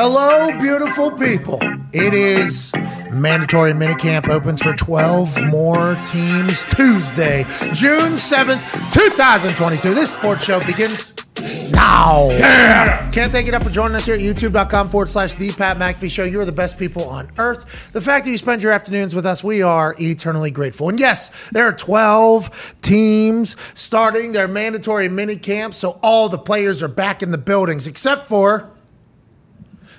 Hello, beautiful people. It is mandatory minicamp opens for 12 more teams Tuesday, June 7th, 2022. This sports show begins now. Can't thank you enough for joining us here at youtube.com forward slash the Pat McAfee Show. You are the best people on earth. The fact that you spend your afternoons with us, we are eternally grateful. And yes, there are 12 teams starting their mandatory mini camp, so all the players are back in the buildings except for.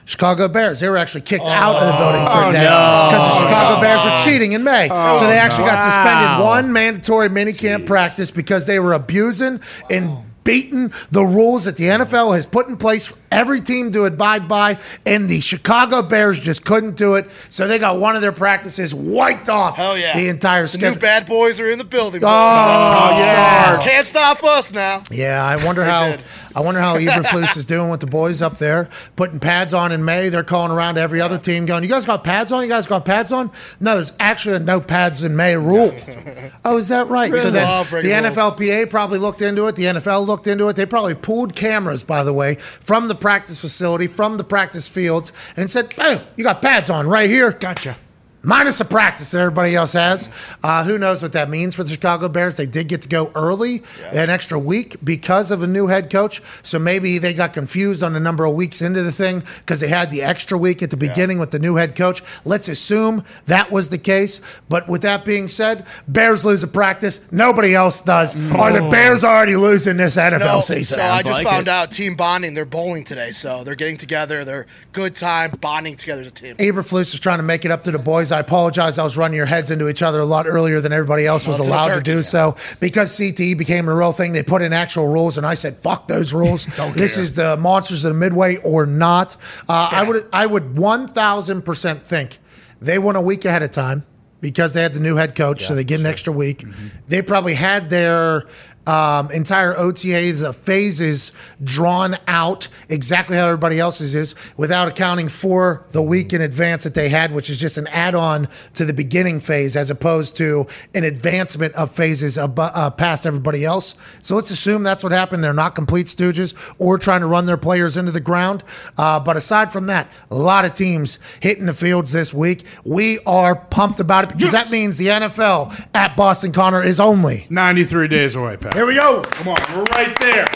Chicago Bears. They were actually kicked out of the building for a oh, day because the Chicago oh, Bears were cheating in May. Oh, so they actually got suspended one mandatory minicamp practice because they were abusing and beating the rules that the NFL has put in place for every team to abide by, and the Chicago Bears just couldn't do it. So they got one of their practices wiped off Hell yeah. the entire The new bad boys are in the building. Oh, boys. yeah. Can't stop us now. Yeah, I wonder how. I wonder how Eberflus is doing with the boys up there, putting pads on in May. They're calling around to every other team, going, "You guys got pads on? You guys got pads on?" No, there's actually a no pads in May rule. oh, is that right? So then the rules. NFLPA probably looked into it. The NFL looked into it. They probably pulled cameras, by the way, from the practice facility, from the practice fields, and said, "Hey, you got pads on right here." Gotcha. Minus a practice that everybody else has. Uh, who knows what that means for the Chicago Bears? They did get to go early, an extra week because of a new head coach. So maybe they got confused on the number of weeks into the thing because they had the extra week at the beginning with the new head coach. Let's assume that was the case. But with that being said, Bears lose a practice. Nobody else does. Are the Bears already losing this NFL No, season? so I just like found it. out team bonding. They're bowling today, so they're getting together. They're good time bonding together as a team. Eberflus is trying to make it up to the boys. I apologize. I was running your heads into each other a lot earlier than everybody else was Well, to the allowed to turkey, do yeah. so. Because CTE became a real thing, they put in actual rules, and I said, "Fuck those rules. this is the monsters of the midway or not." Uh, I would, I would one thousand percent think they went a week ahead of time because they had the new head coach, so they get an extra week. They probably had their um, entire OTA, the phases drawn out exactly how everybody else's is without accounting for the week in advance that they had, which is just an add on to the beginning phase as opposed to an advancement of phases uh, past everybody else. So let's assume that's what happened. They're not complete stooges or trying to run their players into the ground. Uh, but aside from that, a lot of teams hitting the fields this week. We are pumped about it because that means the NFL at Boston Connor is only 93 days away, Pat. Here we go. Come on, we're right there.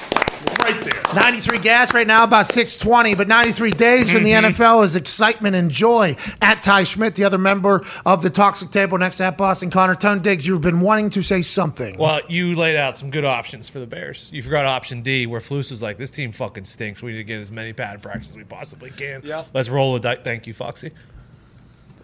We're right there. 93 gas right now, about 620, but 93 days from the mm-hmm. NFL is excitement and joy. At Ty Schmidt, the other member of the Toxic Table next at Boston Connor. Tone Diggs, you've been wanting to say something. Well, you laid out some good options for the Bears. You forgot option D, where Flus was like, "This team fucking stinks. We need to get as many pad practices as we possibly can. Yep. Let's roll with dice. Thank you, Foxy.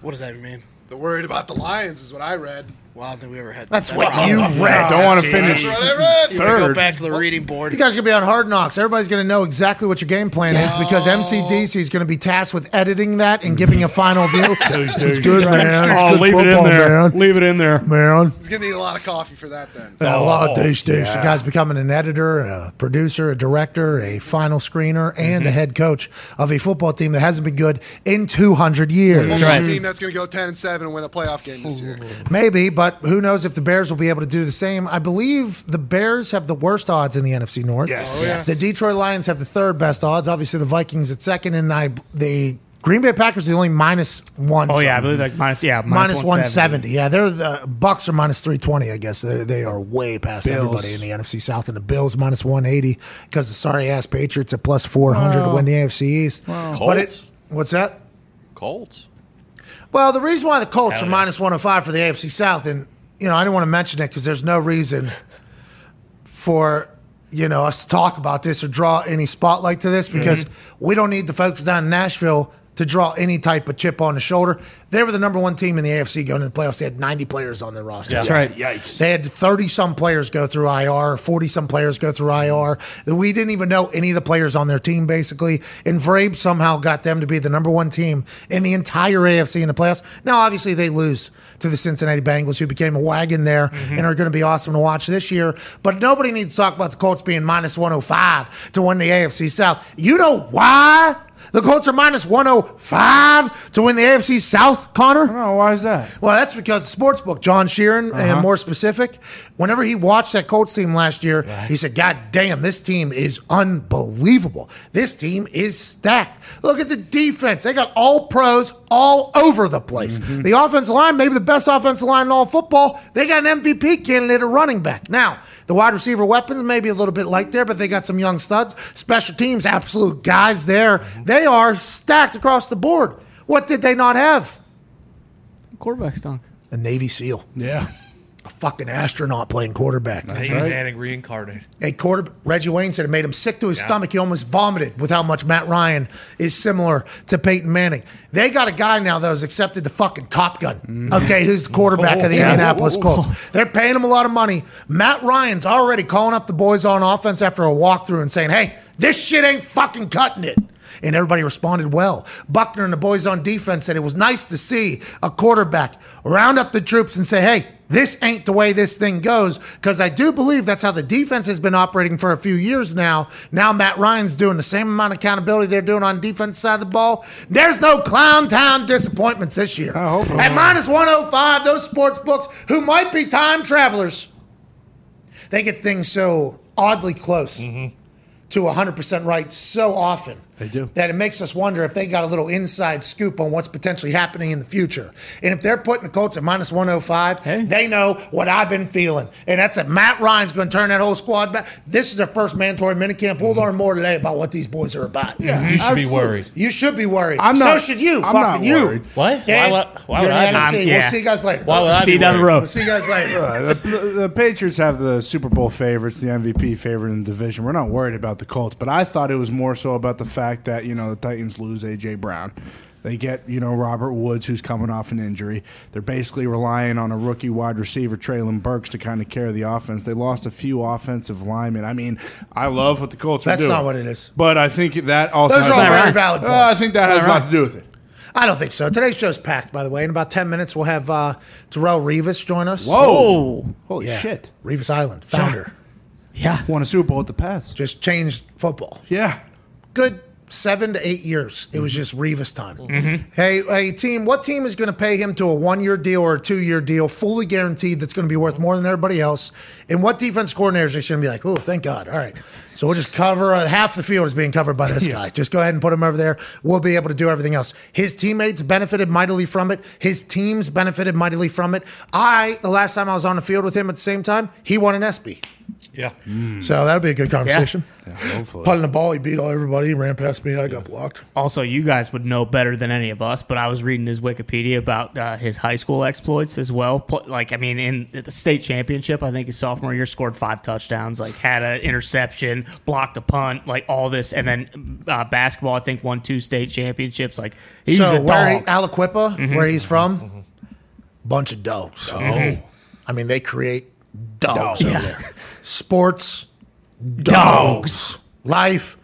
What does that mean? They're worried about the Lions, is what I read. Well, I don't think we ever had. That's that what problem. you read. Don't want to finish That's what I read. Here we Go back to the reading board. You guys are going to be on Hard Knocks. Everybody's going to know exactly what your game plan is because MCDC is going to be tasked with editing that and giving a final view. it's good, man. It's Oh, good leave it in football, there. Man. Leave it in there. man. He's going to need a lot of coffee for that then. A lot of Oh, douche douche. The guy's becoming an editor, a producer, a director, a final screener, and Mm-hmm. the head coach of a football team that hasn't been good in 200 years. Right. a team that's going to go 10 and 7 and win a playoff game this year. Maybe, but who knows if the Bears will be able to do the same. I believe the Bears have the worst odds in the NFC North. Yes. Oh, yes. The Detroit Lions have the third best odds. Obviously, the Vikings at second, and I the Green Bay Packers are the only minus one. Oh yeah, I believe like minus yeah Minus 170. Yeah, they're the Bucks are minus 320, I guess. They're, they are way past Bills. everybody in the NFC South. And the Bills minus 180 because the sorry ass Patriots at plus 400 to win the AFC East. But it, what's that? Colts. Well, the reason why the Colts are yeah. minus 105 for the AFC South, and, you know, I didn't want to mention it because there's no reason for, you know, us to talk about this or draw any spotlight to this because mm-hmm. we don't need the folks down in Nashville to draw any type of chip on the shoulder. They were the number one team in the AFC going into the playoffs. They had 90 players on their roster. That's right. Yikes. They had 30 some players go through IR, 40 some players go through IR. We didn't even know any of the players on their team, basically. And Vrabe somehow got them to be the number one team in the entire AFC in the playoffs. Now, obviously, they lose to the Cincinnati Bengals, who became a wagon there mm-hmm. and are going to be awesome to watch this year. But nobody needs to talk about the Colts being minus 105 to win the AFC South. You know why? The Colts are minus 105 to win the AFC South, Connor. Oh, why is that? Well, that's because the sportsbook, John Sheeran, Uh-huh. and more specific, whenever he watched that Colts team last year, he said, God damn, this team is unbelievable. This team is stacked. Look at the defense. They got all pros all over the place. Mm-hmm. The offensive line, maybe the best offensive line in all football, they got an MVP candidate at running back. Now, the wide receiver weapons may be a little bit light there, but they got some young studs. Special teams, absolute guys there. They are stacked across the board. What did they not have? Quarterback stunk. A Navy SEAL Yeah. A fucking astronaut playing quarterback. That's Peyton Manning reincarnated. A quarter Reggie Wayne said it made him sick to his stomach. He almost vomited with how much Matt Ryan is similar to Peyton Manning. They got a guy now that was accepted to fucking Top Gun. Okay, who's the quarterback of the Yeah. Indianapolis Colts. They're paying him a lot of money. Matt Ryan's already calling up the boys on offense after a walkthrough and saying, "Hey, this shit ain't fucking cutting it." And everybody responded well. Buckner and the boys on defense said it was nice to see a quarterback round up the troops and say, hey, this ain't the way this thing goes. Because I do believe that's how the defense has been operating for a few years now. Now Matt Ryan's doing the same amount of accountability they're doing on defense side of the ball. There's no clown town disappointments this year. At minus 105, those sports books who might be time travelers, they get things so oddly close to 100% right so often. They do. That it makes us wonder if they got a little inside scoop on what's potentially happening in the future. And if they're putting the Colts at minus 105, Hey. they know what I've been feeling. And that's that Matt Ryan's going to turn that whole squad back. This is their first mandatory minicamp. We'll learn more today about what these boys are about. Yeah. You should absolutely. be worried. You should be worried. I'm not, so not- should you. I'm fucking not you. worried. What? Dan, Why would- why would I in be the NFC. worried? We'll see you guys later. Why would I See you down the road. We'll see you guys later. Uh, the, the Patriots have the Super Bowl favorites, the MVP favorite in the division. We're not worried about the Colts, but I thought it was more so about the fact that you know the Titans lose AJ Brown. They get you know Robert Woods, who's coming off an injury. They're basically relying on a rookie wide receiver, Treylon Burks, to kind of carry the offense. They lost a few offensive linemen. I mean, I love what the Colts are That's doing. not what it is. But I think that also Those has are all a- very valid points. Uh, I think that has a lot to do with it. I don't think so. Today's show's packed, by the way. In about 10 minutes, we'll have uh, Darrelle Revis join us. Whoa! Oh, Holy Yeah. shit! Revis Island, founder. yeah. Won a Super Bowl at the Pats. Just changed football. Yeah. Good seven to eight years. It was just Revis time. Mm-hmm. Hey, hey, team, what team is going to pay him to a one year deal or a two year deal, fully guaranteed, that's going to be worth more than everybody else? And what defense coordinators are going to be like, oh, thank God. All right. So we'll just cover uh, half the field is being covered by this guy. Just go ahead and put him over there. We'll be able to do everything else. His teammates benefited mightily from it. His teams benefited mightily from it. I, the last time I was on the field with him at the same time, he won an SB. Yeah. So that'll be a good conversation. hopefully. Putting the ball, he beat all everybody. He ran past me. I got blocked. Also, you guys would know better than any of us, but I was reading his Wikipedia about uh, his high school exploits as well. Like, I mean, in the state championship, I think his sophomore year scored five touchdowns, like had an interception, blocked a punt, like all this, and then uh, basketball, I think won two state championships. Like, he's so a where he, dog. Aliquippa, where he's from, bunch of dogs. Oh, I mean they create dogs over Yeah. there. Sports, dogs. Life,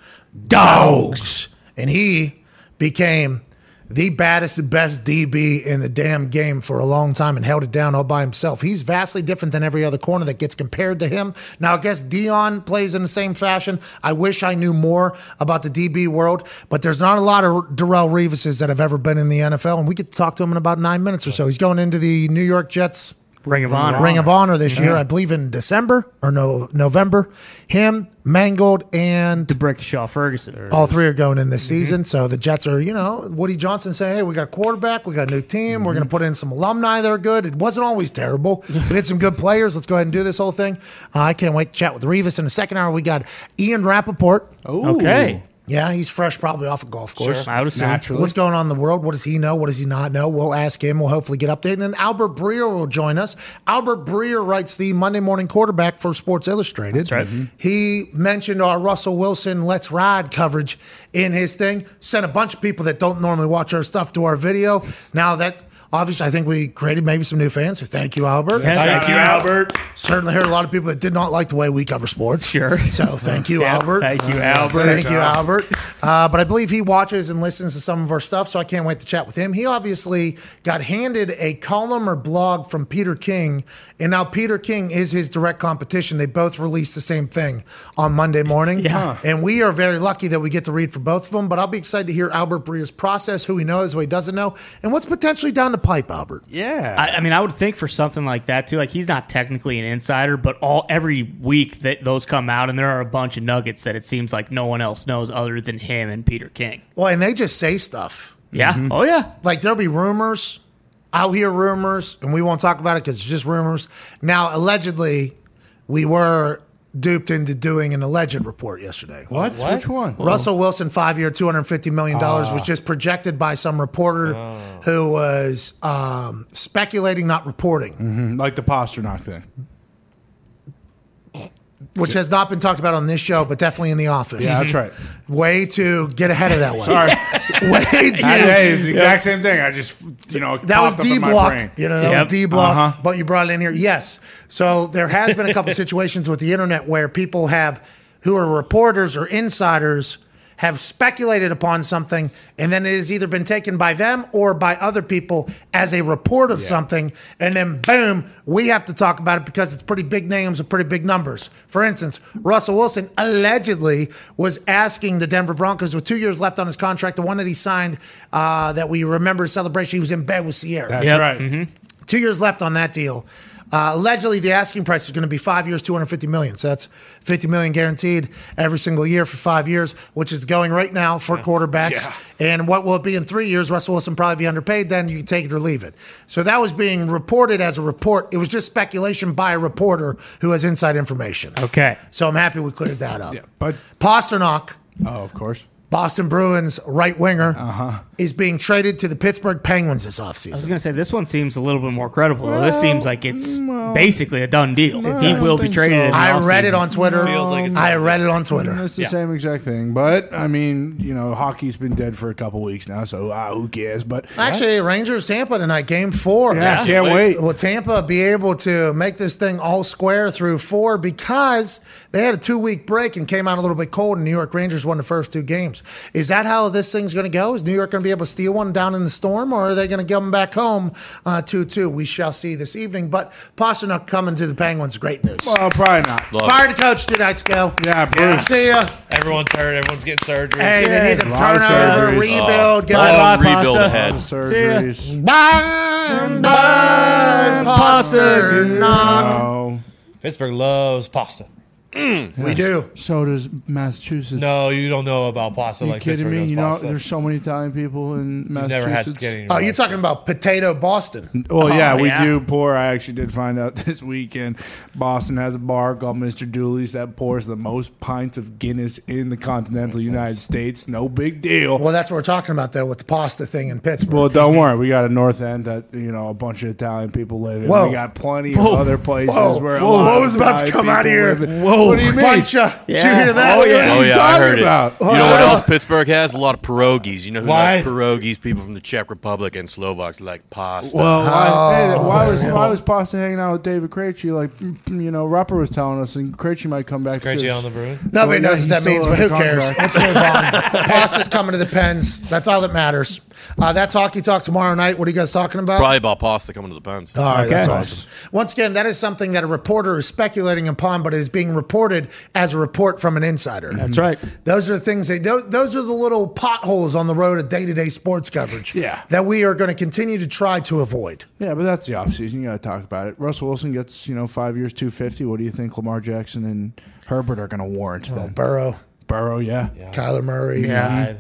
dogs. And he became the baddest and best DB in the damn game for a long time and held it down all by himself. He's vastly different than every other corner that gets compared to him. Now, I guess Dion plays in the same fashion. I wish I knew more about the DB world, but there's not a lot of Darrelle Reeveses that have ever been in the NFL, and we get to talk to him in about nine minutes or so. He's going into the New York Jets Ring of Honor. Ring of Honor this year, I believe in December or no November. Him, Mangold, and Brickashaw Ferguson. all three are going in this season. So the Jets are, you know, Woody Johnson say, hey, we got a quarterback, we got a new team, we're going to put in some alumni that are good. It wasn't always terrible. we had some good players. Let's go ahead and do this whole thing. Uh, I can't wait to chat with Revis. In the second hour, we got Ian Rapoport. Okay. Yeah, he's fresh, probably off a golf course. I would assume. Naturally. What's going on in the world? What does he know? What does he not know? We'll ask him. We'll hopefully get updated. And then Albert Breer will join us. Albert Breer writes the Monday Morning Quarterback for Sports Illustrated. That's right. Mm-hmm. He mentioned our Russell Wilson Let's Ride coverage in his thing. Sent a bunch of people that don't normally watch our stuff to our video. Now that Obviously, I think we created maybe some new fans. So thank you, Albert. Thank you, Albert. Certainly heard a lot of people that did not like the way we cover sports. Sure. So thank you, Albert. Thank you, Albert. Thank you, Albert. Uh, but I believe he watches and listens to some of our stuff, so I can't wait to chat with him. He obviously got handed a column or blog from Peter King, and now Peter King is his direct competition. They both released the same thing on Monday morning. Yeah. And we are very lucky that we get to read for both of them, but I'll be excited to hear Albert Breer's process, who he knows, what he doesn't know, and what's potentially down the pipe, Albert. Yeah. I, I mean, I would think for something like that too. Like he's not technically an insider, but all every week that those come out, and there are a bunch of nuggets that it seems like no one else knows other than him and Peter King. Well, and they just say stuff. Yeah. Mm-hmm. Oh yeah. like there'll be rumors. I'll hear rumors, and we won't talk about it because it's just rumors. Now, allegedly, we were duped into doing an alleged report yesterday. what? Which one? Russell Wilson, five year, $250 million, was just projected by some reporter who was um, speculating, not reporting, Like the Pastrnak thing. Which has not been talked about on this show, but definitely in the office. Yeah, that's right. Way to get ahead of that one. Sorry. Way to. hey, it's the exact same thing. I just, you know, That was D block. You know, that Yep. was D block, Uh-huh. but you brought it in here. Yes. So there has been a couple situations with the internet where people have, who are reporters or insiders, have speculated upon something, and then it has either been taken by them or by other people as a report of something, and then boom, we have to talk about it because it's pretty big names and pretty big numbers. For instance, Russell Wilson allegedly was asking the Denver Broncos with two years left on his contract, the one that he signed uh, that we remember his celebration, he was in bed with Ciara. That's Yep. right. Two years left on that deal. Uh, allegedly, the asking price is going to be five years, 250 million. So that's 50 million guaranteed every single year for five years, which is going right now for quarterbacks. And what will it be in three years? Russell Wilson probably be underpaid. Then you can take it or leave it. So that was being reported as a report. It was just speculation by a reporter who has inside information. Okay. So I'm happy we cleared that up. Yeah, but Pastrnak, oh, of course. Boston Bruins right winger, is being traded to the Pittsburgh Penguins this offseason. I was gonna say this one seems a little bit more credible. though. this seems like it's basically a done deal. he will be traded. so. in the I read it on Twitter. Feels like it's- I read it on Twitter. It's the Yeah. same exact thing. But, I mean, you know, hockey's been dead for a couple weeks now, so ah, who cares? But Actually, Rangers Tampa tonight, game four. yeah, I can't wait. Will Tampa be able to make this thing all square through four because they had a two week break and came out a little bit cold, and New York Rangers won the first two games? Is that how this thing's going to go? Is New York going to be able to steal one down in the storm, or are they going to give them back home uh, 2 2? We shall see this evening. But Pastrnak coming to the Penguins, great news. Well, probably not. Fired the coach two nights ago. Yeah, Bruce. See ya. Everyone's hurt. Everyone's getting surgery. Hey, they need to a lot of turn over, surgeries. rebuild, get All Bye, bye, rebuild Pasta. ahead. Surgeries. Bye, bye, Pastrnak. Oh, Pittsburgh loves pasta. Mm, we do. so does Massachusetts. No, you don't know about pasta you like kidding Pittsburgh me? does You know, pasta. there's so many Italian people in You've never had Massachusetts. spaghetti. Oh, you're life. talking about potato Boston. Well, yeah, Oh, we yeah. do pour. I actually did find out this weekend. Boston has a bar called Mr. Dooley's that pours the most pints of Guinness in the continental United States. No big deal. Well, that's what we're talking about, though, with the pasta thing in Pittsburgh. Well, don't worry. We got a North End that you know a bunch of Italian people live in. Whoa. We got plenty of other places Whoa. where. a Whoa. lot What of was about to Italian come out of people here? live in. What do you mean? Bunch of, did you hear that? Oh, yeah. Oh are you yeah, I talking heard about? it. You know what else Pittsburgh has? A lot of pierogies. You know who Why? likes pierogies? People from the Czech Republic and Slovaks like pasta. Well, why, hey, why was why was Pasta hanging out with David Krejci? Like mm, you know, Rupper was telling us, and Krejci might come back. Crazy because- on the Bruins. Nobody Well, knows he's what that means, but who cares? contract. Let's move on. Pasta's coming to the Pens. That's all that matters. Uh, that's Hockey Talk tomorrow night. What are you guys talking about? Probably about pasta coming to the pens. All right, that's awesome. Once again, that is something that a reporter is speculating upon, but is being reported as a report from an insider. That's right. Those are the things they those, those are the little potholes on the road of day to day sports coverage. Yeah. That we are going to continue to try to avoid. Yeah, but that's the offseason. You got to talk about it. Russell Wilson gets you know five years, two fifty. What do you think Lamar Jackson and Herbert are going to warrant oh, then? Burrow, Burrow, yeah. Kyler Murray. Yeah.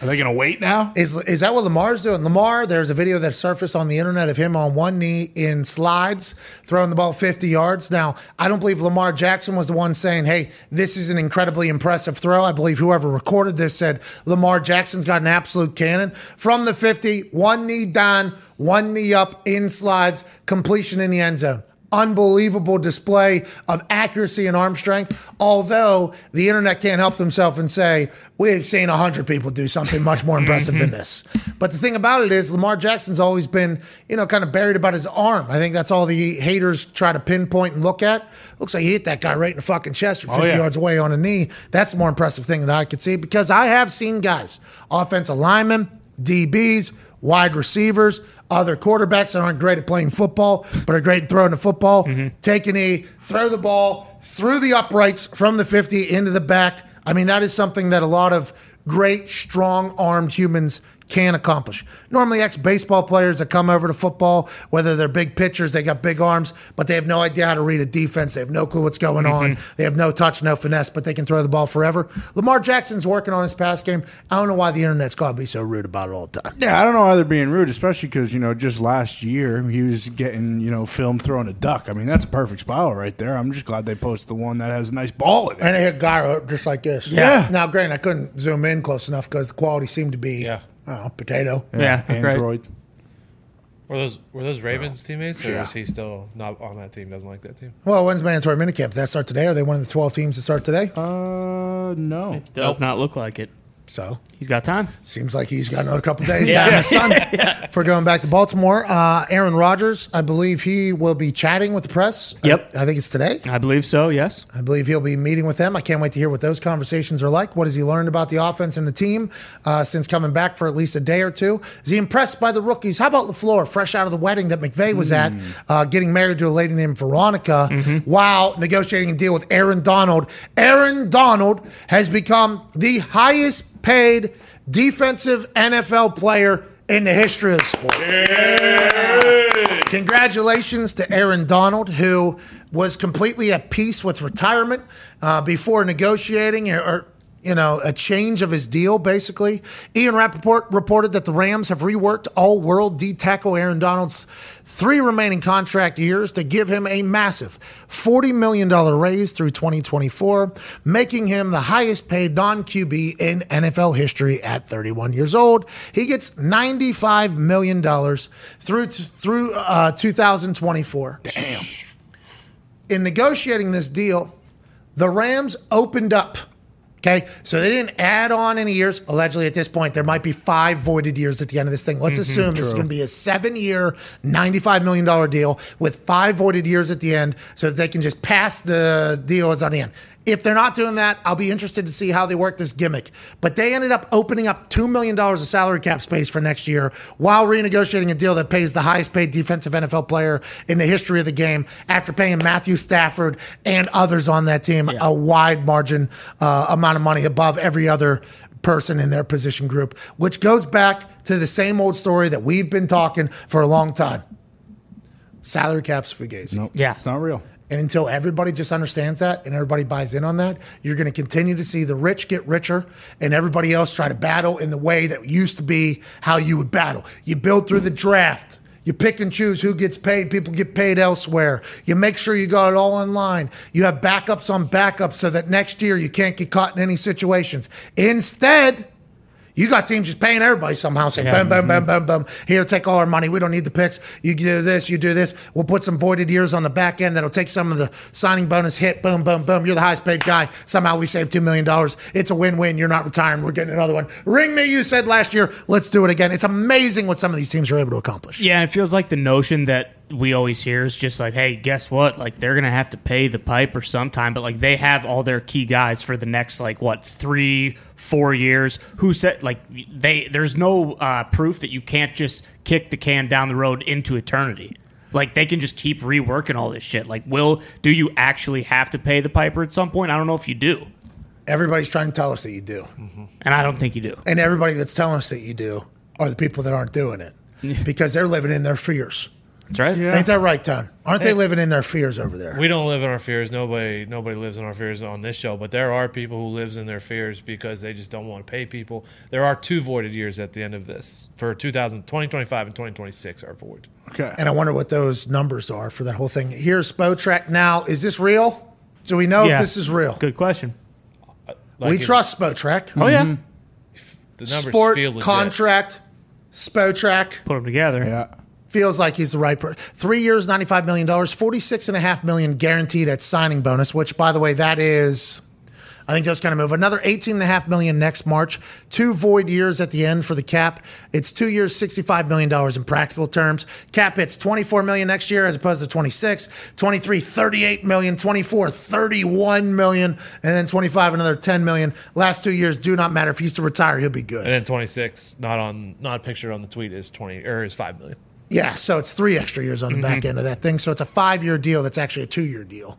Are they going to wait now? Is is that what Lamar's doing? Lamar, there's a video that surfaced on the internet of him on one knee in slides, throwing the ball 50 yards. Now, I don't believe Lamar Jackson was the one saying, hey, this is an incredibly impressive throw. I believe whoever recorded this said Lamar Jackson's got an absolute cannon. From the 50, one knee down, one knee up in slides, completion in the end zone. Unbelievable display of accuracy and arm strength. Although the internet can't help themselves and say, we've seen 100 people do something much more impressive than mm-hmm. this. But the thing about it is, Lamar Jackson's always been, you know, kind of buried about his arm. I think that's all the haters try to pinpoint and look at. Looks like he hit that guy right in the fucking chest from 50 yeah. yards away on a knee. That's the more impressive thing that I could see because I have seen guys, offensive linemen, DBs, wide receivers, other quarterbacks that aren't great at playing football, but are great at throwing the football, mm-hmm. take a knee, throw the ball through the uprights from the 50 into the back. I mean, that is something that a lot of great, strong armed humans can accomplish. Normally, ex baseball players that come over to football, whether they're big pitchers, they got big arms, but they have no idea how to read a defense. They have no clue what's going on. Mm-hmm. They have no touch, no finesse, but they can throw the ball forever. Lamar Jackson's working on his pass game. I don't know why the internet's got to be so rude about it all the time. Yeah, I don't know why they're being rude, especially because you know just last year he was getting you know film throwing a duck. I mean that's a perfect spot right there. I'm just glad they posted the one that has a nice ball in it. And they hit gyro just like this. Yeah. Now, granted, I couldn't zoom in close enough because the quality seemed to be, Yeah. I don't know, potato. Yeah, great. Android. Were those were those Ravens teammates, or is he still not on that team? Doesn't like that team. Well, when's mandatory minicamp? Did that start today? Are they one of the 12 teams that start today? Uh, no. It does not look like it. So He's got time. seems like he's got another couple days down in the sun for going back to Baltimore. Uh, Aaron Rodgers, I believe he will be chatting with the press. Yep. I, I think it's today. I believe so. Yes. I believe he'll be meeting with them. I can't wait to hear what those conversations are like. What has he learned about the offense and the team uh, since coming back for at least a day or two? Is he impressed by the rookies? How about LaFleur, fresh out of the wedding that McVay was at, uh, getting married to a lady named Veronika while negotiating a deal with Aaron Donald? Aaron Donald has become the highest paid defensive NFL player in the history of the sport. Congratulations to Aaron Donald, who was completely at peace with retirement uh, before negotiating or, you know, a change of his deal, basically. Ian Rapoport reported that the Rams have reworked all world D tackle Aaron Donald's three remaining contract years to give him a massive $40 million raise through 2024, making him the highest paid non QB in NFL history at 31 years old. He gets $95 million through, through uh, 2024. Damn. In negotiating this deal, the Rams opened up. Okay, so they didn't add on any years. Allegedly, at this point, there might be five voided years at the end of this thing. Let's mm-hmm, assume this is going to be a seven-year, ninety-five million dollar deal with five voided years at the end, so that they can just pass the deal as on the end. If they're not doing that, I'll be interested to see how they work this gimmick. But they ended up opening up $2 million of salary cap space for next year while renegotiating a deal that pays the highest paid defensive NFL player in the history of the game after paying Matthew Stafford and others on that team a wide margin uh, amount of money above every other person in their position group, which goes back to the same old story that we've been talking for a long time. Salary caps fugazi. Yeah. It's not real. And until everybody just understands that and everybody buys in on that, you're going to continue to see the rich get richer and everybody else try to battle in the way that used to be how you would battle. You build through the draft. You pick and choose who gets paid. People get paid elsewhere. You make sure you got it all in line. You have backups on backups so that next year you can't get caught in any situations. Instead, you got teams just paying everybody somehow, saying, boom, boom, boom, mm-hmm. boom, boom. Here, take all our money. We don't need the picks. You do this, you do this. We'll put some voided years on the back end that'll take some of the signing bonus hit. Boom, boom, boom. You're the highest paid guy. Somehow we saved $2 million. It's a win win. You're not retiring. We're getting another one. Ring me, you said last year. Let's do it again. It's amazing what some of these teams are able to accomplish. Yeah, it feels like the notion that we always hear is just like, hey, guess what? Like they're gonna have to pay the piper sometime, but like they have all their key guys for the next like what three, four years. Who said like they? There's no uh, proof that you can't just kick the can down the road into eternity. Like they can just keep reworking all this shit. Like, will do you actually have to pay the piper at some point? I don't know if you do, Everybody's trying to tell us that you do. and I don't think you do. And everybody that's telling us that you do are the people that aren't doing it because they're living in their fears. That's right. Ain't that right, Ton? Aren't they living in their fears over there? We don't live in our fears. Nobody nobody lives in our fears on this show, but there are people who lives in their fears because they just don't want to pay people. There are two voided years at the end of this. For 2000, 2025 and 2026 are void. Okay. And I wonder what those numbers are for that whole thing. Here's Spotrac now. Is this real? Do we know Yeah. if this is real? Good question. Uh, like we it's- trust Spotrac. Oh yeah, mm-hmm. the numbers Sport feel legit. contract, Spotrac. put them together. yeah. Feels like he's the right person. Three years, $95 million, 46.5 million guaranteed at signing bonus, which, by the way, that is. I think that's going to move. Another 18.5 million next March. Two void years at the end for the cap. It's two years, sixty-five million dollars in practical terms. Cap hits twenty-four million next year as opposed to 26. 23, 38 million. 24, 31 million, and then 25, another 10 million. Last two years do not matter. If he's to retire, he'll be good. And then 26, not on, not pictured on the tweet, is 20 or is 5 million. Yeah, so it's three extra years on the back mm-hmm. end of that thing. So it's a five-year deal. That's actually a two-year deal.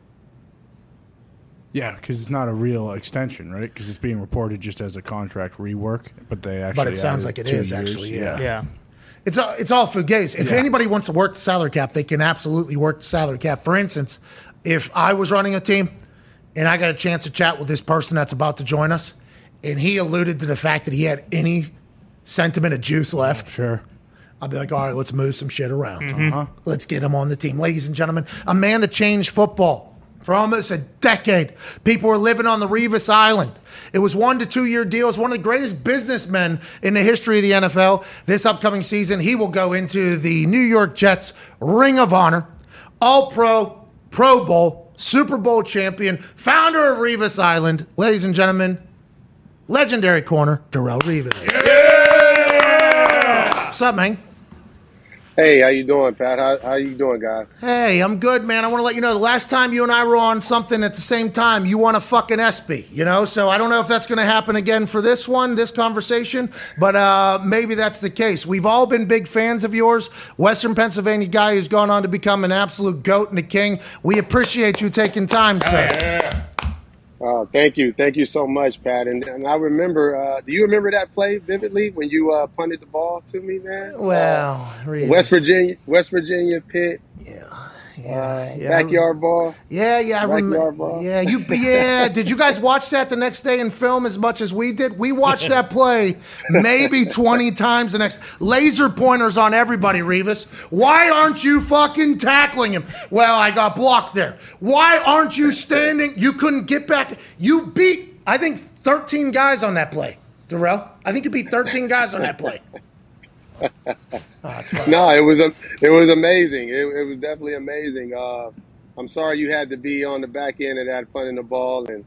Yeah, because it's not a real extension, right? Because it's being reported just as a contract rework, but they actually. But it sounds like it two years. actually. Yeah. Yeah. It's all, it's all fugazi. If Yeah. anybody wants to work the salary cap, they can absolutely work the salary cap. For instance, if I was running a team and I got a chance to chat with this person that's about to join us, and he alluded to the fact that he had any sentiment of juice left, Sure. I'd be like, all right, let's move some shit around. Mm-hmm. Uh-huh. Let's get him on the team. Ladies and gentlemen, a man that changed football for almost a decade. People were living on the Revis Island. It was one to two year deals. One of the greatest businessmen in the history of the NFL. This upcoming season, he will go into the New York Jets Ring of Honor, All Pro, Pro Bowl, Super Bowl champion, founder of Revis Island. Ladies and gentlemen, legendary corner, Darrelle Revis. What's up, man? Hey, how you doing, Pat? How how you doing, guys? Hey, I'm good, man. I want to let you know the last time you and I were on something at the same time, you won a fucking ESPY, you know? So I don't know if that's going to happen again for this one, this conversation, but uh, maybe that's the case. We've all been big fans of yours. Western Pennsylvania guy who's gone on to become an absolute goat and a king. We appreciate you taking time, sir. Uh, thank you, thank you so much, Pat. And, and I remember. Uh, do you remember that play vividly when you uh, punted the ball to me, man? Well, really. West Virginia, West Virginia pit, yeah, uh, backyard ball. Yeah, yeah, I remember. ball. Yeah, you. Yeah, did you guys watch that the next day in film as much as we did? We watched that play maybe twenty times. The next laser pointers on everybody, Revis. Why aren't you fucking tackling him? Well, I got blocked there. Why aren't you standing? You couldn't get back. You beat, I think, thirteen guys on that play, Darrelle. I think you beat thirteen guys on that play. Oh. No, it was a, it was amazing. It, it was definitely amazing. Uh, I'm sorry you had to be on the back end of that punting the ball, and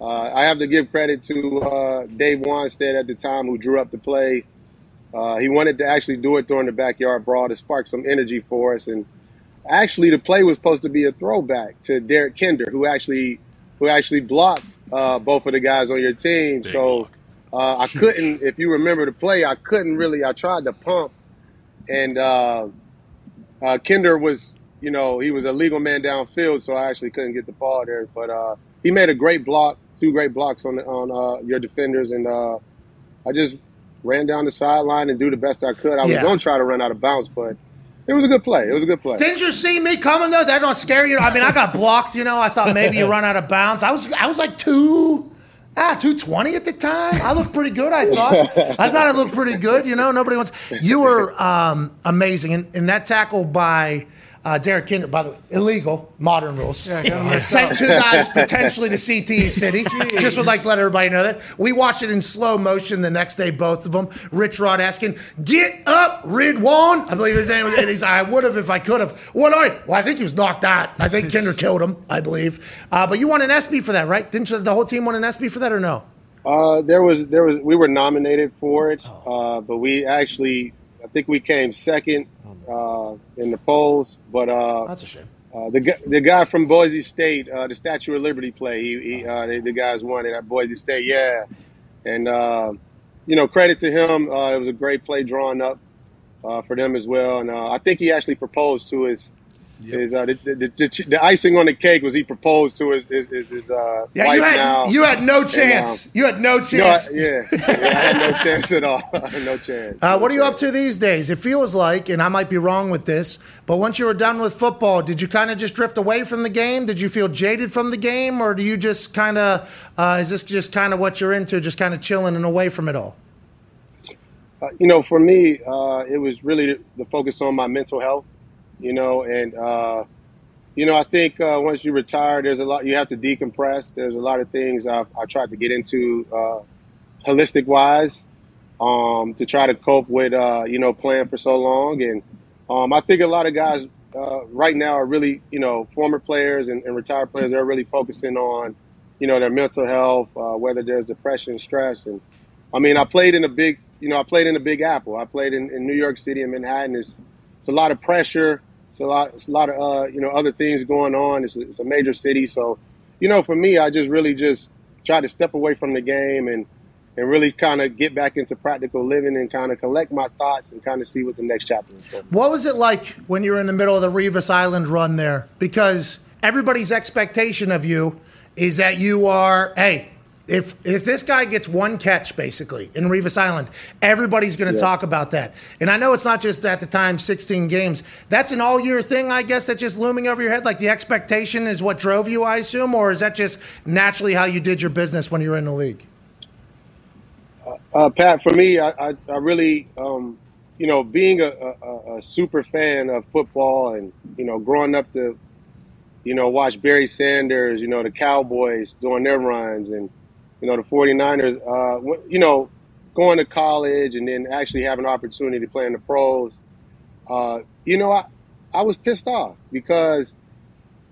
uh, I have to give credit to uh, Dave Wannstedt at the time who drew up the play. Uh, he wanted to actually do it during the backyard brawl to spark some energy for us, and actually the play was supposed to be a throwback to Derek Kinder, who actually who actually blocked uh, both of the guys on your team. so uh, I couldn't, if you remember the play, I couldn't really. I tried to pump, and uh, uh, Kinder was, you know, he was a legal man downfield, so I actually couldn't get the ball there. But uh, he made a great block, two great blocks on the, on uh, your defenders, and uh, I just ran down the sideline and do the best I could. I was going to try to run out of bounds, but it was a good play. It was a good play. Didn't you see me coming though? That don't scare you. I mean, I got blocked. You know, I thought maybe you run out of bounds. I was, I was like two, ah, two twenty at the time. I looked pretty good. I thought. I thought I looked pretty good. You know, nobody wants. You were um, amazing, and, and that tackle by. Uh, Derek Kinder, by the way, illegal, modern rules. Uh, sent two guys potentially to CTE City. Just would like to let everybody know that. We watched it in slow motion the next day, both of them. Rich Rod asking, Get up, Ridwan. I believe his name was, and he's I would have if I could have. What are you? Well, I think he was knocked out. I think Kinder killed him, I believe. Uh, but you won an SB for that, right? Didn't you, the whole team won an SB for that or no? Uh, there was there was we were nominated for it, uh, but we actually I think we came second uh, in the polls. But uh, That's a shame. uh, the the guy from Boise State, uh, the Statue of Liberty play, he, he uh, the, the guys won it at Boise State, yeah. And uh, you know, credit to him. Uh, it was a great play drawn up uh, for them as well. And uh, I think he actually proposed to his. His, uh, the, the, the, the icing on the cake was he proposed to his his, his, his uh, Yeah, wife you had now. you had no And, chance. um, you had no No, chance. yeah, yeah, I had no chance at all. no chance. Uh, what are you up to these days? It feels like, and I might be wrong with this, but once you were done with football, did you kind of just drift away from the game? Did you feel jaded from the game, or do you just kind of uh, is this just kind of what you're into, just kind of chilling and away from it all? Uh, you know, for me, uh, it was really the focus on my mental health. You know, and uh, you know, I think uh, once you retire, there's a lot you have to decompress. There's a lot of things I've, I tried to get into uh, holistic wise um, to try to cope with uh, you know playing for so long and um, I think a lot of guys uh, right now are really, you know, former players and, and retired players. They're really focusing on, you know, their mental health, uh, whether there's depression, stress, and I mean, I played in a big, you know, I played in the Big Apple. I played in, in New York City and Manhattan. It's it's a lot of pressure. It's a lot. It's a lot of uh, you know other things going on. It's a, it's a major city, so you know, for me, I just really just try to step away from the game and and really kind of get back into practical living and kind of collect my thoughts and kind of see what the next chapter is. For. What was it like when you were in the middle of the Revis Island run there? Because everybody's expectation of you is that you are, hey, if if this guy gets one catch basically in Revis Island, everybody's going to Yeah. talk about that. And I know it's not just at the time 16 games. That's an all year thing, I guess. That's just looming over your head. Like the expectation is what drove you, I assume, or is that just naturally how you did your business when you were in the league? Uh, Pat, for me, I, I, I really, um, you know, being a, a, a super fan of football and, you know, growing up to, you know, watch Barry Sanders, you know, the Cowboys doing their runs and, you know, the 49ers, uh, you know, going to college and then actually having an opportunity to play in the pros, uh, you know, I, I was pissed off because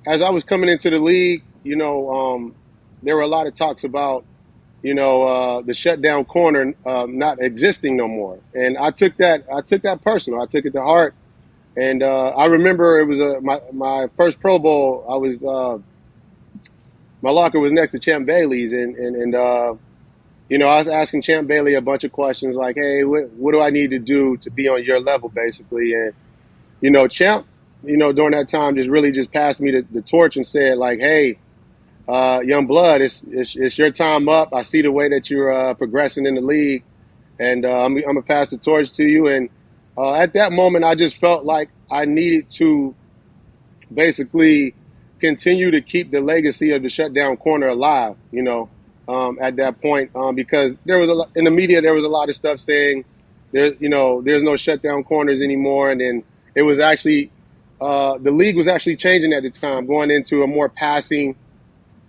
as I was coming into the league, you know, um, there were a lot of talks about, you know, uh, the shutdown corner um, not existing no more, and I took that I took that personal. I took it to heart, and uh, I remember it was a, my my first Pro Bowl. I was uh, my locker was next to Champ Bailey's, and and, and uh, you know I was asking Champ Bailey a bunch of questions like, hey, what, what do I need to do to be on your level, basically, and you know Champ, you know during that time just really just passed me the, the torch and said like, hey uh, young blood, it's, it's it's your time up. I see the way that you're uh, progressing in the league, and uh, I'm, I'm gonna pass the torch to you. And uh, at that moment, I just felt like I needed to basically continue to keep the legacy of the shutdown corner alive. You know, um, at that point, um, because there was a lot, in the media there was a lot of stuff saying there, you know, there's no shutdown corners anymore, and then it was actually uh, the league was actually changing at the time, going into a more passing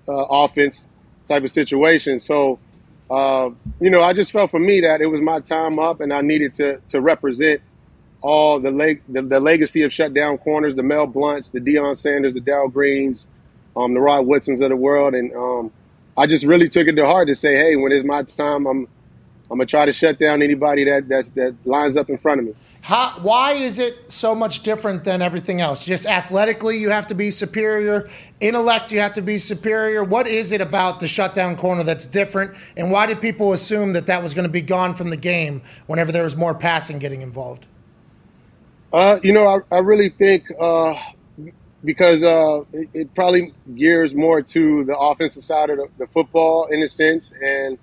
uh, offense type of situation. So, uh, you know, I just felt for me that it was my time up, and I needed to to represent all the leg the, the legacy of shutdown corners, the Mel Blunts, the Deion Sanders, the Dal Greens, um, the Rod Woodsons of the world, and um, I just really took it to heart to say, hey, when it's my time, I'm I'm gonna try to shut down anybody that that's, that lines up in front of me. How, why is it so much different than everything else? Just athletically, you have to be superior. Intellect, you have to be superior. What is it about the shutdown corner that's different? And why did people assume that that was going to be gone from the game whenever there was more passing getting involved? Uh, you know, I, I really think uh, because uh, it, it probably gears more to the offensive side of the, the football in a sense, and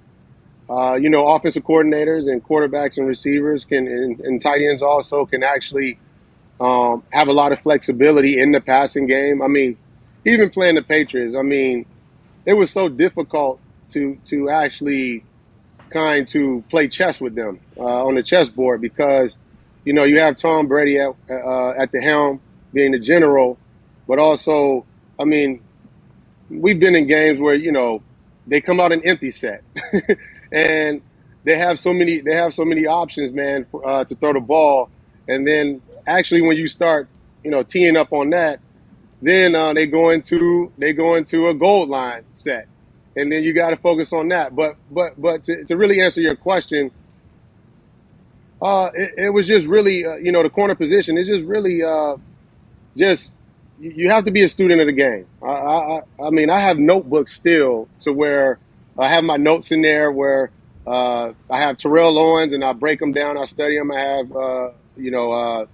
uh, you know, offensive coordinators and quarterbacks and receivers can, and, and tight ends also can actually um, have a lot of flexibility in the passing game. I mean, even playing the Patriots, I mean, it was so difficult to to actually kind to play chess with them uh, on the chessboard because you know you have Tom Brady at uh, at the helm being the general, but also I mean we've been in games where you know they come out an empty set. And they have so many they have so many options, man, uh, to throw the ball, and then actually when you start you know teeing up on that, then uh, they go into they go into a gold line set, and then you got to focus on that. But but but to, to really answer your question, uh, it, it was just really uh, you know the corner position is just really uh, just you have to be a student of the game. I, I, I- mean, I have notebooks still to where I have my notes in there where uh, I have Terrell Owens and I break them down. I study them. I have uh, you know uh,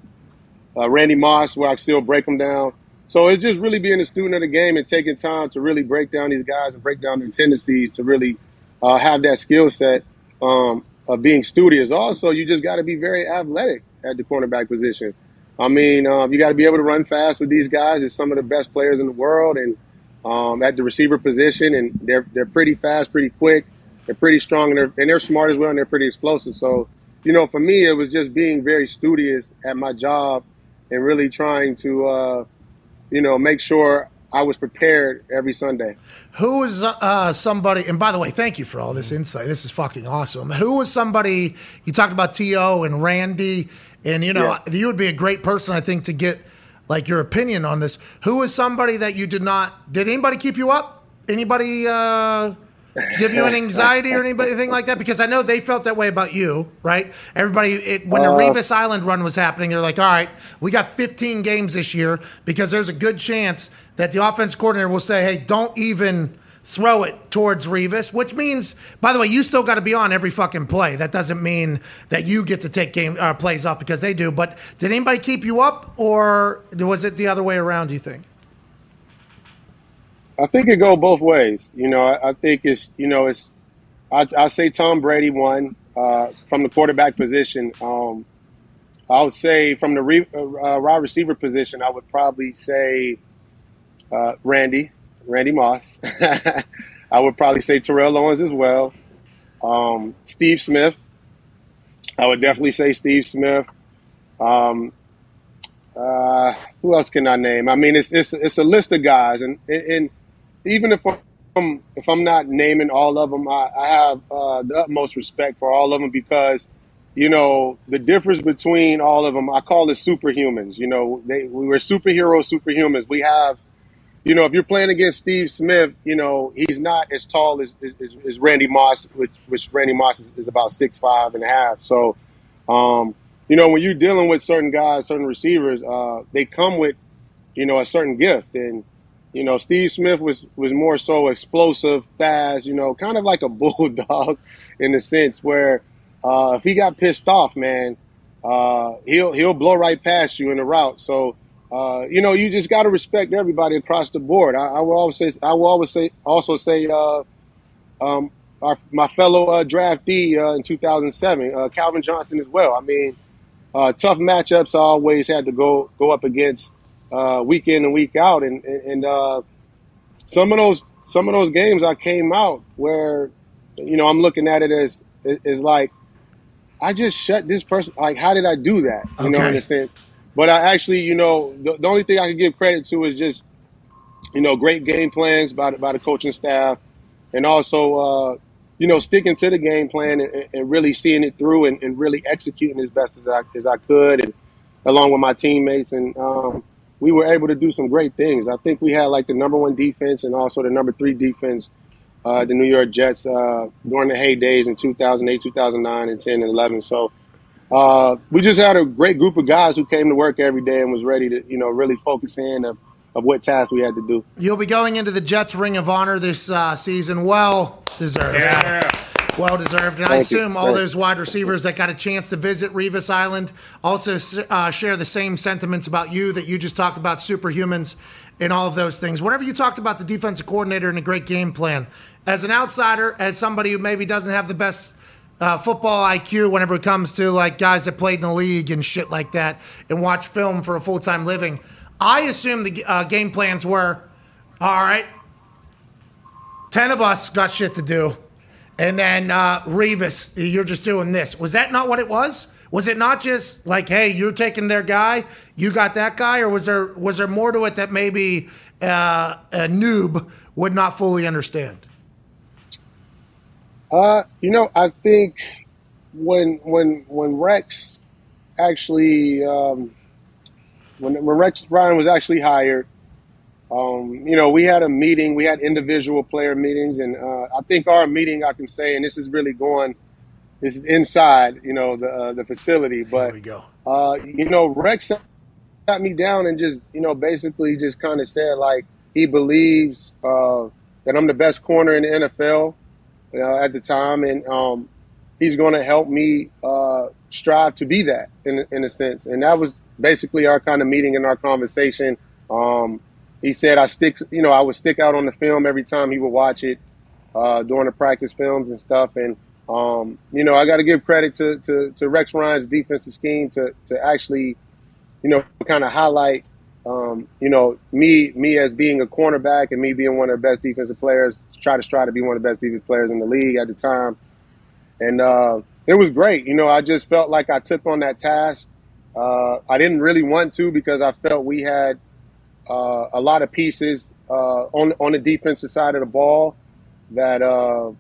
uh, Randy Moss where I still break them down. So it's just really being a student of the game and taking time to really break down these guys and break down their tendencies to really uh, have that skill set um, of being studious. Also, you just got to be very athletic at the cornerback position. I mean, um, you got to be able to run fast with these guys. It's some of the best players in the world, and um, at the receiver position, and they're they're pretty fast, pretty quick, they're pretty strong, and they're and they're smart as well, and they're pretty explosive. So, you know, for me, it was just being very studious at my job and really trying to, uh, you know, make sure I was prepared every Sunday. Who was uh, somebody? And by the way, thank you for all this insight. This is fucking awesome. Who was somebody? You talked about To and Randy And you know, Yeah. you would be a great person, I think, to get like your opinion on this. Who was somebody that you did not? Did anybody keep you up? Anybody uh, give you an anxiety or anything like that? Because I know they felt that way about you, right? Everybody, it, when the Uh, Revis Island run was happening, they're like, "All right, we got 15 games this year because there's a good chance that the offense coordinator will say, hey, don't even." Throw it towards Revis, which means, by the way, you still got to be on every fucking play. That doesn't mean that you get to take game uh, plays off because they do. But did anybody keep you up, or was it the other way around? Do you think? I think it go both ways. You know, I, I think it's you know it's I I say Tom Brady won uh, from the quarterback position. Um, I'll say from the re, uh, uh, wide receiver position, I would probably say uh, Randy Randy Moss. I would probably say Terrell Owens as well. Um, Steve Smith. I would definitely say Steve Smith. Um, uh, who else can I name? I mean, it's it's it's a list of guys, and and even if I'm if I'm not naming all of them, I, I have uh, the utmost respect for all of them because you know the difference between all of them. I call it superhumans. You know, they we were superhero superhumans. We have. You know, if you're playing against Steve Smith, you know he's not as tall as, as, as Randy Moss, which, which Randy Moss is, is about six five and a half. So, um, you know, when you're dealing with certain guys, certain receivers, uh, they come with, you know, a certain gift. And, you know, Steve Smith was, was more so explosive, fast, you know, kind of like a bulldog in the sense where uh, if he got pissed off, man, uh, he'll he'll blow right past you in the route. So, uh, you know, you just got to respect everybody across the board. I, I will always say, I will always say, also say, uh, um, our, my fellow uh, draftee uh, in 2007, uh, Calvin Johnson as well. I mean, uh, tough matchups I always had to go go up against uh, week in and week out, and and, and uh, some of those some of those games I came out where, you know, I'm looking at it as is like I just shut this person. Like, how did I do that? You know, in Okay. a sense. But I actually, you know, the, the only thing I can give credit to is just, you know, great game plans by the, by the coaching staff, and also, uh, you know, sticking to the game plan and, and really seeing it through and, and really executing as best as I as I could, and along with my teammates, and um, we were able to do some great things. I think we had like the number one defense and also the number three defense, uh, the New York Jets uh, during the heydays in 2008, 2009, and 10 and 11. So uh, we just had a great group of guys who came to work every day and was ready to, you know, really focus in of, of what tasks we had to do. You'll be going into the Jets Ring of Honor this uh, season. Well deserved. Yeah. Well deserved. And I Thank you. assume all Thank those wide receivers that got a chance to visit Revis Island also uh, share the same sentiments about you that you just talked about superhumans and all of those things. Whenever you talked about the defensive coordinator and a great game plan, as an outsider, as somebody who maybe doesn't have the best uh, football IQ whenever it comes to like guys that played in the league and shit like that and watch film for a full time living, I assume the uh, game plans were all right, 10 of us got shit to do. And then uh, Revis, you're just doing this. Was that not what it was? Was it not just like, hey, you're taking their guy, you got that guy, or was there was there more to it that maybe uh, a noob would not fully understand? Uh, you know, I think when when when Rex actually um, when when Rex Ryan was actually hired, um, you know, we had a meeting. We had individual player meetings, and uh, I think our meeting, I can say, and this is really going, this is inside, you know, the uh, the facility. But Here we go. uh, you know, Rex sat me down and just, you know, basically just kind of said like he believes uh, that I'm the best corner in the NFL uh, at the time, and um, he's going to help me uh, strive to be that in in a sense. And that was basically our kind of meeting and our conversation. Um, he said I stick, you know, I would stick out on the film every time he would watch it uh, during the practice films and stuff. And um, you know, I got to give credit to, to to Rex Ryan's defensive scheme to to actually, you know, kind of highlight. Um, you know, me me as being a cornerback and me being one of the best defensive players, try to try to be one of the best defensive players in the league at the time. And uh, it was great. You know, I just felt like I took on that task. Uh, I didn't really want to because I felt we had uh, a lot of pieces uh, on on the defensive side of the ball that uh,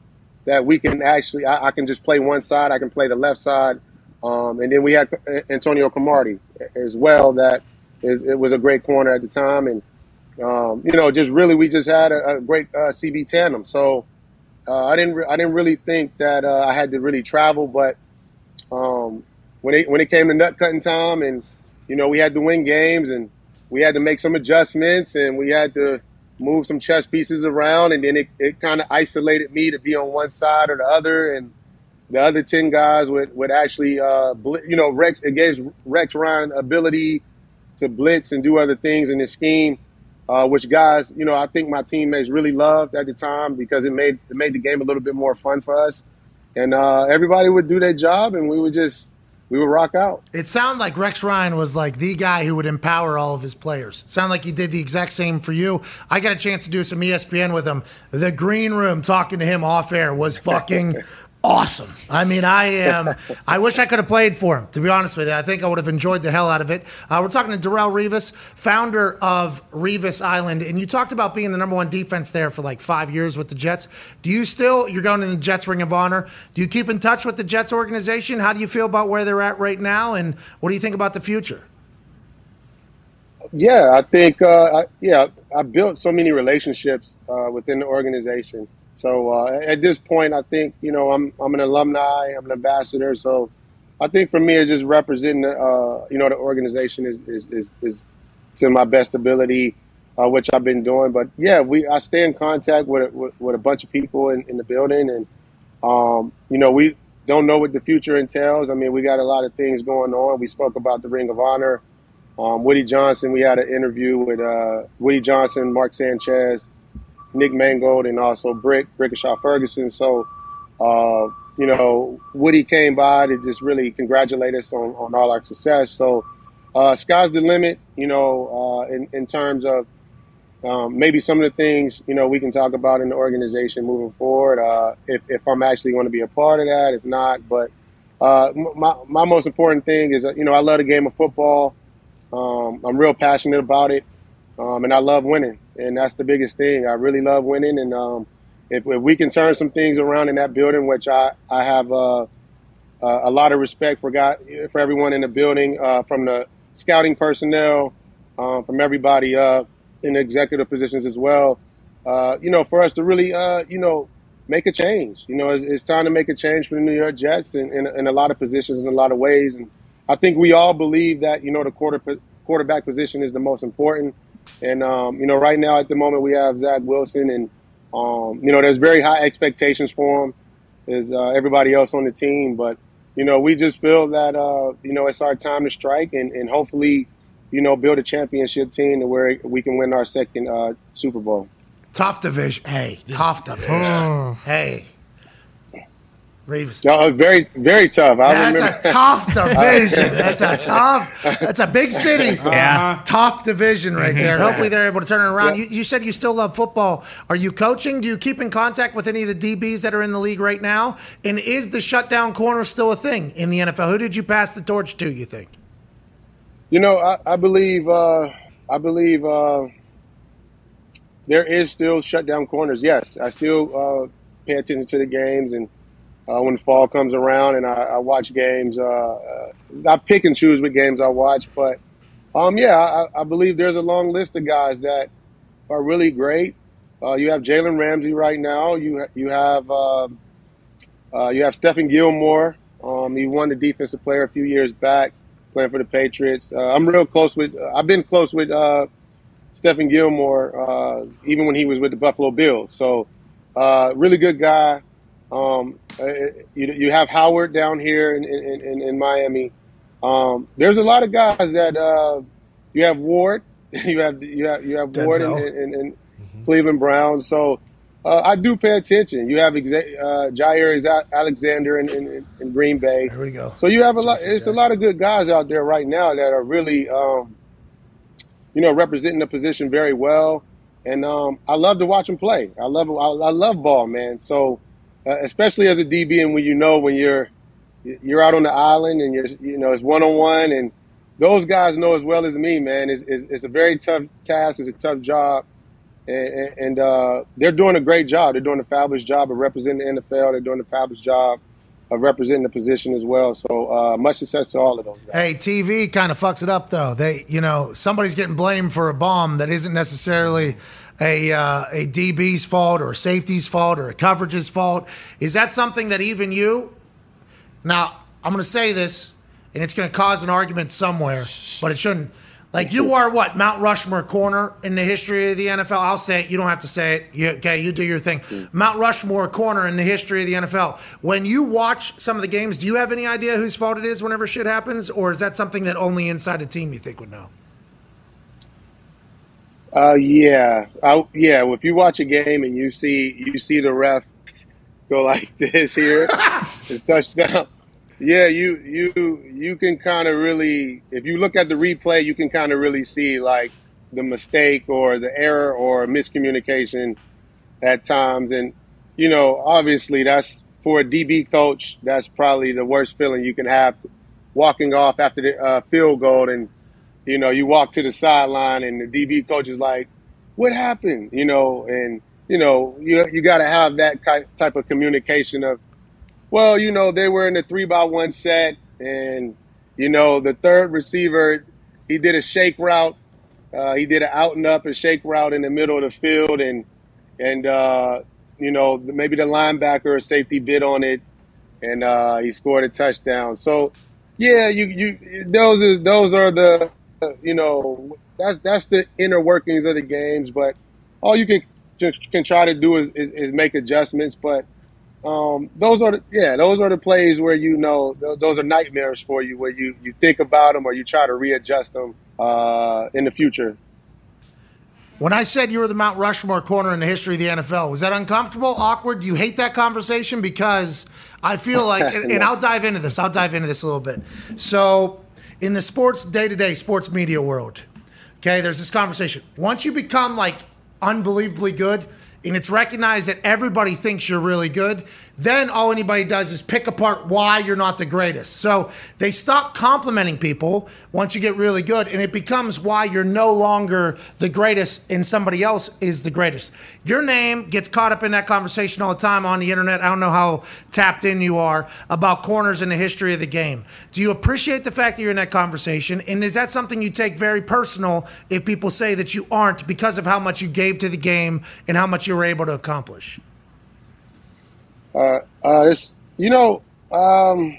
that we can actually. I, I can just play one side. I can play the left side. Um, and then we had Antonio Cromartie as well. That is, it was a great corner at the time, and um, you know, just really we just had a, a great uh, CB tandem. So uh, I didn't re- I didn't really think that uh, I had to really travel, but um, when it when it came to nut cutting time, and you know, we had to win games, and we had to make some adjustments, and we had to move some chess pieces around, and then it, it kind of isolated me to be on one side or the other, and the other ten guys would would actually, uh, bl- you know, Rex it gave Rex Ryan ability to blitz and do other things in his scheme, uh, which guys, you know, I think my teammates really loved at the time because it made it made the game a little bit more fun for us, and uh, everybody would do their job, and we would just we would rock out. It sounded like Rex Ryan was like the guy who would empower all of his players. Sound like he did the exact same for you. I got a chance to do some ESPN with him. The green room talking to him off air was fucking awesome. I mean, I am. I wish I could have played for him. To be honest with you, I think I would have enjoyed the hell out of it. Uh, we're talking to Darrelle Revis, founder of Revis Island, and you talked about being the number one defense there for like five years with the Jets. Do you still? You're going in the Jets Ring of Honor. Do you keep in touch with the Jets organization? How do you feel about where they're at right now, and what do you think about the future? Yeah, I think uh, I, yeah, I built so many relationships uh, within the organization. So uh, at this point, I think you know I'm I'm an alumni, I'm an ambassador. So I think for me, it's just representing uh, you know the organization is is, is, is to my best ability, uh, which I've been doing. But yeah, we I stay in contact with with, with a bunch of people in, in the building, and um, you know we don't know what the future entails. I mean, we got a lot of things going on. We spoke about the Ring of Honor. Um, Woody Johnson, we had an interview with uh, Woody Johnson, Mark Sanchez, Nick Mangold, and also Brick, Brickashaw Ferguson. So, uh, you know, Woody came by to just really congratulate us on, on all our success. So, uh, sky's the limit, you know, uh, in, in terms of um, maybe some of the things, you know, we can talk about in the organization moving forward. Uh, if, if I'm actually going to be a part of that, if not, but uh, my, my most important thing is, uh, you know, I love the game of football. Um, I'm real passionate about it, um, and I love winning, and that's the biggest thing. I really love winning, and um, if, if, we can turn some things around in that building, which I I have uh, a lot of respect for God, for everyone in the building, uh, from the scouting personnel, um, from everybody in executive positions as well. Uh, you know, for us to really, uh, you know, make a change. You know, it's, it's, time to make a change for the New York Jets in, in, in a lot of positions, in a lot of ways, and I think we all believe that you know the quarter quarterback position is the most important. And um, you know, right now at the moment we have Zach Wilson, and um, you know, there's very high expectations for him, as uh, everybody else on the team. But you know, we just feel that uh, you know it's our time to strike, and, and hopefully, you know, build a championship team to where we can win our second uh, Super Bowl. Tough division. Hey, tough division. hey. Reeves. No, very, very tough. I that's remember. a tough division. That's a tough. That's a big city. Yeah. Tough division right there. Hopefully they're able to turn it around. You, you said you still love football. Are you coaching? Do you keep in contact with any of the DBs that are in the league right now? And is the shutdown corner still a thing in the NFL? Who did you pass the torch to? You think? You know, I, I believe. Uh, I believe uh, there is still shutdown corners. Yes, I still uh, pay attention to the games and uh, when fall comes around and I, I watch games. Uh, I pick and choose what games I watch, but um, yeah, I, I, believe there's a long list of guys that are really great. Uh, you have Jalen Ramsey right now. You you have uh, you have Stephon Gilmore. Um, he won the defensive player a few years back, playing for the Patriots. Uh, I'm real close with. I've been close with Stephon Gilmore even when he was with the Buffalo Bills. So really good guy. Um, you, you have Howard down here in, in, in, in Miami. Um, there's a lot of guys that uh, you have Ward, you have you have you have Ward and, mm-hmm. Cleveland Browns. So uh, I do pay attention. You have uh, Jaire Alexander in, in, in, Green Bay. There we go. So you have a lot. It's a lot of good guys out there right now that are really, um, you know, representing the position very well. And um, I love to watch them play. I love I, I love ball, man. So uh, especially as a DB, and when you know when you're you're out on the island and you're you know it's one on one, and those guys know as well as me, man. It's, it's, it's a very tough task. It's a tough job, and, and uh, they're doing a great job. They're doing a fabulous job of representing the NFL. They're doing a fabulous job of representing the position as well. So uh, much success to all of those guys. Hey, TV kind of fucks it up though. They, you know, somebody's getting blamed for a bomb that isn't necessarily a uh, a DB's fault or a safety's fault or a coverage's fault. Is that something that even you? Now, I'm going to say this, and it's going to cause an argument somewhere, but it shouldn't. Like you are what Mount Rushmore corner in the history of the NFL. I'll say it. You don't have to say it. You, okay, you do your thing. Mount Rushmore corner in the history of the NFL. When you watch some of the games, do you have any idea whose fault it is whenever shit happens, or is that something that only inside the team you think would know? Uh, yeah, I, yeah. If you watch a game and you see you see the ref go like this here, the touchdown. Yeah, you you you can kind of really, if you look at the replay, you can kind of really see like the mistake or the error or miscommunication at times, and you know, obviously that's for a DB coach, that's probably the worst feeling you can have, walking off after the uh, field goal and you know, you walk to the sideline and the DB coach is like, "What happened?" You know, and you know, you you got to have that type of communication of, well, you know, they were in a three by one set, and you know, the third receiver, he did a shake route, uh, he did an out and up and shake route in the middle of the field, and and uh, you know, maybe the linebacker or safety bid on it, and uh, he scored a touchdown. So, yeah, you you those are those are the you know, that's that's the inner workings of the games. But all you can can try to do is, is, is make adjustments. But um, those are the, yeah, those are the plays where you know those, those, are nightmares for you, where you you think about them or you try to readjust them uh, in the future. When I said you were the Mount Rushmore corner in the history of the NFL, was that uncomfortable, awkward? Do you hate that conversation? Because I feel like, and, and I'll dive into this. I'll dive into this a little bit. So in the sports day to day sports media world, okay, there's this conversation. Once you become like unbelievably good, and it's recognized that everybody thinks you're really good, then all anybody does is pick apart why you're not the greatest. So they stop complimenting people once you get really good, and it becomes why you're no longer the greatest and somebody else is the greatest. Your name gets caught up in that conversation all the time on the internet. I don't know how tapped in you are about corners in the history of the game. Do you appreciate the fact that you're in that conversation? And is that something you take very personal if people say that you aren't because of how much you gave to the game and how much you were able to accomplish? Uh, uh, it's you know, um,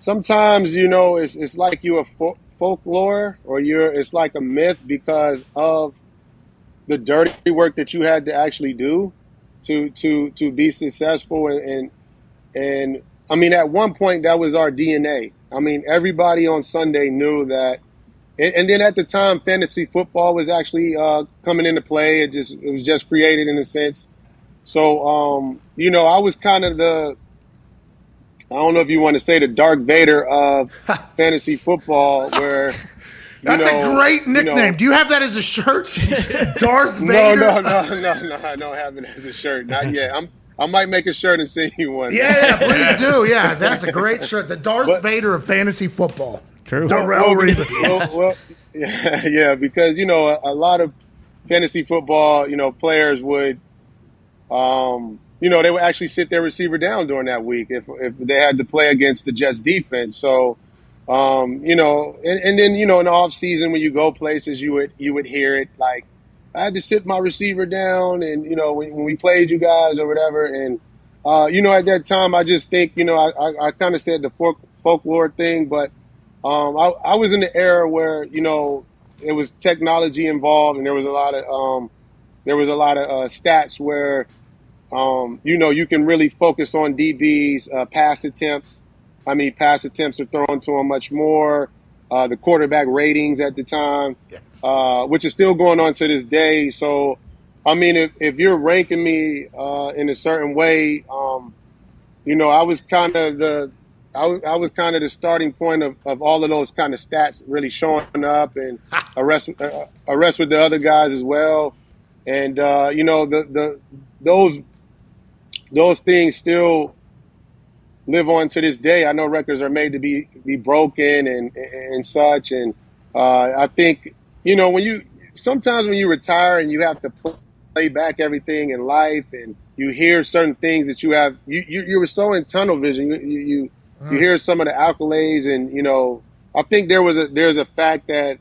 sometimes you know it's it's like you're a fo- folklore or you're it's like a myth because of the dirty work that you had to actually do to to to be successful and and, and I mean at one point that was our DNA. I mean everybody on Sunday knew that. And, and then at the time, fantasy football was actually uh, coming into play. It just it was just created in a sense so, um, you know, I was kind of the, I don't know if you want to say the Darth Vader of fantasy football, where. That's know, a great nickname. You know, Do you have that as a shirt? Darth no, Vader? no, no, no, no, no. I don't have it as a shirt. Not yet. I'm. I might make a shirt and send you one. Yeah, yeah, please do. Yeah, that's a great shirt. The Darth but, Vader of fantasy football. True. Darrelle well, well, well, yeah, yeah, because you know a, a lot of fantasy football, you know, players would um, you know, they would actually sit their receiver down during that week if, if they had to play against the Jets defense. So, um, you know, and, and, then, you know, in the off season when you go places, you would, you would hear it like, I had to sit my receiver down and, you know, when, when we played you guys or whatever. And, uh, you know, at that time, I just think, you know, I, I, I kind of said the folk, folklore thing, but, um, I, I was in the era where, you know, it was technology involved and there was a lot of, um, there was a lot of uh, stats where um, you know, you can really focus on DB's uh, pass attempts. I mean, pass attempts are thrown to him much more. Uh, the quarterback ratings at the time, yes. uh, which is still going on to this day. So, I mean, if, if you're ranking me uh, in a certain way, um, you know, I was kind of the I was, I was kind of the starting point of, of all of those kind of stats really showing up and arrest uh, arrest with the other guys as well. And uh, you know, the the those those things still live on to this day. I know records are made to be be broken and and such, and uh, I think you know when you sometimes when you retire and you have to play back everything in life and you hear certain things that you have. You you, you were so in tunnel vision. You you you, you hear some of the accolades, and you know. I think there was a there's a fact that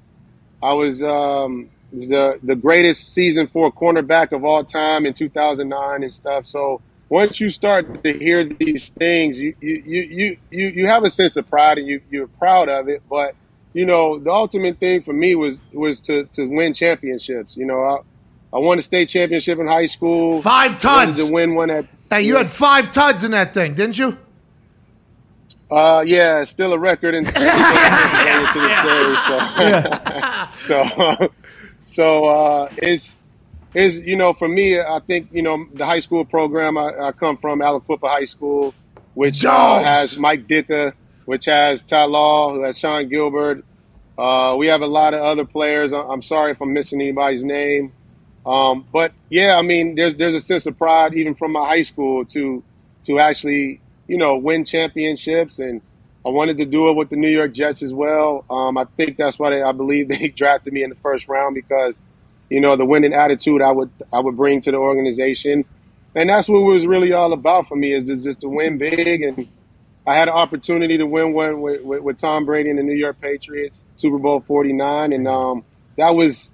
I was um, the the greatest season for a cornerback of all time in 2009 and stuff. So once you start to hear these things, you you you you, you have a sense of pride and you you're proud of it. But you know the ultimate thing for me was was to to win championships. You know I I won a state championship in high school. Five tons. to win one at. Hey, you had five tuds in that thing, didn't you? Uh, yeah, still a record and so, so, so uh, it's it's you know for me, I think you know the high school program I, I come from, Aliquippa High School, which uh, has Mike Ditka, which has Ty Law, who has Sean Gilbert. Uh, we have a lot of other players. I- I'm sorry if I'm missing anybody's name. Um, but yeah, I mean, there's there's a sense of pride even from my high school to to actually you know win championships, and I wanted to do it with the New York Jets as well. Um, I think that's why they, I believe they drafted me in the first round because you know the winning attitude I would I would bring to the organization, and that's what it was really all about for me is just to win big and. I had an opportunity to win one with, with, with Tom Brady and the New York Patriots, Super Bowl 49, and um, that was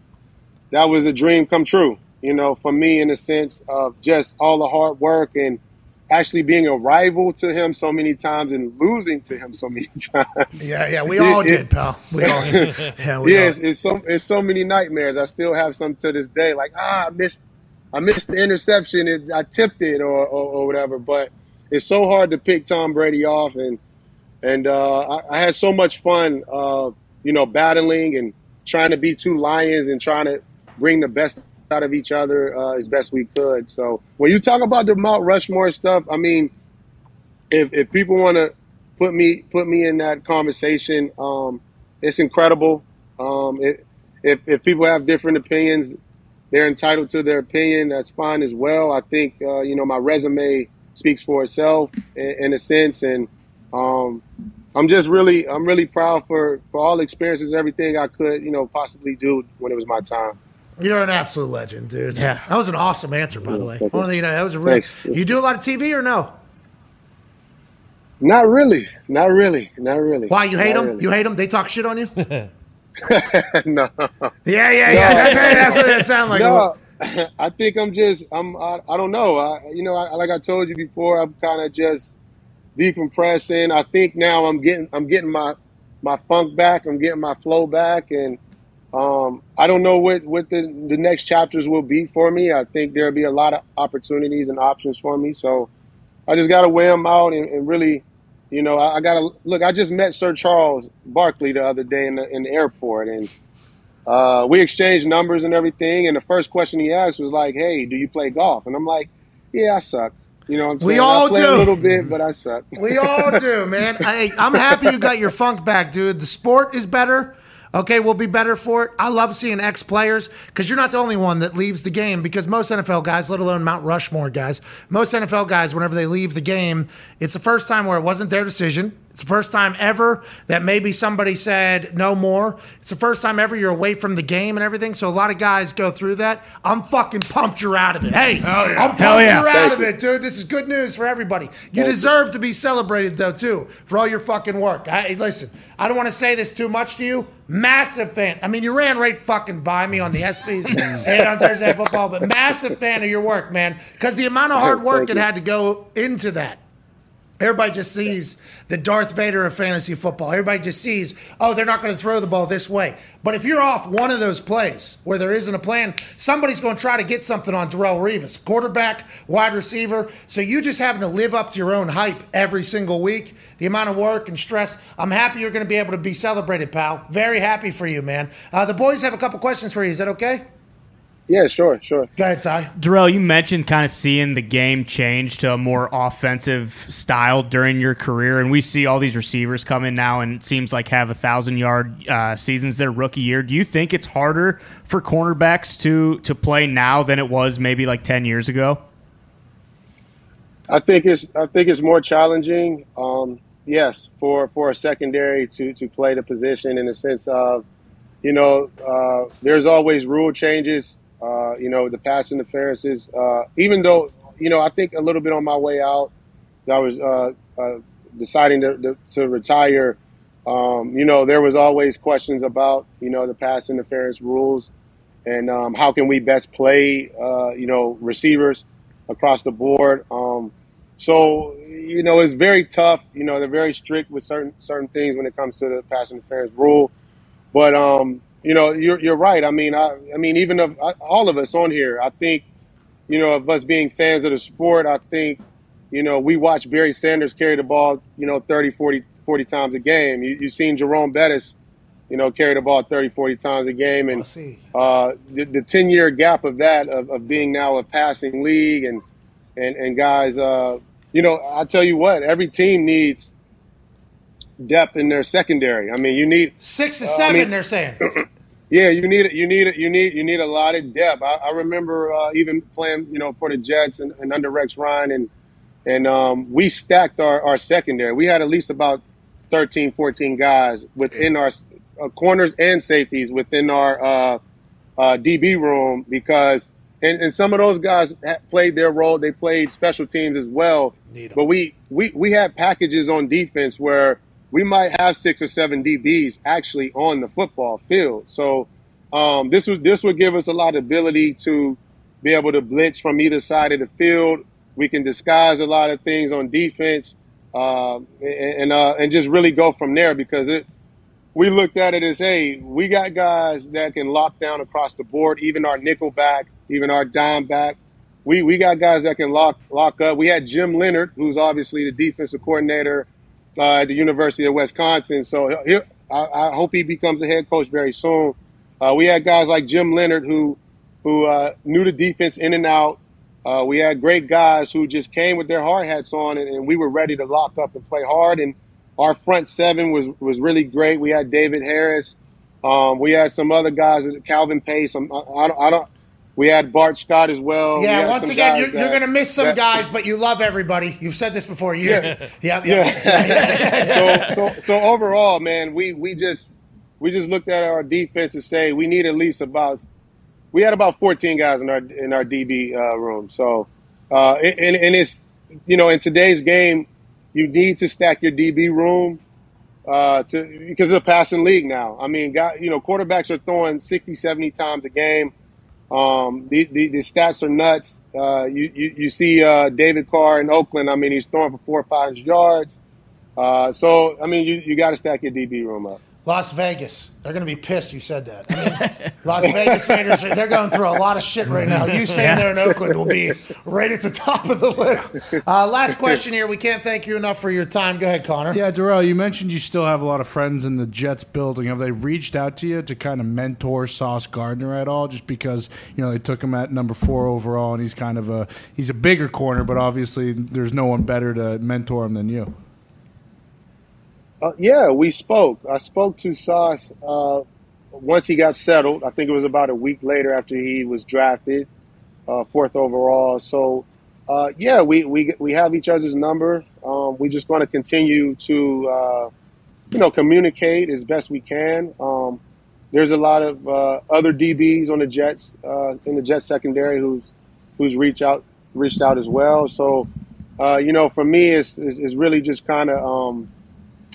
that was a dream come true, you know, for me in the sense of just all the hard work and actually being a rival to him so many times and losing to him so many times. Yeah, yeah, we all It- did, it- pal. We all did. Yeah, we yeah, all it's, it's so it's so many nightmares. I still have some to this day. Like ah, I missed I missed the interception. It, I tipped it or, or or whatever. But it's so hard to pick Tom Brady off, and and uh, I, I had so much fun, uh, you know, battling and trying to be two lions and trying to bring the best out of each other uh, as best we could. So when you talk about the Mount Rushmore stuff, I mean, if if people want to put me put me in that conversation, um, it's incredible. Um, it, if if people have different opinions, they're entitled to their opinion. That's fine as well. I think uh, you know my resume speaks for itself in, in a sense, and um, I'm just really I'm really proud for for all experiences, everything I could you know possibly do when it was my time. You're an absolute legend, dude. Yeah. That was an awesome answer, by the way. Thank I you. want you know that was a really. You do a lot of TV or no? Not really, not really, not really. Why you hate Not them? really. You hate them? They talk shit on you? yeah, no. yeah, yeah. That's, that's what that sounds like. no, I think I'm just I'm I, I don't know. I, you know, I, like I told you before, I'm kind of just decompressing. I think now I'm getting I'm getting my my funk back. I'm getting my flow back, and um, I don't know what what the the next chapters will be for me. I think there'll be a lot of opportunities and options for me. So I just got to weigh them out and, and really. You know, I, I got to look. I just met Sir Charles Barkley the other day in the in the airport, and uh, we exchanged numbers and everything. And the first question he asked was like, "Hey, do you play golf?" And I'm like, "Yeah, I suck." You know, what I'm saying We all I play do. a little bit, but I suck. We all do, man. Hey, I'm happy you got your funk back, dude. The sport is better. Okay, we'll be better for it. I love seeing ex players because you're not the only one that leaves the game. Because most NFL guys, let alone Mount Rushmore guys, most NFL guys, whenever they leave the game, it's the first time where it wasn't their decision. It's the first time ever that maybe somebody said no more. It's the first time ever you're away from the game and everything. So a lot of guys go through that. I'm fucking pumped you're out of it. Hey, I'm pumped Hell yeah. you're out Thank of it, dude. This is good news for everybody. You deserve to be celebrated though too for all your fucking work. I, listen, I don't want to say this too much to you. Massive fan. I mean, you ran right fucking by me on the ESPYS and on Thursday Night Football, but massive fan of your work, man. Because the amount of hard work Thank that you. had to go into that. Everybody just sees the Darth Vader of fantasy football. Everybody just sees, oh, they're not going to throw the ball this way. But if you're off one of those plays where there isn't a plan, somebody's going to try to get something on Darrelle Revis, quarterback, wide receiver. So you just having to live up to your own hype every single week. The amount of work and stress. I'm happy you're going to be able to be celebrated, pal. Very happy for you, man. Uh, the boys have a couple questions for you. Is that okay? Yeah, sure, sure. Go ahead, Ty. Darrelle, you mentioned kind of seeing the game change to a more offensive style during your career, and we see all these receivers come in now, and it seems like have a thousand yard uh, seasons their rookie year. Do you think it's harder for cornerbacks to to play now than it was maybe like ten years ago? I think it's I think it's more challenging. Um, yes, for for a secondary to to play the position in the sense of, you know, uh, there's always rule changes. Uh, you know, the pass interferences. Uh, even though you know, I think a little bit on my way out, I was uh, uh, deciding to, to, to retire. Um, you know, there was always questions about you know the pass interference rules and um, how can we best play uh, you know receivers across the board. Um, so you know, it's very tough. You know, they're very strict with certain certain things when it comes to the pass interference rule. But um, you know, you're you're right. I mean, I I mean, even of all of us on here, I think you know, of us being fans of the sport, I think you know we watch Barry Sanders carry the ball, you know, 30, 40, 40 times a game. You, you've seen Jerome Bettis, you know, carry the ball 30, 40 times a game, and uh, the, the 10 year gap of that of, of being now a passing league and and and guys, uh, you know, I tell you what, every team needs depth in their secondary. I mean, you need six to uh, seven. I mean, they're saying. Yeah, you need it. you need it. you need you need a lot of depth. I, I remember uh, even playing, you know, for the Jets and, and under Rex Ryan, and and um, we stacked our, our secondary. We had at least about 13, 14 guys within our uh, corners and safeties within our uh, uh, DB room because, and, and some of those guys played their role. They played special teams as well. But we, we, we had packages on defense where we might have six or seven DBs actually on the football field. So um, this would this would give us a lot of ability to be able to blitz from either side of the field. We can disguise a lot of things on defense uh, and uh, and just really go from there because it. We looked at it as, hey, we got guys that can lock down across the board, even our nickel back, even our dime back. We we got guys that can lock lock up. We had Jim Leonhard, who's obviously the defensive coordinator uh, at the University of Wisconsin. So he, I, I, hope he becomes a head coach very soon. Uh, we had guys like Jim Leonhard who who uh, knew the defense in and out. Uh, we had great guys who just came with their hard hats on, and, and, we were ready to lock up and play hard. And our front seven was was really great. We had David Harris. Um, we had some other guys, Calvin Pace. I, I, don't, I don't we had Bart Scott as well. Yeah, had once again, you're, you're going to miss some that- guys, but you love everybody. You've said this before. You, Yeah. yeah, yeah. so, so, so overall, man, we we just we just looked at our defense and say we need at least about we had about 14 guys in our in our DB uh, room. So, uh, and and it's you know in today's game, you need to stack your DB room uh, to because it's a passing league now. I mean, guy, you know, quarterbacks are throwing 60, 70 times a game. Um, the, the, the stats are nuts. Uh, you, you, you see uh, David Carr in Oakland. I mean, he's throwing for four or five yards. Uh, so, I mean, you, you got to stack your DB room up. Las Vegas. They're going to be pissed you said that. I mean, Las Vegas Raiders, they're going through a lot of shit right now. You sitting there in Oakland will be right at the top of the list. Uh, last question here. We can't thank you enough for your time. Go ahead, Connor. Yeah, Darrelle, you mentioned you still have a lot of friends in the Jets building. Have they reached out to you to kind of mentor Sauce Gardner at all? Just because you know they took him at number four overall, and he's kind of a he's a bigger corner, but obviously there's no one better to mentor him than you. Uh, yeah, we spoke. I spoke to Sauce uh, once he got settled. I think it was about a week later after he was drafted, uh, fourth overall. So, uh, yeah, we, we we have each other's number. Um, we just going to continue to, uh, you know, communicate as best we can. Um, there's a lot of uh, other DBs on the Jets in the Jets secondary who's who's reached out reached out as well. So, you know, for me, it's it's, it's really just kind of. Um,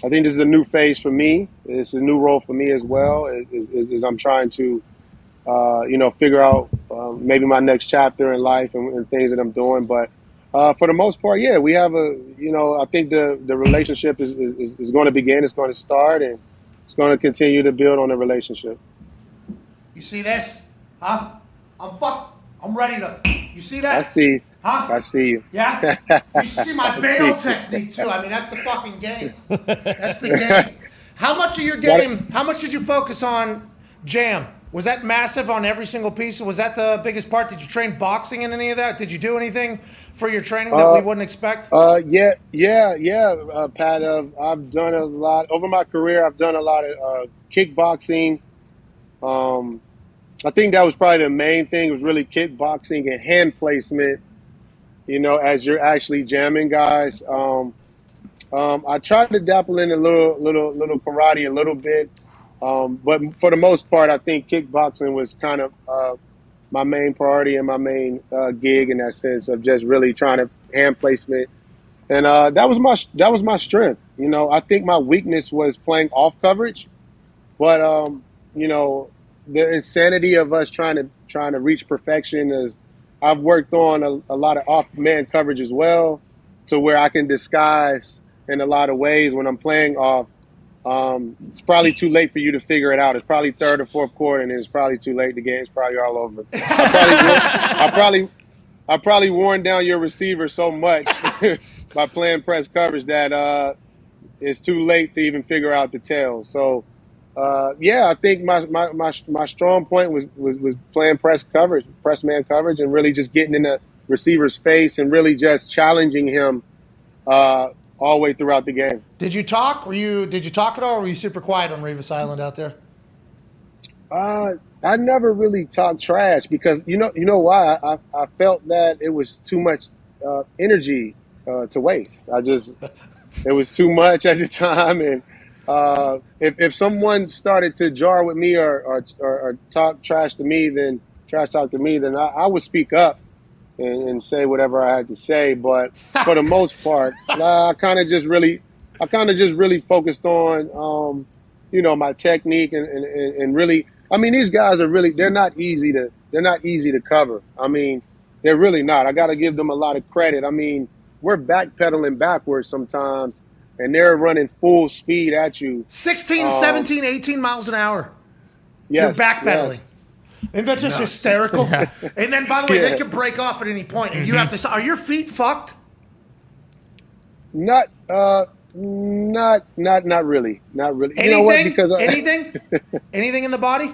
I think this is a new phase for me. It's a new role for me as well. Is I'm trying to, uh, you know, figure out um, maybe my next chapter in life and, and things that I'm doing. But uh, for the most part, yeah, we have a, you know, I think the the relationship is, is, is going to begin. It's going to start, and it's going to continue to build on the relationship. You see this? Huh? I'm fuck. I'm ready to. You see that? I see. Huh? I see you. Yeah? You see my bail technique too. I mean, that's the fucking game. That's the game. How much of your game? How much did you focus on jam? Was that massive on every single piece? Was that the biggest part? Did you train boxing in any of that? Did you do anything for your training that we Uh, wouldn't expect? Uh, yeah, yeah, yeah, uh, Pat. Uh, I've done a lot over my career. I've done a lot of uh, kickboxing. Um, I think that was probably the main thing was really kickboxing and hand placement. You know, as you're actually jamming guys. Um, um, I tried to dabble in a little, little, little karate a little bit, um, but for the most part, I think kickboxing was kind of uh, my main priority and my main uh, gig in that sense of just really trying to hand placement, and uh, that was my that was my strength. You know, I think my weakness was playing off coverage, but um, you know, the insanity of us trying to trying to reach perfection is. I've worked on a, a lot of off man coverage as well, to where I can disguise in a lot of ways when I'm playing off. Um, it's probably too late for you to figure it out. It's probably third or fourth quarter, and it's probably too late. The game's probably all over. I probably, I probably, I probably worn down your receiver so much by playing press coverage that uh, it's too late to even figure out the tail. So, uh, yeah, I think my, my, my, my strong point was, was was playing press coverage, press man coverage, and really just getting in the receiver's face and really just challenging him uh, all the way throughout the game. Did you talk? Were you did you talk at all? Or were you super quiet on Revis Island out there? Uh, I never really talked trash because you know you know why I, I felt that it was too much uh, energy uh, to waste. I just it was too much at the time, and uh, if if someone started to jar with me or or, or, or talk trash to me, then trash talk to me, then I, I would speak up and, and say whatever I had to say. But for the most part, I kind of just really I kind of just really focused on um, you know my technique and, and, and really I mean these guys are really they're not easy to they're not easy to cover. I mean they're really not. I got to give them a lot of credit. I mean we're backpedaling backwards sometimes and they're running full speed at you. 16, Um, 17, 18 miles an hour. Yes, You're backpedaling. yes. Isn't that just hysterical? And then, by the way, Yeah. they can break off at any point, and you have to. Are your feet fucked? Not uh not not not really. Not really. Anything? You know what? Because I, anything? anything in the body?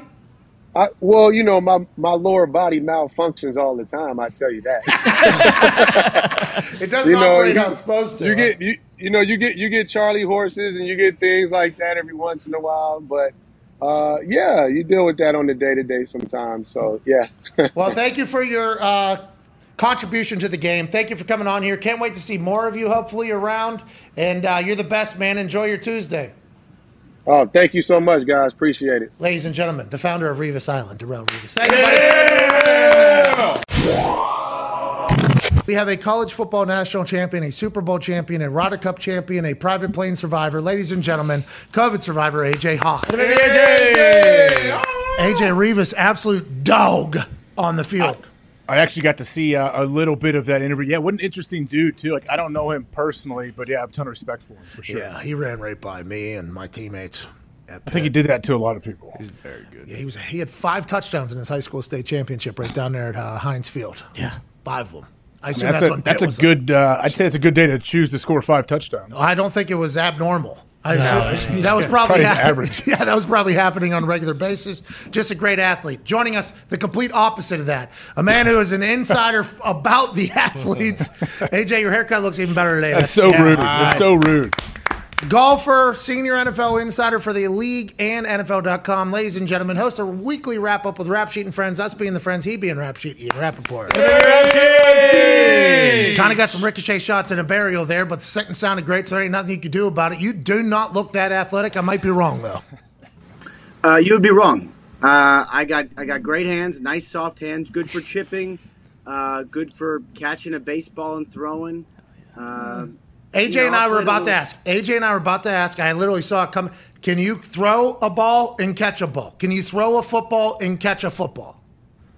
I, well, you know, my, my lower body malfunctions all the time. I tell you that. It doesn't You know, operate you- how it's supposed to. you get you you know you get you get Charlie horses and you get things like that every once in a while, but uh, yeah, you deal with that on the day to day sometimes. So yeah, Well, thank you for your uh, contribution to the game. Thank you for coming on here. Can't wait to see more of you, hopefully, around. And uh, you're the best, man. Enjoy your Tuesday. oh, thank you so much, guys. Appreciate it. Ladies and gentlemen, the founder of Revis Island, Darrelle Revis. Thank you, buddy. We have a college football national champion, a Super Bowl champion, a Ryder Cup champion, a private plane survivor. Ladies and gentlemen, COVID survivor AJ Hawk. AJ Revis, absolute dog on the field. I actually got to see uh, a little bit of that interview. Yeah, what an interesting dude too. Like I don't know him personally, but yeah, I have a ton of respect for him for sure. Yeah, he ran right by me and my teammates. I think he did that to a lot of people. He's very good. Yeah, he was. He had five touchdowns in his high school state championship right down there at uh, Heinz Field. Yeah, five of them. I I mean, assume that's that's, a, when that's Pitt was a good. Uh, I'd say it's a good day to choose to score five touchdowns. I don't think it was abnormal. I No. that was probably, Probably hap- average. Yeah, that was probably happening on a regular basis. Just a great athlete. Joining us, the complete opposite of that. A man who is an insider about the athletes. AJ, your haircut looks even better today. That's so rude. That's so rude. Golfer, senior NFL insider for the league and NFL.com. Ladies and gentlemen, host a weekly wrap up with Rap Sheet and Friends. Us being the friends, he being Rap Sheet, Ian Rapoport. Kind of got some ricochet shots and a burial there, but the sentence sounded great, so there ain't nothing you can do about it. You do not look that athletic. I might be wrong, though. Uh, you would be wrong. Uh, I got I got great hands, nice soft hands, good for chipping, uh, good for catching a baseball and throwing. Uh, AJ you know, and I were about the to ask. AJ and I were about to ask. I literally saw it come. Can you throw a ball and catch a ball? Can you throw a football and catch a football?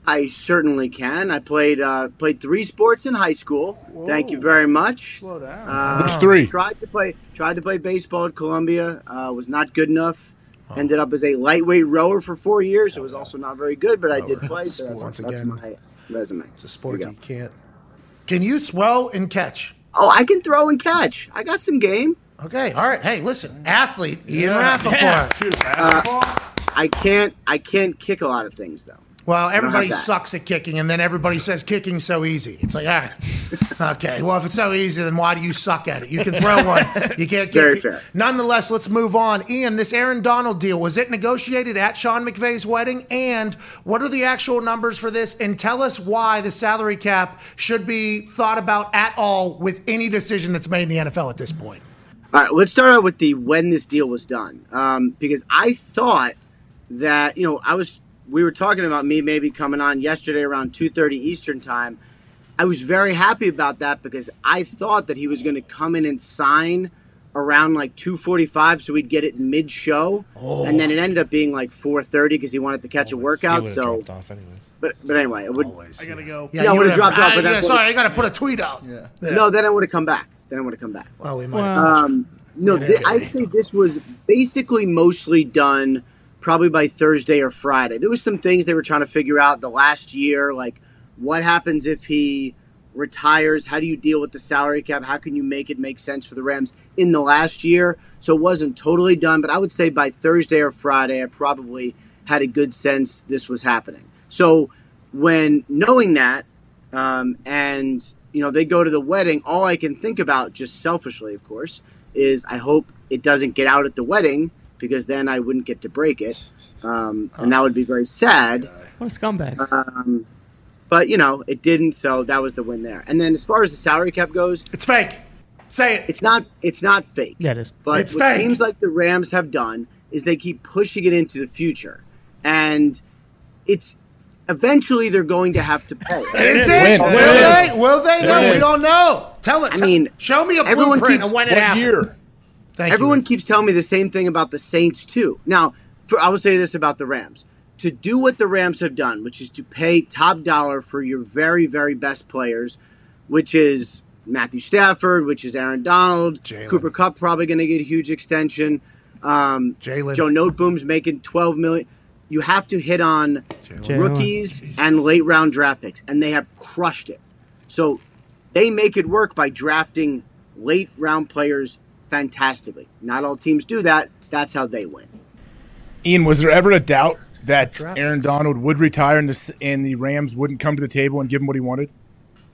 I certainly can. I played uh, played three sports in high school. Thank you very much. Slow down. Uh, Which three? Tried to play tried to play baseball at Columbia. Uh, was not good enough. Ended up as a lightweight rower for four years. It was also not very good, but I did play. So that's, Once that's again. my resume. It's a sport you can't. Can you throw and catch? Oh, I can throw and catch. I got some game. Okay, all right. Hey, listen, athlete Ian Yeah. Rapoport. Yeah. Uh, I can't. I can't kick a lot of things though. Well, everybody sucks at kicking, and then everybody says kicking's so easy. It's like, all right, okay. Well, if it's so easy, then why do you suck at it? You can throw one, you can't kick. Very it. fair. Nonetheless, let's move on. Ian, this Aaron Donald deal was it negotiated at Sean McVay's wedding? And what are the actual numbers for this? And tell us why the salary cap should be thought about at all with any decision that's made in the NFL at this point. All right, let's start out with the when this deal was done, um, because I thought that you know I was we were talking about me maybe coming on yesterday around 2:30 Eastern time. I was very happy about that because I thought that he was going to come in and sign around like 2:45 so we'd get it mid-show and then it ended up being like 4:30 because he wanted to catch a workout would've so dropped off anyways. but but anyway it would Always. I gotta go. Yeah, I would've would've- dropped off, ah, but yeah, that's sorry, I got to put a tweet out. Yeah. no then I would have come back then I would have come back Well, we might. Well- Um, no, th- I'd say this was basically mostly done probably by Thursday or Friday. There was some things they were trying to figure out the last year, like what happens if he retires? How do you deal with the salary cap? How can you make it make sense for the Rams in the last year? So it wasn't totally done, but I would say by Thursday or Friday, I probably had a good sense this was happening. So when knowing that, um, and you know they go to the wedding, all I can think about, just selfishly, of course, is I hope it doesn't get out at the wedding because then I wouldn't get to break it, um, and that would be very sad. What a scumbag. Um, but you know, it didn't, so that was the win there. And then as far as the salary cap goes, It's fake. Say it. it's not it's not fake. Yeah, it is. But It's what fake. seems like the Rams have done is they keep pushing it into the future, and it's eventually they're going to have to pay. Is When? it? Will When? they? Will they? No, we don't know. Tell it. I Tell- mean, show me a everyone blueprint keeps- of when it What happened. year? Thank Everyone you. keeps telling me the same thing about the Saints too. Now, for, I will say this about the Rams: to do what the Rams have done, which is to pay top dollar for your very, very best players, which is Matthew Stafford, which is Aaron Donald, Jalen. Cooper Kupp probably going to get a huge extension. Um, Jalen. Joe Noteboom's making twelve million. You have to hit on Jalen. rookies and late round draft picks, and they have crushed it. So they make it work by drafting late round players fantastically. Not all teams do that. That's how they win. Ian, was there ever a doubt that Aaron. Donald would retire and the, and the Rams wouldn't come to the table and give him what he wanted?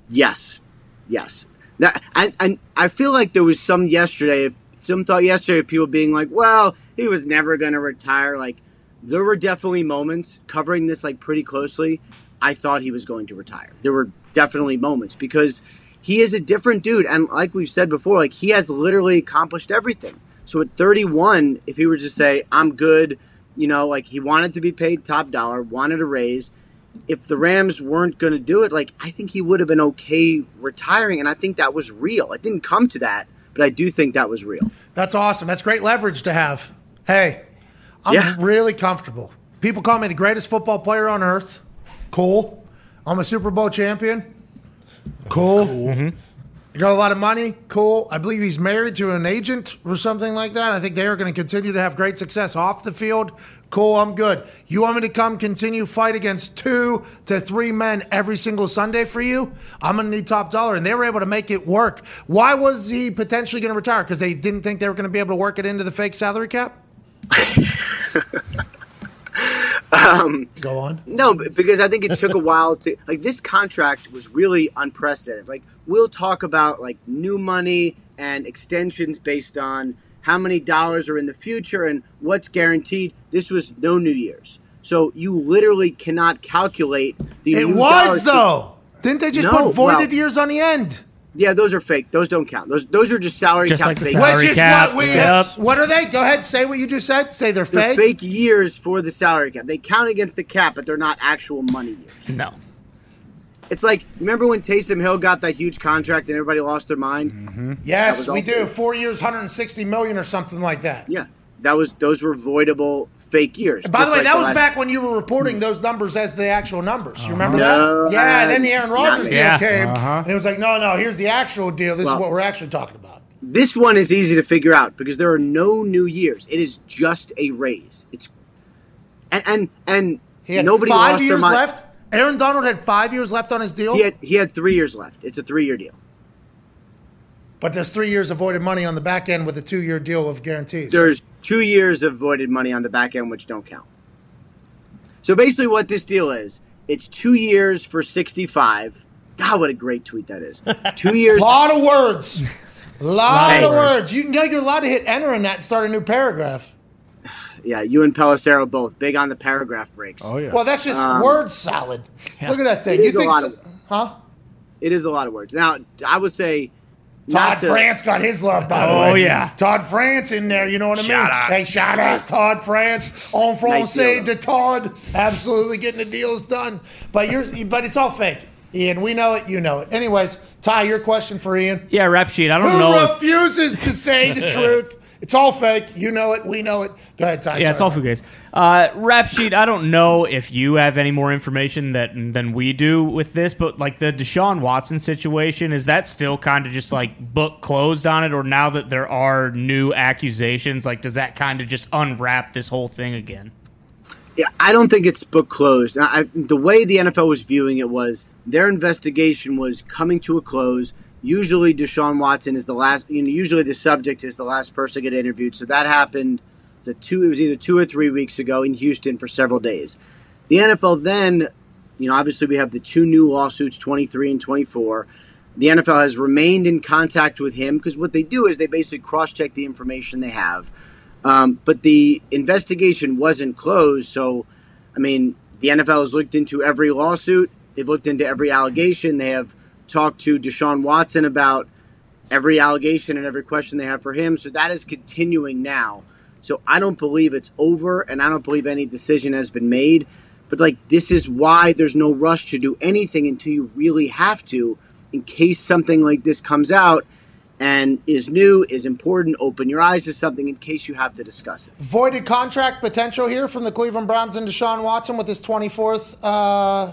Yes, yes. That and, and I feel like there was some yesterday, some thought yesterday of people being like, "Well, he was never going to retire." Like there were definitely moments covering this like pretty closely. I thought he was going to retire. There were definitely moments because he is a different dude, and like we've said before, like he has literally accomplished everything. So at 31, if he were to say, "I'm good," you know, like he wanted to be paid top dollar, wanted a raise if the Rams weren't going to do it, like I think he would have been okay retiring, and I think that was real. It didn't come to that, but I do think that was real. That's awesome. That's great leverage to have. Hey, I'm Yeah. really comfortable. People call me the greatest football player on earth. Cool. I'm a Super Bowl champion. Cool. You mm-hmm. got a lot of money. Cool. I believe he's married to an agent or something like that. I think they are going to continue to have great success off the field. Cool. I'm good. You want me to come continue fight against two to three men every single Sunday for you? I'm going to need top dollar. And they were able to make it work. Why was he potentially going to retire? Because they didn't think they were going to be able to work it into the fake salary cap? Um, Go on. No, because I think it took a while to like this contract was really unprecedented. Like we'll talk about like new money and extensions based on how many dollars are in the future and what's guaranteed. This was no New Year's. So you literally cannot calculate the It was though. Didn't they just No, put voided well- years on the end? Yeah, those are fake. Those don't count. Those those are just salary Just cap like the fake. salary Which is cap. what we. Yep. What are they? Go ahead. Say what you just said. Say they're They're fake. fake years for the salary cap. They count against the cap, but they're not actual money years. No. It's like remember when Taysom Hill got that huge contract and everybody lost their mind? Mm-hmm. Yes, we do. Four years, 160 million or something like that. Yeah, that was those were voidable fake years. By the way, like that was last- back when you were reporting those numbers as the actual numbers. You remember No, that? Yeah. uh, then the Aaron Rodgers deal Yeah. came, Uh-huh. and it was like, no, no. Here's the actual deal. This is what we're actually talking about. This one is easy to figure out because there are no new years. It is just a raise. It's and and and He had nobody five lost their years mind. left. Aaron Donald had five years left on his deal, He had he had three years left. It's a three year deal. But there's three years of voided money on the back end with a two-year deal of guarantees. There's two years of voided money on the back end which don't count. So basically, what this deal is, it's two years for sixty five. God, what a great tweet that is! Two years. A lot of words. A lot Hey. of words. You know you're allowed to hit enter in that and start a new paragraph. Yeah, you and Pelissero both big on the paragraph breaks. Oh yeah. Well, that's just Um, word salad. Look at that thing. It You is a think, lot so, of- huh? It is a lot of words. Now, I would say Todd to- France got his love, by the oh, way. Oh, yeah. Todd France in there, you know what I mean? Shout out. Hey, shout out Todd France. En Nice français deal, to Todd. Absolutely getting the deals done. But you're but it's all fake. Ian, we know it, you know it. Anyways, Ty, your question for Ian. Yeah, rap sheet. I don't Who know. If, refuses to say the truth? It's all fake. You know it. We know it. Go ahead, Ty. yeah, it's all Sorry. fugazi. Uh, rap sheet. I don't know if you have any more information that than we do with this, but like the Deshaun Watson situation, is that still kind of just like book closed on it, or now that there are new accusations, like does that kind of just unwrap this whole thing again? Yeah, I don't think it's book closed. I, I- the way the NFL was viewing it was their investigation was coming to a close. Usually, Deshaun Watson is the last. You know, usually the subject is the last person to get interviewed. So that happened. It was, two, it was either two or three weeks ago in Houston for several days. The NFL then, you know, obviously we have the two new lawsuits, 23 and 24. The NFL has remained in contact with him because what they do is they basically cross check the information they have. Um, but the investigation wasn't closed. So, I mean, the NFL has looked into every lawsuit, they've looked into every allegation. They have talked to Deshaun Watson about every allegation and every question they have for him. So that is continuing now. So I don't believe it's over, and I don't believe any decision has been made. But like, this is why there's no rush to do anything until you really have to, in case something like this comes out and is new, is important. Open your eyes to something in case you have to discuss it. Voided contract potential here from the Cleveland Browns and Deshaun Watson with his 24th uh,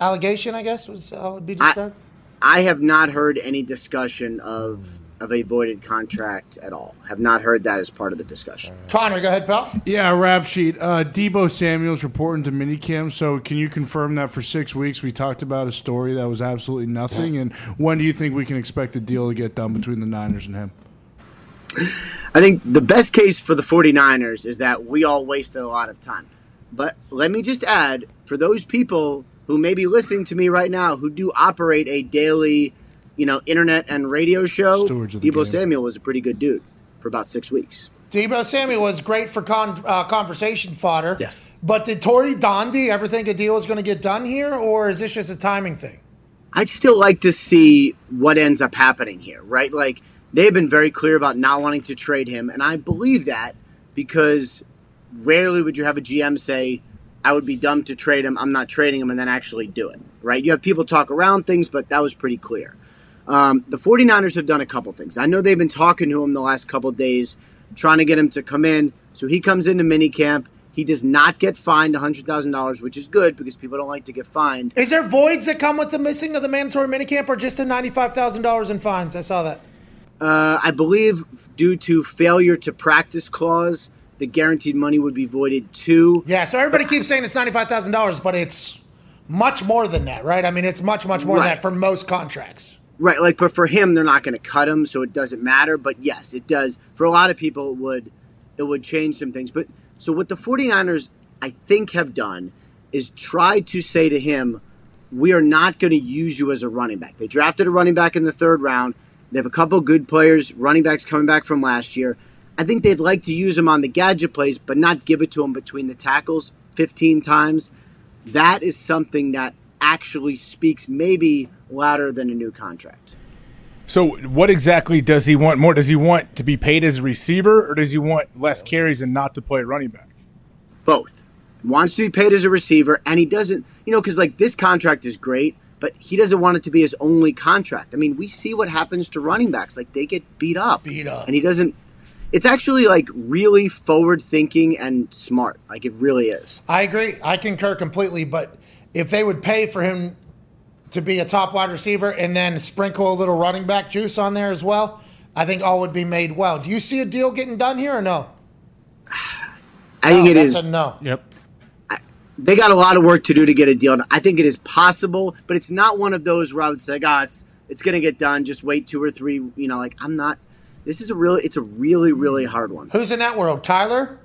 allegation, I guess, was how it would be described. I have not heard any discussion of of a voided contract at all. Have not heard that as part of the discussion. Connor, go ahead, pal. Yeah, rap sheet. Uh, Deebo Samuel's reporting to minicamp. So, can you confirm that for six weeks we talked about a story that was absolutely nothing? And when do you think we can expect a deal to get done between the Niners and him? I think the best case for the 49ers is that we all wasted a lot of time. But let me just add for those people who may be listening to me right now who do operate a daily, you know, internet and radio show, Stewards Deebo game. Samuel was a pretty good dude for about six weeks. Deebo Samuel was great for con- uh, conversation fodder. Yeah. But did Tori Dondi ever think a deal was going to get done here, or is this just a timing thing? I'd still like to see what ends up happening here, right? Like they've been very clear about not wanting to trade him, and I believe that because rarely would you have a GM say, "I would be dumb to trade him. I'm not trading him," and then actually do it, right? You have people talk around things, but that was pretty clear. Um, the 49ers have done a couple things. I know they've been talking to him the last couple days, trying to get him to come in. So he comes into minicamp. He does not get fined $100,000, which is good because people don't like to get fined. Is there voids that come with the missing of the mandatory minicamp, or just the ninety-five thousand dollars in fines? I saw that. Uh, I believe due to failure to practice clause, the guaranteed money would be voided too. Yeah. So everybody keeps saying it's ninety-five thousand dollars, but it's much more than that, right? I mean, it's much, much more than that for most contracts. Right, like, but for him, they're not going to cut him, so it doesn't matter. But yes, it does. For a lot of people, it would it would change some things. But so what the 49ers, I think, have done is try to say to him, we are not going to use you as a running back. They drafted a running back in the third round. They have a couple good players, running backs coming back from last year. I think they'd like to use him on the gadget plays, but not give it to him between the tackles 15 times. That is something that actually speaks maybe louder than a new contract. So, what exactly does he want more? Does he want to be paid as a receiver, or does he want less carries and not to play running back? both wants to be paid as a receiver and he doesn't you know because like this contract is great but he doesn't want it to be his only contract i mean we see what happens to running backs like they get beat up Beat up. and he doesn't it's actually like really forward thinking and smart like it really is I agree. I concur completely. But if they would pay for him to be a top wide receiver and then sprinkle a little running back juice on there as well, I think all would be made well. Do you see a deal getting done here or no? i think No, it that's is a no. Yep. they got a lot of work to do to get a deal done. i think it is possible but it's not one of those where i would say god it's it's gonna get done just wait two or three you know like i'm not this is a really it's a really really hard one Who's in that world? Tyler?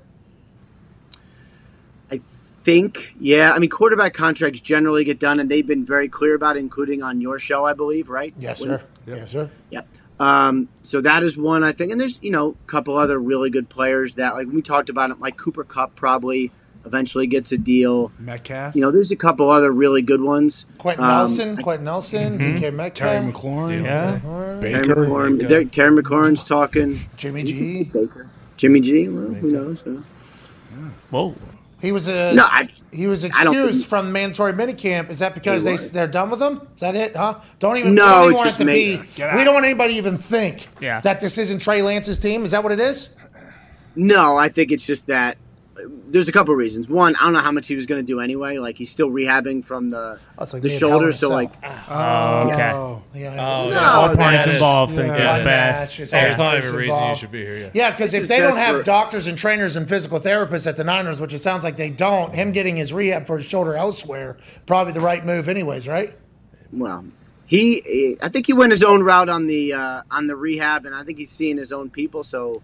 I think, yeah. I mean, quarterback contracts generally get done, and they've been very clear about it, including on your show, I believe, right? Yes, When- sir. Yes, sir. Yeah. Um, so that is one I think, and there's you know a couple other really good players that like we talked about it, like Cooper Kupp probably eventually gets a deal. Metcalf. You know, there's a couple other really good ones. Quenton Um, Nelson, Quenton Nelson, DK Metcalf, Terry McLaurin. Yeah. Terry McLaurin, Terry, Terry McLaurin's talking. Jimmy You can see G. Baker. Jimmy G. Well, who knows? Uh, Whoa. He was a No, I- he was excused from mandatory minicamp. Is that because they they're done with him? Is that it? Huh? Don't even. No, we don't even want it just to ma- be. We don't want anybody to even think Yeah. that this isn't Trey Lance's team. Is that what it is? No, I think it's just that uh, there's a couple reasons. One, I don't know how much he was going to do anyway. Like he's still rehabbing from the Oh, it's like the me and Hell shoulder, so like Oh, okay. Oh. Yeah. Oh, No, yeah. All that parties involved think yeah. it's One best. match, it's Oh, there's not even a reason you should be here. Yeah. Yeah, because if they don't have desperate. doctors and trainers and physical therapists at the Niners, which it sounds like they don't, him getting his rehab for his shoulder elsewhere, probably the right move, anyways, right? well, he I think he went his own route on the uh, on the rehab, and I think he's seeing his own people. So,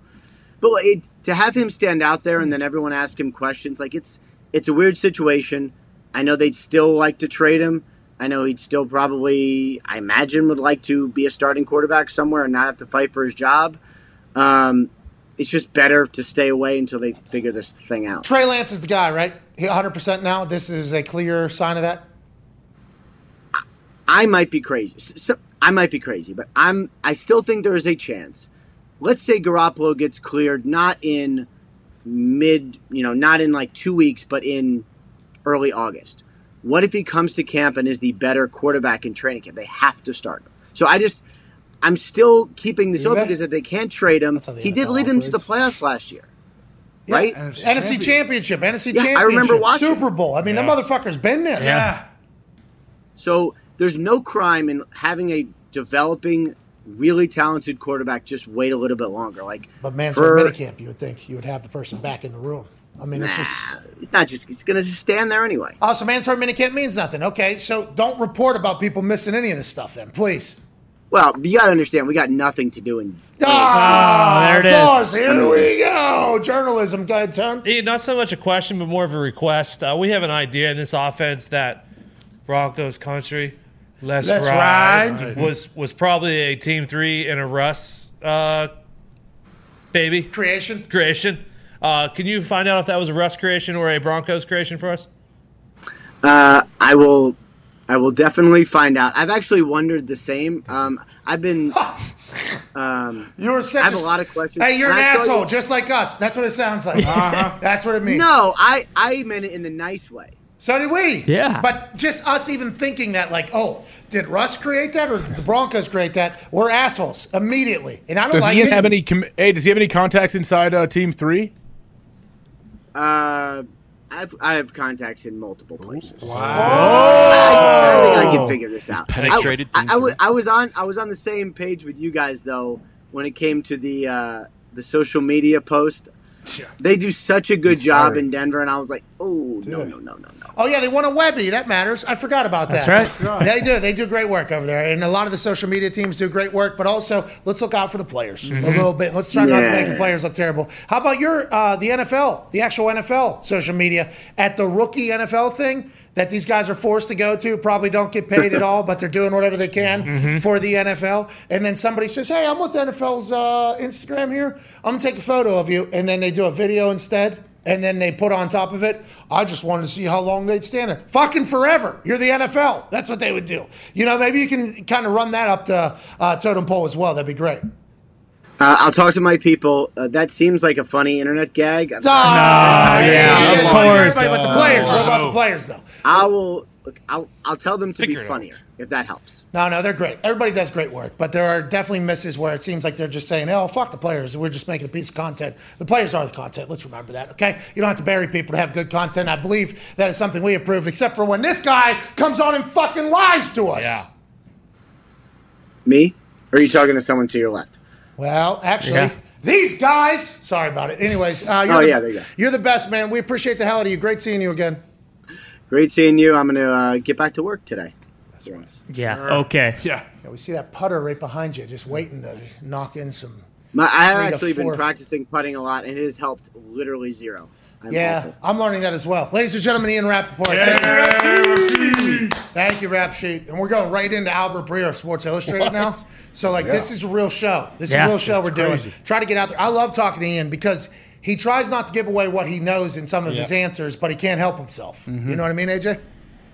but it, to have him stand out there and then everyone ask him questions, like it's it's a weird situation. I know they'd still like to trade him. I know he'd still probably, I imagine, would like to be a starting quarterback somewhere and not have to fight for his job. Um, it's just better to stay away until they figure this thing out. Trey Lance is the guy, right? He 100% now. This is a clear sign of that. I might be crazy. So, I might be crazy, but I'm. I still think there is a chance. Let's say Garoppolo gets cleared, not in mid, you know, not in like two weeks, but in early August. What if he comes to camp and is the better quarterback in training camp? They have to start him. So I just, I'm still keeping this open because if they can't trade him, That's how the he did NFL lead them to the playoffs last year, Yeah. right? NFC Championship, NFC Yeah, I Championship, remember watching. Super Bowl. I mean, Yeah. that motherfucker's been there. Yeah. So there's no crime in having a developing, really talented quarterback just wait a little bit longer. Like, But man, for- for minicamp, you would think you would have the person back in the room. I mean, it's just. It's not just. It's gonna just stand there anyway. Oh, so mandatory minicamp means nothing. Okay, so don't report about people missing any of this stuff then, please. Well, you gotta understand, we got nothing to do in. Ah, there of it is. course. Here we go. Journalism. Go ahead, Tone. Eh, Not so much a question, but more of a request. Uh, we have an idea in this offense that Broncos country, let's, Let's ride, ride. was was probably a team three and a Russ uh, baby Creation. creation. Uh, can you find out if that was a Russ creation or a Broncos creation for us? Uh, I will. I will definitely find out. I've actually wondered the same. Um, I've been. Um, You were such I have a lot of questions. Hey, you're an And I asshole, you- just like us. That's what it sounds like. That's what it means. no, I I meant it in the nice way. So did we. Yeah. But just us even thinking that, like, oh, did Russ create that or did the Broncos create that? We're assholes immediately. And I don't Does like Ian it. have any? Com- hey, does he have any contacts inside uh, Team Three? Uh, I've I have contacts in multiple places. Wow. I, I think I can figure this out. penetrated I, I, things I. I was on I was on the same page with you guys though when it came to the uh, the social media post. They do such a good job in Denver, and I was like, oh no no no no no. Oh yeah, they won a Webby. That matters. I forgot about that. That's right. They do. They do great work over there, and a lot of the social media teams do great work. But also, let's look out for the players a little bit. Let's try not to make the players look terrible. How about your uh, the NFL, the actual NFL social media at the rookie NFL thing that these guys are forced to go to? Probably don't get paid at all, but they're doing whatever they can for the NFL. And then somebody says, "Hey, I'm with the NFL's uh, Instagram here. I'm gonna take a photo of you," and then they do a video instead. And then they put on top of it, I just wanted to see how long they'd stand there. Fucking forever. You're the NFL. That's what they would do. You know, maybe you can kind of run that up to uh, totem pole as well. That'd be great. Uh, I'll talk to my people. Uh, that seems like a funny internet gag. Ah, yeah, of course. Everybody but the players. What about the players, though? I will. Look, I'll I'll tell them to Figure be it funnier if that helps. No, no, they're great. Everybody does great work, but there are definitely misses where it seems like they're just saying, "Oh, fuck the players. We're just making a piece of content." The players are the content. Let's remember that, okay? You don't have to bury people to have good content. I believe that is something we approved, except for when this guy comes on and fucking lies to us. Yeah. Me? Or are you talking to someone to your left? Well, actually, Yeah. these guys. Sorry about it. Anyways, uh, you're Oh, the, yeah, there you go. You're the best, man. We appreciate the hell out of you. Great seeing you again. Great seeing you. I'm gonna uh, get back to work today. Yeah. Okay. Yeah. Yeah, we see that putter right behind you, just waiting to knock in some. My, I have actually been practicing putting a lot, and it has helped literally zero. I'm Yeah, awful. I'm learning that as well. Ladies and gentlemen, Ian Rapoport. Thank you. Thank you, Rap Sheet. And we're going right into Albert Breer of Sports Illustrated now. So, like, this is a real show. This is a real show we're doing. crazy. Try to get out there. I love talking to Ian because he tries not to give away what he knows in some of his answers, but he can't help himself. Mm-hmm. You know what I mean, AJ?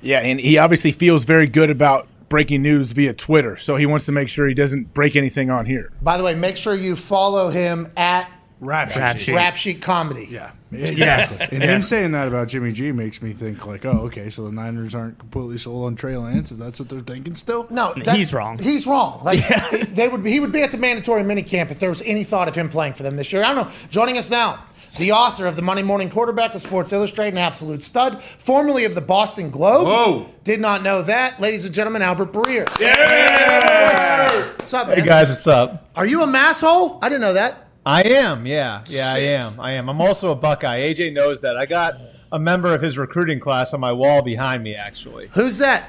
Yeah, and he obviously feels very good about breaking news via Twitter, so he wants to make sure he doesn't break anything on here. By the way, make sure you follow him at Rap sheet. Rap sheet. Rap Sheet Comedy. Yeah. Yes. And him saying that about Jimmy G makes me think like, oh, okay, so the Niners aren't completely sold on Trey Lance. If that's what they're thinking still. No, He's wrong. He's wrong. Like they would, he would be at the mandatory minicamp if there was any thought of him playing for them this year. I don't know. Joining us now, the author of the Monday Morning Quarterback of Sports Illustrated, an absolute stud, formerly of the Boston Globe. Whoa. Did not know that, ladies and gentlemen. Albert Breer. Yeah. What's up, man? Hey guys, what's up? Are you a masshole? I didn't know that. I am, yeah, yeah, I am. I am. I'm also a Buckeye. AJ knows that. I got a member of his recruiting class on my wall behind me. Actually, Who's that?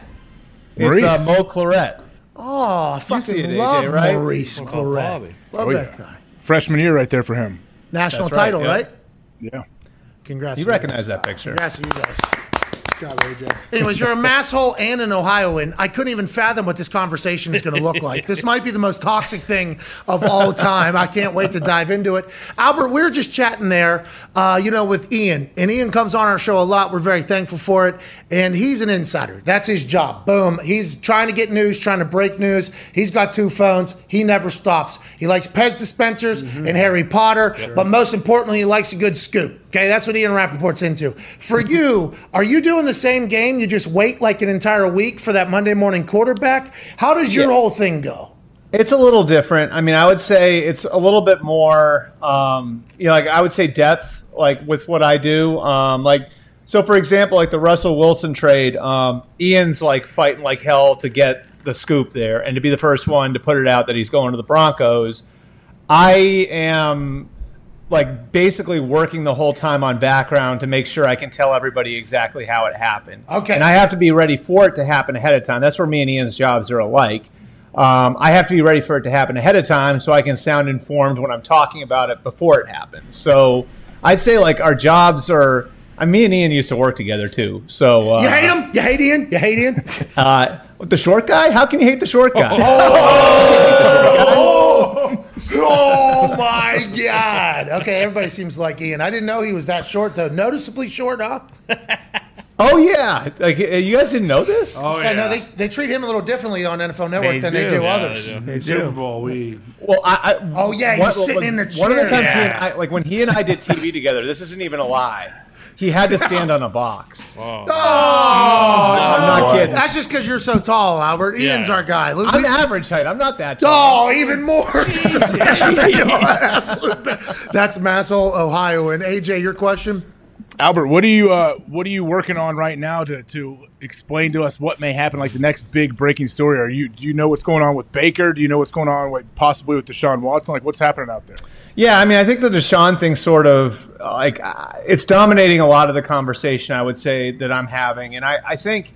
it's uh, Maurice. Mo Clarett. Oh, I see fucking it, AJ, love right? Maurice Clarett. Love Oh, that yeah. guy. Freshman year right there for him. National That's right, title, yeah. right? Yeah. Congrats. You to recognize that picture? Congrats to you guys. Job, AJ. Anyways, you're a masshole and an Ohioan. I couldn't even fathom what this conversation is going to look like. This might be the most toxic thing of all time. I can't wait to dive into it. Albert, we are just chatting there, uh, you know, with Ian, and Ian comes on our show a lot. We're very thankful for it, and he's an insider. That's his job. Boom. He's trying to get news, trying to break news. He's got two phones. He never stops. He likes Pez dispensers and Harry Potter, but most importantly, he likes a good scoop. Okay, that's what Ian Rapoport's into. For you, are you doing the same game? You just wait like an entire week for that Monday morning quarterback? How does your Yeah. whole thing go? It's a little different. I mean, I would say it's a little bit more, um, you know, like I would say depth, like with what I do. Um, like, so for example, like the Russell Wilson trade, um, Ian's like fighting like hell to get the scoop there and to be the first one to put it out that he's going to the Broncos. I am like basically working the whole time on background to make sure I can tell everybody exactly how it happened. Okay. And I have to be ready for it to happen ahead of time. That's where me and Ian's jobs are alike. Um, I have to be ready for it to happen ahead of time so I can sound informed when I'm talking about it before it happens. So I'd say like our jobs are. I me and Ian used to work together too. So uh, You hate him? You hate Ian? You hate Ian? Uh, the short guy? How can you hate the short guy? oh, oh my God. Okay, everybody seems like Ian. I didn't know he was that short, though. Noticeably short, huh? Oh yeah, like uh, you guys didn't know this? Oh, I know yeah. they, they treat him a little differently on NFL Network They than they do. do Yeah, others. In Super Bowl, we Well, I, I Oh, yeah, he was sitting in the chair. One of the chair. times he and Yeah. I, like when he and I did TV together, this isn't even a lie. He had to stand on a box. Oh, I'm not kidding. That's just because you're so tall, Albert. Ian's our guy. Look, I'm we- average height. I'm not that tall. Oh, even more. Absolute That's Masshole, Ohio. And AJ, your question? Albert, what are you uh, what are you working on right now to, to explain to us what may happen, like the next big breaking story? Are you do you know what's going on with Baker? Do you know what's going on with possibly with Deshaun Watson? Like what's happening out there? Yeah, I mean, I think the Deshaun thing sort of like uh, it's dominating a lot of the conversation. I would say that I'm having, and I, I think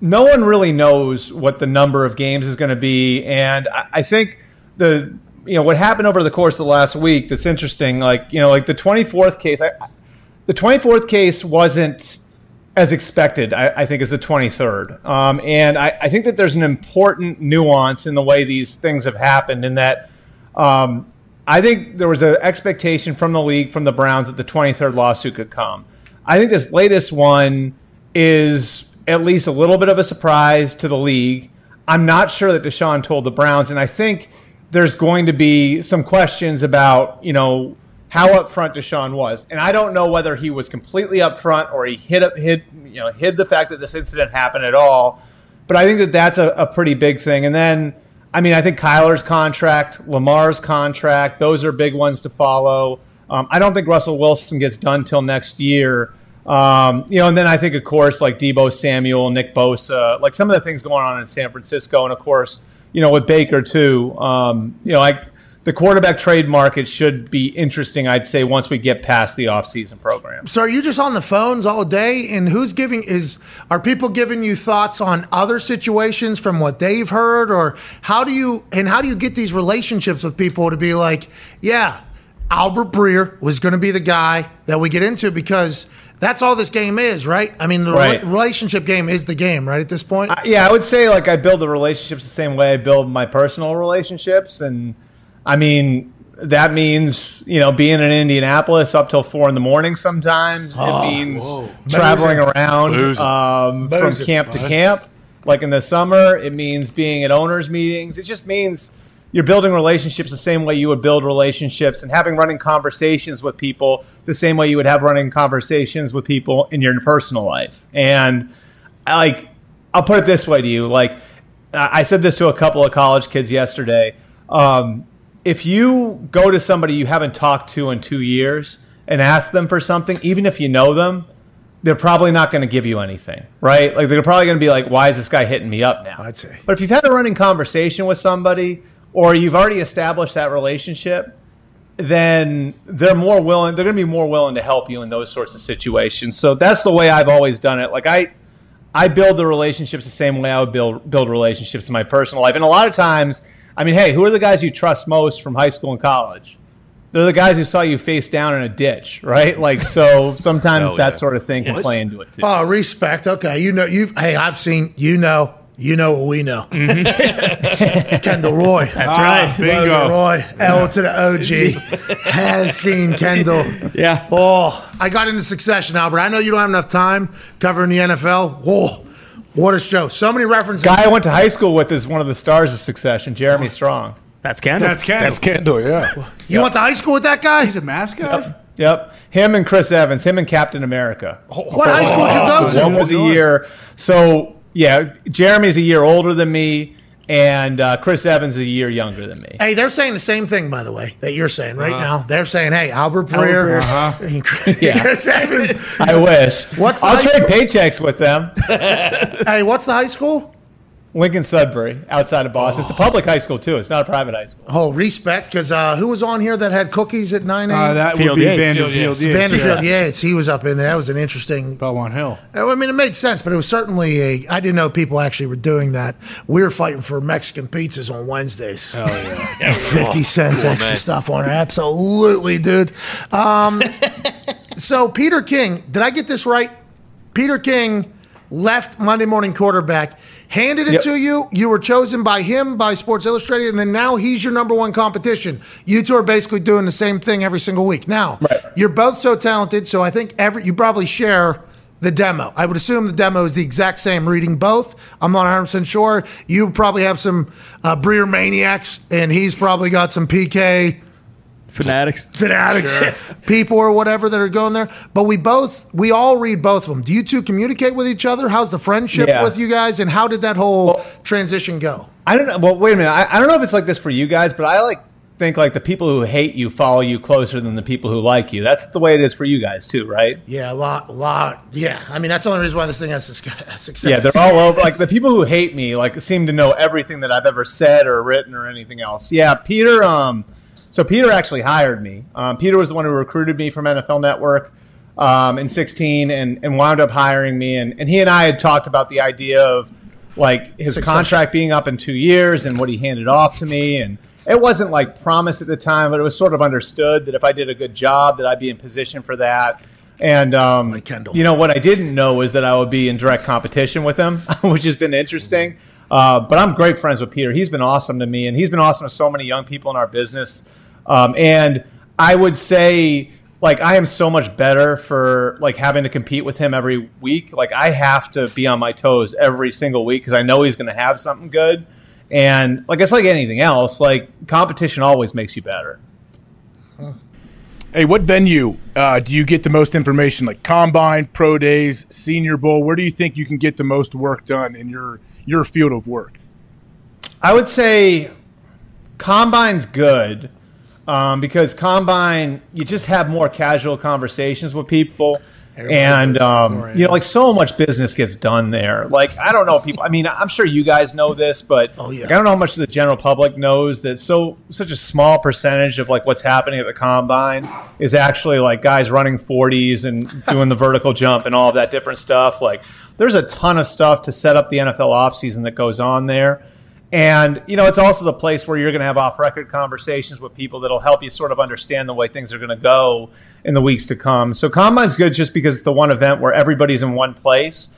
no one really knows what the number of games is going to be, and I, I think the you know what happened over the course of the last week that's interesting. Like you know, like the 24th case, I, the 24th case wasn't as expected, I, I think, as the 23rd. Um, and I, I think that there's an important nuance in the way these things have happened, in that um, I think there was an expectation from the league, from the Browns, that the 23rd lawsuit could come. I think this latest one is at least a little bit of a surprise to the league. I'm not sure that Deshaun told the Browns, and I think there's going to be some questions about, you know, how upfront Deshaun was, and I don't know whether he was completely upfront or he hid hid, you know, hid the fact that this incident happened at all. But I think that that's a, a pretty big thing. And then, I mean, I think Kyler's contract, Lamar's contract, those are big ones to follow. Um, I don't think Russell Wilson gets done till next year. Um, you know, and then I think, of course, like Deebo Samuel, Nick Bosa, like some of the things going on in San Francisco, and of course, you know, with Baker too. Um, you know, like the quarterback trade market should be interesting, I'd say, once we get past the offseason program. So are you just on the phones all day? And who's giving is are people giving you thoughts on other situations from what they've heard, or how do you and how do you get these relationships with people to be like, yeah, Albert Breer was going to be the guy that we get into because that's all this game is, right? I mean, the Right. rela- relationship game is the game, right? At this point, yeah, I would say like I build the relationships the same way I build my personal relationships, and I mean, that means you know being in Indianapolis up till four in the morning. Sometimes Oh, it means whoa. traveling Boozing. around Boozing. um, from Boozing, camp to camp. Like in the summer, it means being at owners' meetings. It just means you're building relationships the same way you would build relationships and having running conversations with people the same way you would have running conversations with people in your personal life. And I, like, I'll put it this way to you: like, I I said this to a couple of college kids yesterday. Um, if you go to somebody you haven't talked to in two years and ask them for something, even if you know them, they're probably not going to give you anything, right? Like they're probably going to be like, "Why is this guy hitting me up now?" I'd say. But if you've had a running conversation with somebody, or you've already established that relationship, then they're more willing. They're going to be more willing to help you in those sorts of situations. So that's the way I've always done it. Like I, I build the relationships the same way I would build build relationships in my personal life. And a lot of times, I mean, hey, who are the guys you trust most from high school and college? They're the guys who saw you face down in a ditch, right? Like so. Sometimes Oh, that yeah. sort of thing can What? play into it too. Oh, respect. Okay, you know you've Hey, I've seen. You know. You know what we know. Mm-hmm. Kendall Roy. That's right. Logan Bingo. Roy. L to the OG has seen Kendall. Yeah. Oh, I got into Succession, Albert. I know you don't have enough time covering the NFL. Whoa, what a show! So many references. Guy I went to high school with is one of the stars of Succession, Jeremy Strong. That's Kendall. That's Kendall. That's Kendall, yeah. You went to high school with that guy? He's a mascot. Yep. Yep. Him and Chris Evans, him and Captain America. What high school did you go to? One was a year. So, yeah, Jeremy's a year older than me, and uh, Chris Evans is a year younger than me. Hey, they're saying the same thing, by the way, that you're saying right Uh-huh. now. They're saying, "Hey, Albert Albert Breer, and Chris, Yeah. Chris Evans." I wish. What's the I'll trade school? paychecks with them. hey, what's the high school? Lincoln Sudbury, outside of Boston. It's a public high school, too. It's not a private high school. Oh, respect, because uh, who was on here that had cookies at 9 a.m.? Uh, that would Field be Yates. Vanderfield Yates. Vanderfield Yeah. Yates. He was up in there. That was an interesting. Belmont Hill. I mean, it made sense, but it was certainly a. I didn't know people actually were doing that. We were fighting for Mexican pizzas on Wednesdays. Oh yeah, 50 cents Oh, extra man. stuff on it. Absolutely, dude. Um, so, Peter King, did I get this right? Peter King left Monday Morning Quarterback, handed it Yep. to you. You were chosen by him, by Sports Illustrated, and then now he's your number one competition. You two are basically doing the same thing every single week. Now, you're both so talented, so I think every you probably share the demo. I would assume the demo is the exact same reading both. I'm not 100% sure. You probably have some uh, Breer Maniacs, and he's probably got some PK Fanatics. fanatics, people or whatever that are going there. But we both, we all read both of them. Do you two communicate with each other? How's the friendship Yeah. with you guys, and how did that whole transition go? I don't know. Well, wait a minute. I, I don't know if it's like this for you guys, but I like think like the people who hate you follow you closer than the people who like you. That's the way it is for you guys too, right? Yeah, a lot, a lot. Yeah, I mean that's the only reason why this thing has suc- success. Yeah, they're all over. Like the people who hate me, like seem to know everything that I've ever said or written or anything else. Yeah, Peter. Um, so Peter actually hired me. Um, Peter was the one who recruited me from NFL Network um, in 16 and, and wound up hiring me. And, and he and I had talked about the idea of like his contract being up in two years and what he handed off to me. And it wasn't like promised at the time, but it was sort of understood that if I did a good job, that I'd be in position for that. And um, you know what I didn't know was that I would be in direct competition with him, which has been interesting. Uh, but I'm great friends with Peter. He's been awesome to me, and he's been awesome to so many young people in our business. Um, and I would say, like, I am so much better for like having to compete with him every week. Like, I have to be on my toes every single week because I know he's going to have something good. And like it's like anything else, like competition always makes you better. Hey, what venue uh, do you get the most information? Like combine, pro days, senior bowl. Where do you think you can get the most work done in your your field of work? I would say combine's good um, because combine you just have more casual conversations with people. and um, you know, like so much business gets done there. Like I don't know, people. I mean, I'm sure you guys know this, but Oh, yeah. like, I don't know how much the general public knows that. So such a small percentage of like what's happening at the combine is actually like guys running 40s and doing the vertical jump and all of that different stuff. Like there's a ton of stuff to set up the NFL offseason that goes on there. And you know, it's also the place where you're going to have off-record conversations with people that'll help you sort of understand the way things are going to go in the weeks to come. So combine's good just because it's the one event where everybody's in one place.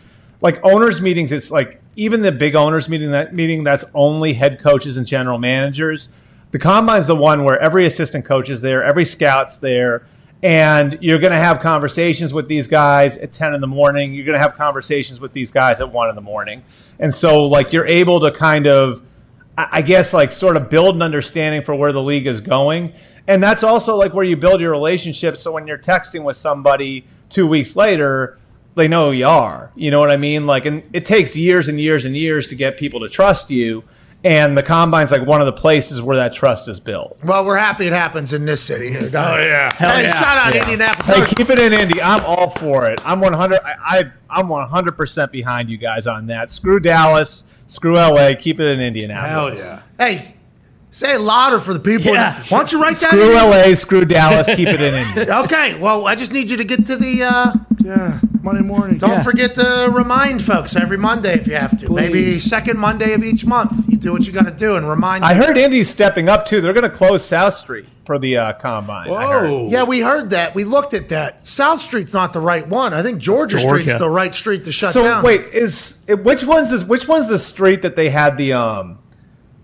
Like owners meetings, it's like even the big owners meeting that meeting that's only head coaches and general managers. the combine's the one where every assistant coach is there, every scout's there, and you're going to have conversations with these guys at 10 in the morning. You're going to have conversations with these guys at 1 in the morning. And so, like, you're able to kind of, I guess, like, sort of build an understanding for where the league is going. And that's also like where you build your relationship. So when you're texting with somebody two weeks later, they know who you are. You know what I mean? Like, and it takes years and years and years to get people to trust you. And the combine's like one of the places where that trust is built. Well, we're happy it happens in this city. Oh yeah. Hell Hey, shout out Indianapolis. Hey, keep it in Indy. I'm all for it. I'm 100. I, I I'm 100 percent behind you guys on that. Screw Dallas. Screw LA. Keep it in Indianapolis. Hell yeah. Hey, say it louder for the people. Yeah. Why don't you write that? Screw? LA. Screw Dallas. Keep it in Indy. Okay, well, I just need you to get to the. Uh, yeah, Monday morning. Don't Yeah. forget to remind folks every Monday if you have to. Maybe second Monday of each month. You do what you got to do and remind. I heard Indy's stepping up too. They're going to close South Street for the uh, combine. Whoa! Yeah, we heard that. We looked at that. South Street's not the right one. I think Georgia, Georgia. Street's the right street to shut so down. wait, is which one's this? Which one's the street that they had the um?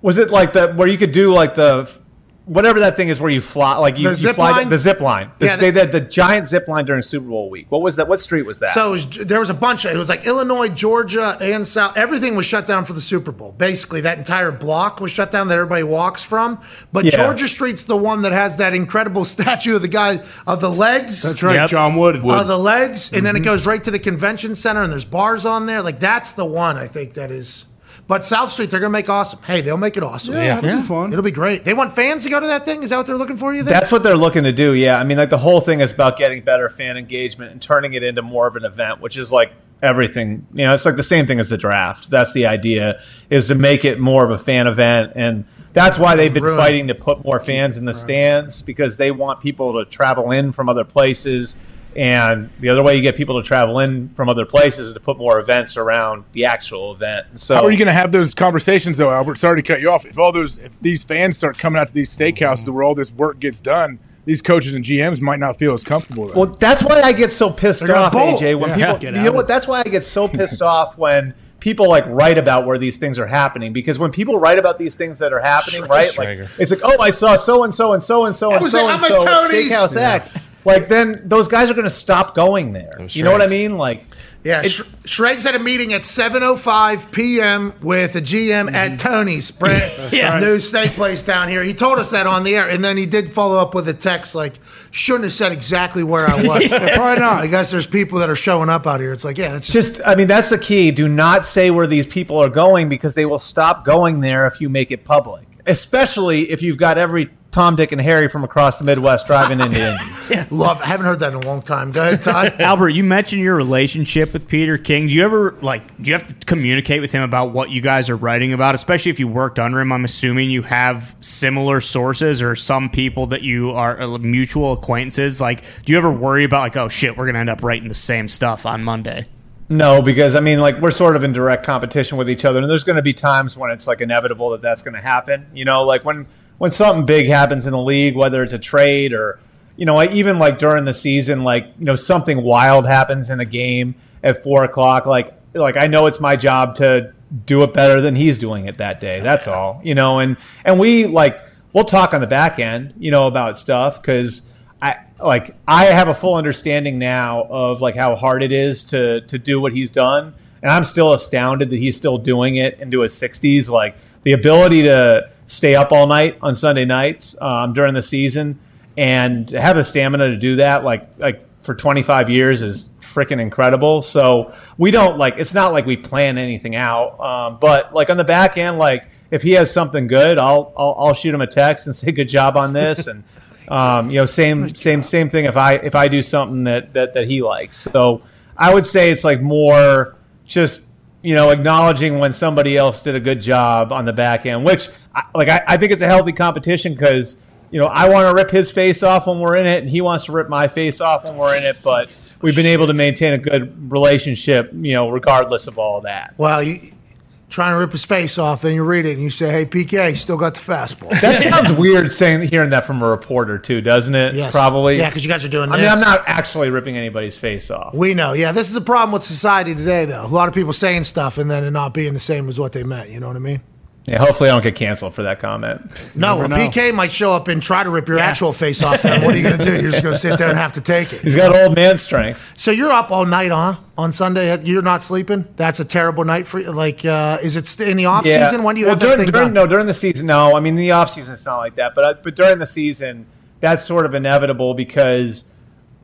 Was it like the where you could do like the whatever that thing is where you fly like you, The you zip fly line? the zip line? The, Yeah, they had the giant zip line during Super Bowl week. What was that? What street was that? So it was, there was a bunch of it was like Illinois, Georgia, and South. Everything was shut down for the Super Bowl. Basically, that entire block was shut down that everybody walks from. But Yeah. Georgia Street's the one that has that incredible statue of the guy of the legs. That's right, John Wood. Of the legs, and then it Mhm. goes right to the convention center, and there's bars on there. Like that's the one I think that is. But South Street, they're gonna make awesome. Hey, they'll make it awesome. Yeah, it'll be fun. It'll be great. They want fans to go to that thing. Is that what they're looking for? You think? That's what they're looking to do. Yeah, I mean, like the whole thing is about getting better fan engagement and turning it into more of an event, which is like everything. You know, it's like the same thing as the draft. That's the idea is to make it more of a fan event, and that's why they've been Ruin. fighting to put more fans in the stands because they want people to travel in from other places. And the other way you get people to travel in from other places is to put more events around the actual event. So How are you going to have those conversations, though, Albert? Sorry to cut you off. If all those, if these fans start coming out to these steakhouses where all this work gets done, these coaches and GMs might not feel as comfortable. Then. Well, that's why I get so pissed They're off, bolt. AJ. When Yeah. people, you know what? That's why I get so pissed off when people like write about where these things are happening. Because when people write about these things that are happening, right? Like Schrager. it's like, oh, I saw so and so and so and so and so it? and so at at Tony's. Steakhouse Yeah. X. Like then those guys are going to stop going there. You know what I mean? Like. Yeah, Sh- Schrags had a meeting at 7:05 p.m. with a GM at mm-hmm. Tony's brand Yeah. new steak place down here. He told us that on the air, and then he did follow up with a text like, "Shouldn't have said exactly where I was." Probably not. I guess there's people that are showing up out here. It's like, yeah, it's just, Just, I mean, that's the key. Do not say where these people are going because they will stop going there if you make it public. Especially if you've got every Tom, Dick, and Harry from across the Midwest driving into Indy. love. I haven't heard that in a long time. Go ahead, Ty. Albert, you mentioned your relationship with Peter King. Do you ever like? Do you have to communicate with him about what you guys are writing about? Especially if you worked under him, I'm assuming you have similar sources or some people that you are uh, mutual acquaintances. Like, do you ever worry about like, oh shit, we're gonna end up writing the same stuff on Monday? No, because I mean, like we're sort of in direct competition with each other, and there's going to be times when it's like inevitable that that's going to happen. You know, like when when something big happens in the league, whether it's a trade or you know, even like during the season, like you know, something wild happens in a game at four o'clock. Like like I know it's my job to do it better than he's doing it that day. That's all. You know, and and we like we'll talk on the back end, you know, about stuff because. I like I have a full understanding now of like how hard it is to to do what he's done, and I'm still astounded that he's still doing it into his 60s. Like the ability to stay up all night on Sunday nights um, during the season and have the stamina to do that, like like for 25 years, is freaking incredible. So we don't like it's not like we plan anything out, um, but like on the back end, like if he has something good, I'll I'll, I'll shoot him a text and say good job on this and. Um, you know, same same same thing. If I if I do something that that that he likes, so I would say it's like more just you know acknowledging when somebody else did a good job on the back end, which like I, I think it's a healthy competition because you know I want to rip his face off when we're in it, and he wants to rip my face off when we're in it. But we've been able to maintain a good relationship, you know, regardless of all that. Well, you trying to rip his face off, and you read it and you say, "Hey, PK, still got the fastball." That sounds weird saying hearing that from a reporter too, doesn't it? Yes. Probably. Yeah, because you guys are doing I mean. I'm not actually ripping anybody's face off. We know. Yeah, this is a problem with society today, though. A lot of people saying stuff and then it not being the same as what they meant. You know what I mean? Yeah, hopefully I don't get canceled for that comment. No, well, PK might show up and try to rip your actual face off. Then what are you going to do? You're just going to sit there and have to take it. He's got old man strength. So you're up all night, huh? On Sunday, you're not sleeping. That's a terrible night for you. Like, uh, is it st- in the off season? When do you well, have during, that thing during, done? No, during the season, no. I mean, in the off season, it's not like that. But uh, but during the season, that's sort of inevitable because,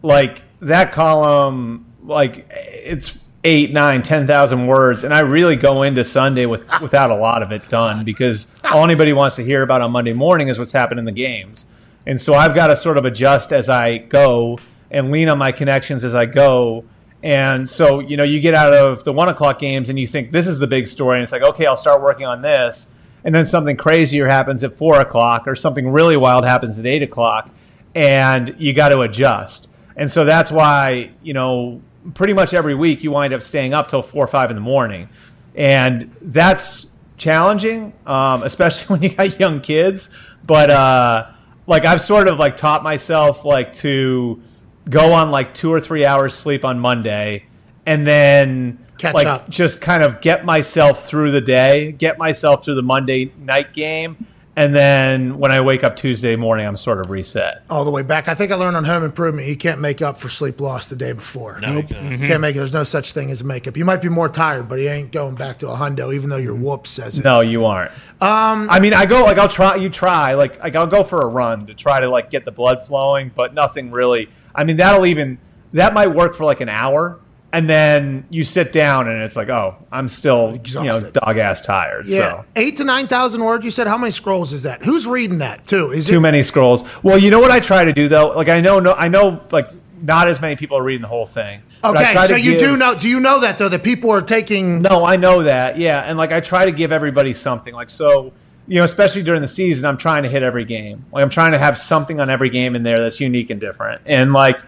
like that column, like it's eight, nine, ten thousand words, and I really go into Sunday with without a lot of it done because all anybody wants to hear about on Monday morning is what's happened in the games, and so I've got to sort of adjust as I go and lean on my connections as I go. And so, you know, you get out of the one o'clock games and you think this is the big story, and it's like, okay, I'll start working on this. And then something crazier happens at four o'clock, or something really wild happens at eight o'clock, and you got to adjust. And so that's why, you know, pretty much every week you wind up staying up till four or five in the morning. And that's challenging, um, especially when you got young kids. But, uh, like, I've sort of like taught myself, like, to go on like two or three hours sleep on Monday and then Catch like up. just kind of get myself through the day, get myself through the Monday night game, and then when I wake up Tuesday morning, I'm sort of reset. all the way back. I think I learned on Home Improvement you can't make up for sleep lost the day before. No, you can't. Can't make it. There's no such thing as makeup. You might be more tired, but you ain't going back to a hundo, even though your whoop says it. No, you aren't. Um, I mean, I go like I'll try. You try like like I'll go for a run to try to like get the blood flowing, but nothing really. I mean, that'll even that might work for like an hour, and then you sit down and it's like, oh, I'm still you know Exhausted. dog ass tired. Yeah, So eight to nine thousand words. You said how many scrolls is that? Who's reading that too? Is too it many scrolls. Well, you know what I try to do though. Like I know, no, I know, like not as many people are reading the whole thing. okay? So you give- do know? Do you know that though? That people are taking. No, I know that. Yeah, and like I try to give everybody something. Like so, you know, especially during the season, I'm trying to hit every game. Like I'm trying to have something on every game in there that's unique and different. And like,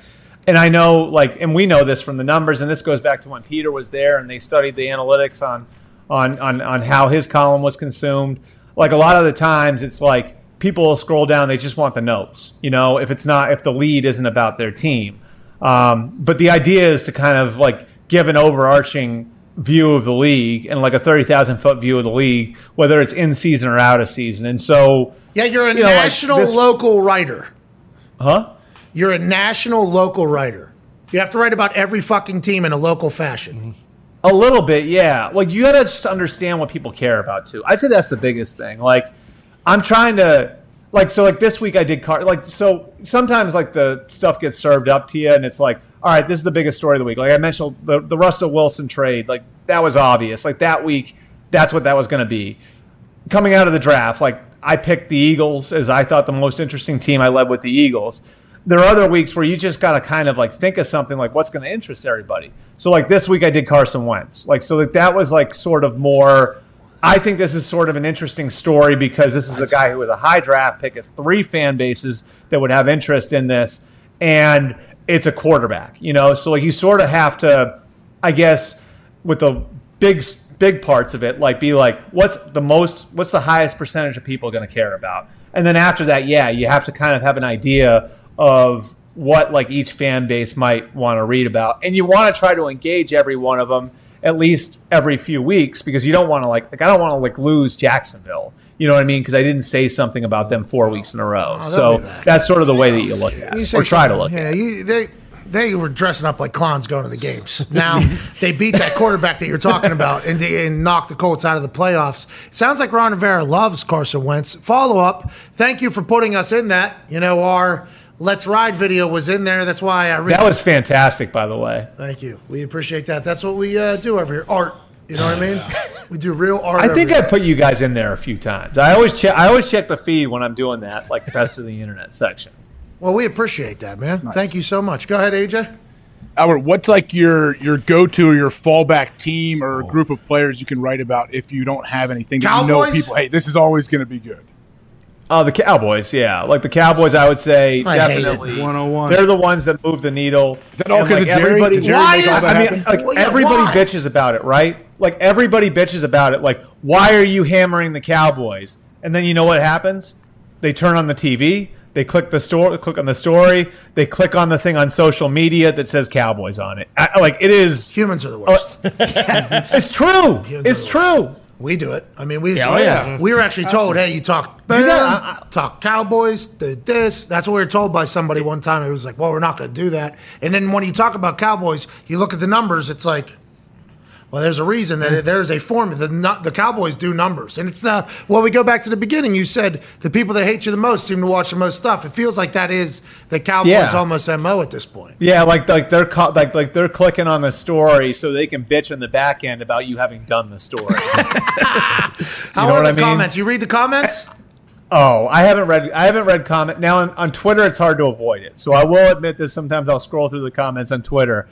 and I know like, and we know this from the numbers. And this goes back to when Peter was there and they studied the analytics on on on on how his column was consumed. Like a lot of the times, it's like people will scroll down. They just want the notes. You know, if it's not if the lead isn't about their team. Um, but the idea is to kind of like give an overarching view of the league and like a 30,000 foot view of the league, whether it's in season or out of season. And so, Yeah, you're a You know, like national this- local writer. huh? You're a national local writer. You have to write about every fucking team in a local fashion. A little bit, yeah. Well, you gotta just understand what people care about too. I'd say that's the biggest thing. Like I'm trying to like so like this week I did car like so sometimes like the stuff gets served up to you and it's like all right this is the biggest story of the week. Like I mentioned the the Russell Wilson trade like that was obvious. Like that week that's what that was going to be. Coming out of the draft like I picked the Eagles as I thought the most interesting team. I led with the Eagles. There are other weeks where you just got to kind of like think of something like what's going to interest everybody. So like this week I did Carson Wentz. Like so that that was like sort of more I think this is sort of an interesting story because this is a guy who was a high draft pick, has three fan bases that would have interest in this, and it's a quarterback, you know. So like you sort of have to, I guess, with the big big parts of it, like be like, what's the most, what's the highest percentage of people going to care about, and then after that, yeah, you have to kind of have an idea of what like each fan base might want to read about, and you want to try to engage every one of them at least every few weeks because you don't want to like like I don't want to like lose Jacksonville. You know what I mean? Because I didn't say something about them four weeks in a row. Oh, so that'd be bad. that's sort of the way that you look at You it, or try to look Yeah, at it. you, they they were dressing up like clowns going to the games. Now they beat that quarterback that you're talking about and, and knocked the Colts out of the playoffs. Sounds like Ron Rivera loves Carson Wentz. Follow up. Thank you for putting us in that. You know our Let's Ride video was in there. That's why I. Re- That was fantastic, by the way. Thank you. We appreciate that. That's what we uh, do over here. Art. You know what I mean? We do real art. I think. I put you guys in there a few times. I always check. I always check the feed when I'm doing that, like the best of the internet section. Well, we appreciate that, man. Thank you so much. Go ahead, AJ. Albert, what's like your your go to or your fallback team or group of players you can write about if you don't have anything that you know Cowboys? people? Hey, this is always going to be good. Oh, the Cowboys, yeah, like the Cowboys. I would say I hate it. definitely 101. They're the ones that move the needle. Is that all And, 'cause like, of Jerry? everybody? Jerry Why is- that I mean, like Well, yeah, everybody why? bitches about it, right? Like everybody bitches about it. Like, why are you hammering the Cowboys? And then you know what happens? They turn on the TV. They click the store, click on the story. They click on the thing on social media that says Cowboys on it. I, like it is. Humans are the worst. It's true. Humans It's are the true. We do it. I mean, we Yeah, oh, yeah. we were actually told, "Hey, you talk Bam, talk Cowboys, the this." That's what we were told by somebody one time. It was like, "Well, we're not going to do that." And then when you talk about Cowboys, you look at the numbers. It's like, well, there's a reason that it, there's a formula. The, nu- the Cowboys do numbers, and it's the well. We go back to the beginning. You said the people that hate you the most seem to watch the most stuff. It feels like that is the Cowboys Yeah. almost mo at this point. Yeah, like like they're ca- like like they're clicking on the story so they can bitch in the back end about you having done the story. How are the I mean? comments? You read the comments? Oh, I haven't read. I haven't read comment now on, on Twitter. It's hard to avoid it. So I will admit this. Sometimes I'll scroll through the comments on Twitter.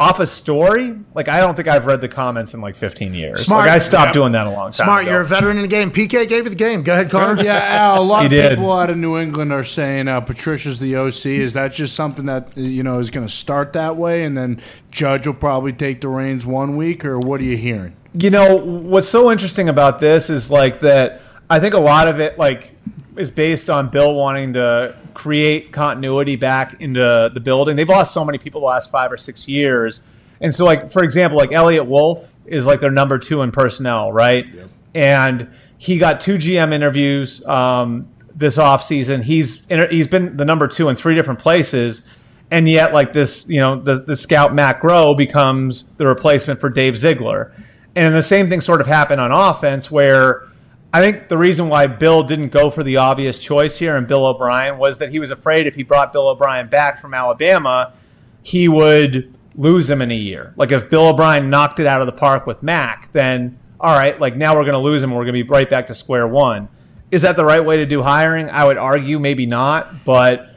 Off a story, like I don't think I've read the comments in like 15 years. Smart. Like I stopped Yeah. doing that a long time. Smart. ago. You're a veteran in the game. PK gave you the game. Go ahead, Connor. Yeah, Al, a lot of did. people out of New England are saying uh, Patricia's the OC. Is that just something that you know is going to start that way, and then Judge will probably take the reins one week, or what are you hearing? you know what's so interesting about this is like that i think a lot of it like is based on bill wanting to create continuity back into the building. They've lost so many people the last five or six years. And so like for example like eliot wolf is like their number two in personnel right? And he got two gm interviews um, this offseason. He's he's been the number two in three different places. And yet like this you know the, the scout matt groh becomes the replacement for dave ziegler. And the same thing sort of happened on offense where I think the reason why Bill didn't go for the obvious choice here and Bill O'Brien was that he was afraid if he brought Bill O'Brien back from Alabama, he would lose him in a year. Like if Bill O'Brien knocked it out of the park with Mac, then all right, like now we're going to lose him we're going to be right back to square one. Is that the right way to do hiring? I would argue maybe not, but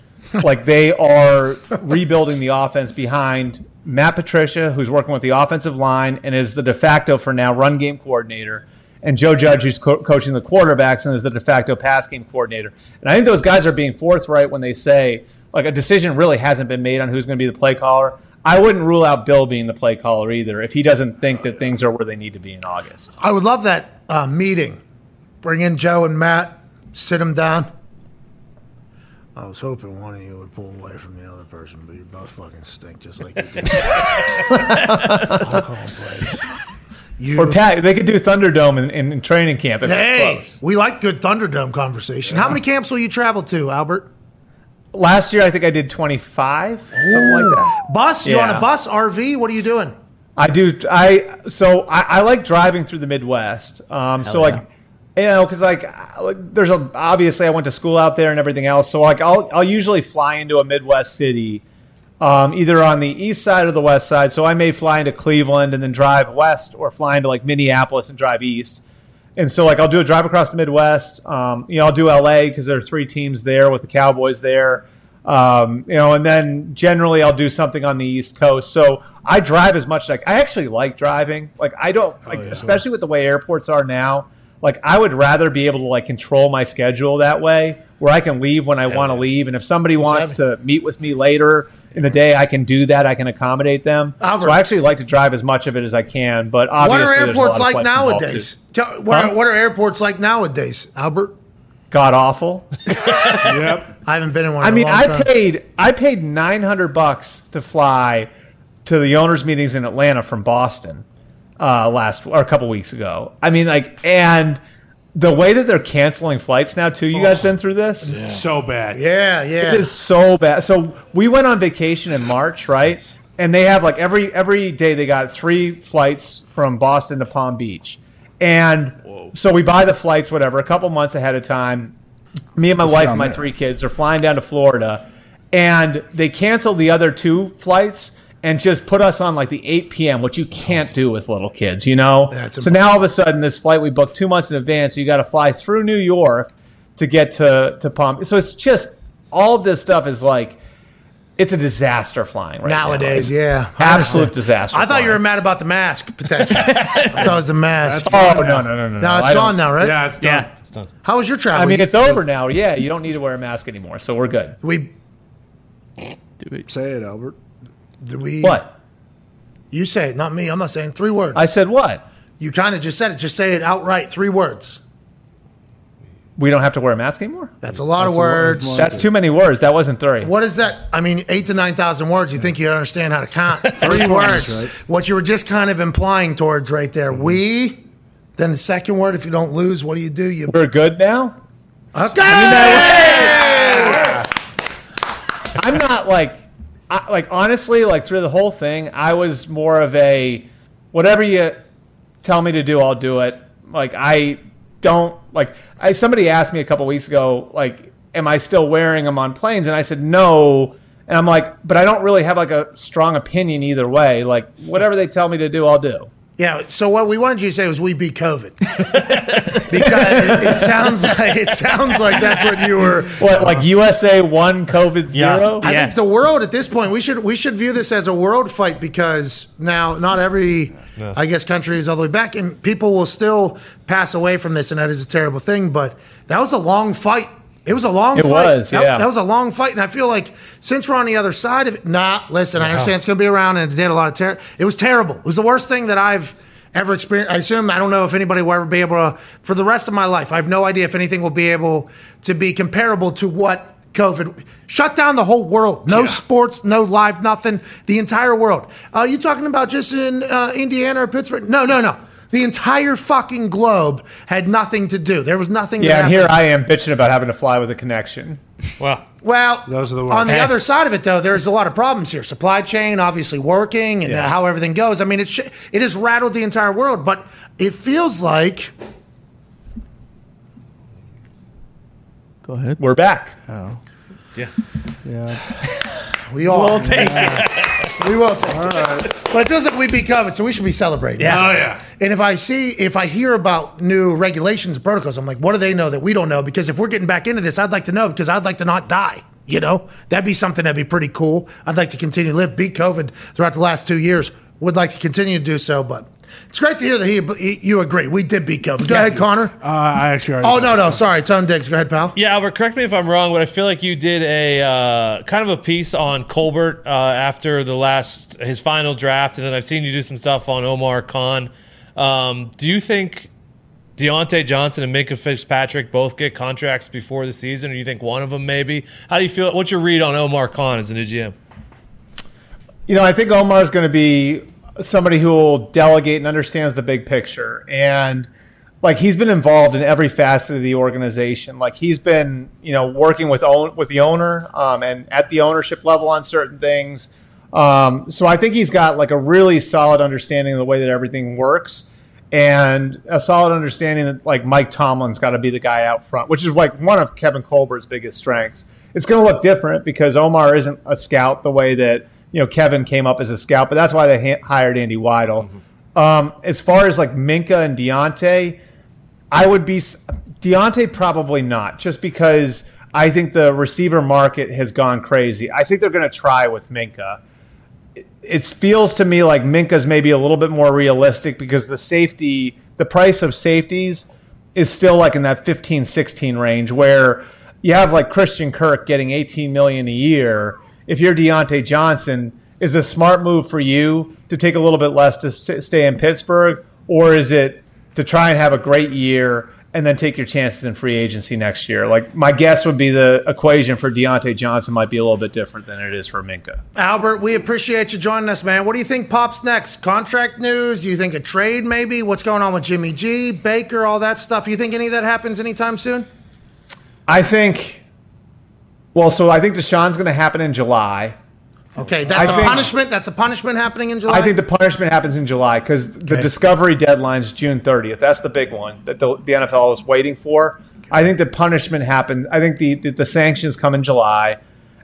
like they are rebuilding the offense behind Matt Patricia, who's working with the offensive line and is the de facto for now run game coordinator, and Joe Judge, who's co- coaching the quarterbacks and is the de facto pass game coordinator. And I think those guys are being forthright when they say like a decision really hasn't been made on who's going to be the play caller. I wouldn't rule out Bill being the play caller either if he doesn't think that things are where they need to be in August. I would love that uh, meeting. Bring in Joe and Matt, sit them down. I was hoping one of you would pull away from the other person, but you both fucking stink just like you did. I'll call him plays. You, Or Pat, they could do Thunderdome in, in, in training camp if it's hey, close. we like good Thunderdome conversation. How many camps will you travel to, Albert? Last year, I think I did 25, something like that. Bus? You on a bus? RV? What are you doing? I do. I so I, I like driving through the Midwest. Um, so like, you know, because like, like, there's a obviously I went to school out there and everything else. So like, I'll I'll usually fly into a Midwest city, um, either on the east side or the west side. So I may fly into Cleveland and then drive west, or fly into like Minneapolis and drive east. And so like I'll do a drive across the Midwest. Um, you know, I'll do LA because there are three teams there with the Cowboys there. Um, you know, and then generally I'll do something on the East Coast. So I drive as much. Like I actually like driving. Like I don't, like, especially with the way airports are now. Like I would rather be able to like control my schedule that way, where I can leave when I want to leave, and if somebody wants to meet with me later in the day, I can do that. I can accommodate them. Albert. So I actually like to drive as much of it as I can. But What are there's a airports lot like nowadays? Tell- What, Huh? are, what are airports like nowadays, Albert? God awful. yep. I haven't been in one. I in a mean, long I time. paid I paid nine hundred bucks to fly to the owners' meetings in Atlanta from Boston uh, last or a couple weeks ago. I mean, like, and the way that they're canceling flights now too. You guys oh. been through this? It's so bad. Yeah, yeah. It is so bad. So we went on vacation in March, right? And they have like every every day they got three flights from Boston to Palm Beach, and so we buy the flights whatever a couple months ahead of time. Me and my What's wife and my there? three kids are flying down to Florida, and they canceled the other two flights and just put us on like the 8 p.m., which you can't do with little kids, you know. That's so now all of a sudden, this flight we booked two months in advance, so you got to fly through New York to get to to Palm. So it's just all of this stuff is like it's a disaster flying right now. Nowadays, Like, yeah. absolute disaster. I thought you were mad about the mask, potentially. I thought it was the mask. Oh no no no no! No, it's I gone now, right? Yeah, it's done. Yeah. How was your travel? I mean, You- it's over now. Yeah, you don't need to wear a mask anymore, so we're good. We Say it, Albert. Did we What You say it, not me. I'm not saying three words. I said? What? you kind of just said it. Just say it outright. Three words. We don't have to wear a mask anymore. That's a lot of That's a lot- words. that's That's too many words. That wasn't three. What is that? I mean, eight to nine thousand words. You think you understand how to count? Three words. right. What you were just kind of implying towards right there. Mm-hmm. We Then the second word, if you don't lose, what do you do? You We're good now. okay. I'm not like, I, like honestly, like through the whole thing, I was more of a whatever you tell me to do, I'll do it. Like I don't like. I somebody asked me a couple weeks ago, like, am I still wearing them on planes? And I said no. And I'm like, but I don't really have like a strong opinion either way. Like whatever they tell me to do, I'll do. Yeah. So what we wanted you to say was we beat COVID because it, it sounds like it sounds like that's what you were. What like USA one COVID zero? I think the world at this point we should we should view this as a world fight because now not every No. I guess country is all the way back and people will still pass away from this and that is a terrible thing. But that was a long fight. It was a long It fight. was, That- yeah. That, was a long fight, and I feel like since we're on the other side of it, nah. Listen, I understand it's going to be around, and it did a lot of terror. It was terrible. It was the worst thing that I've ever experienced. I assume I don't know if anybody will ever be able to for the rest of my life. I have no idea if anything will be able to be comparable to what COVID shut down the whole world. No sports, no live, nothing. The entire world. Uh, you talking about just in uh, Indiana or Pittsburgh? No, no, no. The entire fucking globe had nothing to do. There was nothing. Yeah, that and here. I am bitching about having to fly with a connection. Well, Well, Those are the words. on the worst. other side of it, though, there's a lot of problems here. Supply chain, obviously working, and Yeah. uh, how everything goes. I mean, it sh- it has rattled the entire world, but it feels like Go ahead. We're back. Oh. Yeah. Yeah. we are. We'll take it. We will take it. But it feels like we beat COVID, so we should be celebrating. Yeah. Oh, yeah. And if I see, if I hear about new regulations and protocols, I'm like, what do they know that we don't know? Because if we're getting back into this, I'd like to know because I'd like to not die. You know, that'd be something that'd be pretty cool. I'd like to continue to live, beat COVID throughout the last two years. Would like to continue to do so, but it's great to hear that he, you agree. We did beat COVID. Go ahead, Connor. Uh, I actually. already Oh no, no, sorry, Tone Diggs. Go ahead, pal. Yeah, Albert, correct me if I'm wrong, but I feel like you did a uh, kind of a piece on Colbert uh, after the last his final draft, and then I've seen you do some stuff on Omar Khan. Um, do you think Diontae Johnson and Minkah Fitzpatrick both get contracts before the season, or do you think one of them maybe? How do you feel? What's your read on Omar Khan as a new GM? You know, I think Omar's going to be somebody who will delegate and understands the big picture. And like he's been involved in every facet of the organization. Like he's been, you know, working with own with the owner um, and at the ownership level on certain things. Um, so I think he's got like a really solid understanding of the way that everything works. And a solid understanding that like Mike Tomlin's got to be the guy out front, which is like one of Kevin Colbert's biggest strengths. It's going to look different because Omar isn't a scout the way that you know Kevin came up as a scout, but that's why they ha- hired Andy Weidel. Um, as far as like Minkah and Diontae, I would be Diontae probably not, just because I think the receiver market has gone crazy. I think they're going to try with Minkah. It, it feels to me like Minkah's maybe a little bit more realistic because the safety, the price of safeties is still like in that 15, 16 range where you have like Christian Kirk getting 18 million a year. If you're Diontae Johnson, is a smart move for you to take a little bit less to st- stay in Pittsburgh, or is it to try and have a great year and then take your chances in free agency next year? Like my guess would be the equation for Diontae Johnson might be a little bit different than it is for Minkah. Albert, we appreciate you joining us, man. What do you think pops next? Contract news? Do you think a trade maybe? What's going on with Jimmy G, Baker, all that stuff? You think any of that happens anytime soon? I think. Well, so I think Deshaun's going to happen in July. Okay, that's I a think- punishment. That's a punishment happening in July. I think the punishment happens in July because the Okay. discovery deadline is June 30th. That's the big one that the, the NFL is waiting for. I think the punishment happened. I think the, the, the sanctions come in July.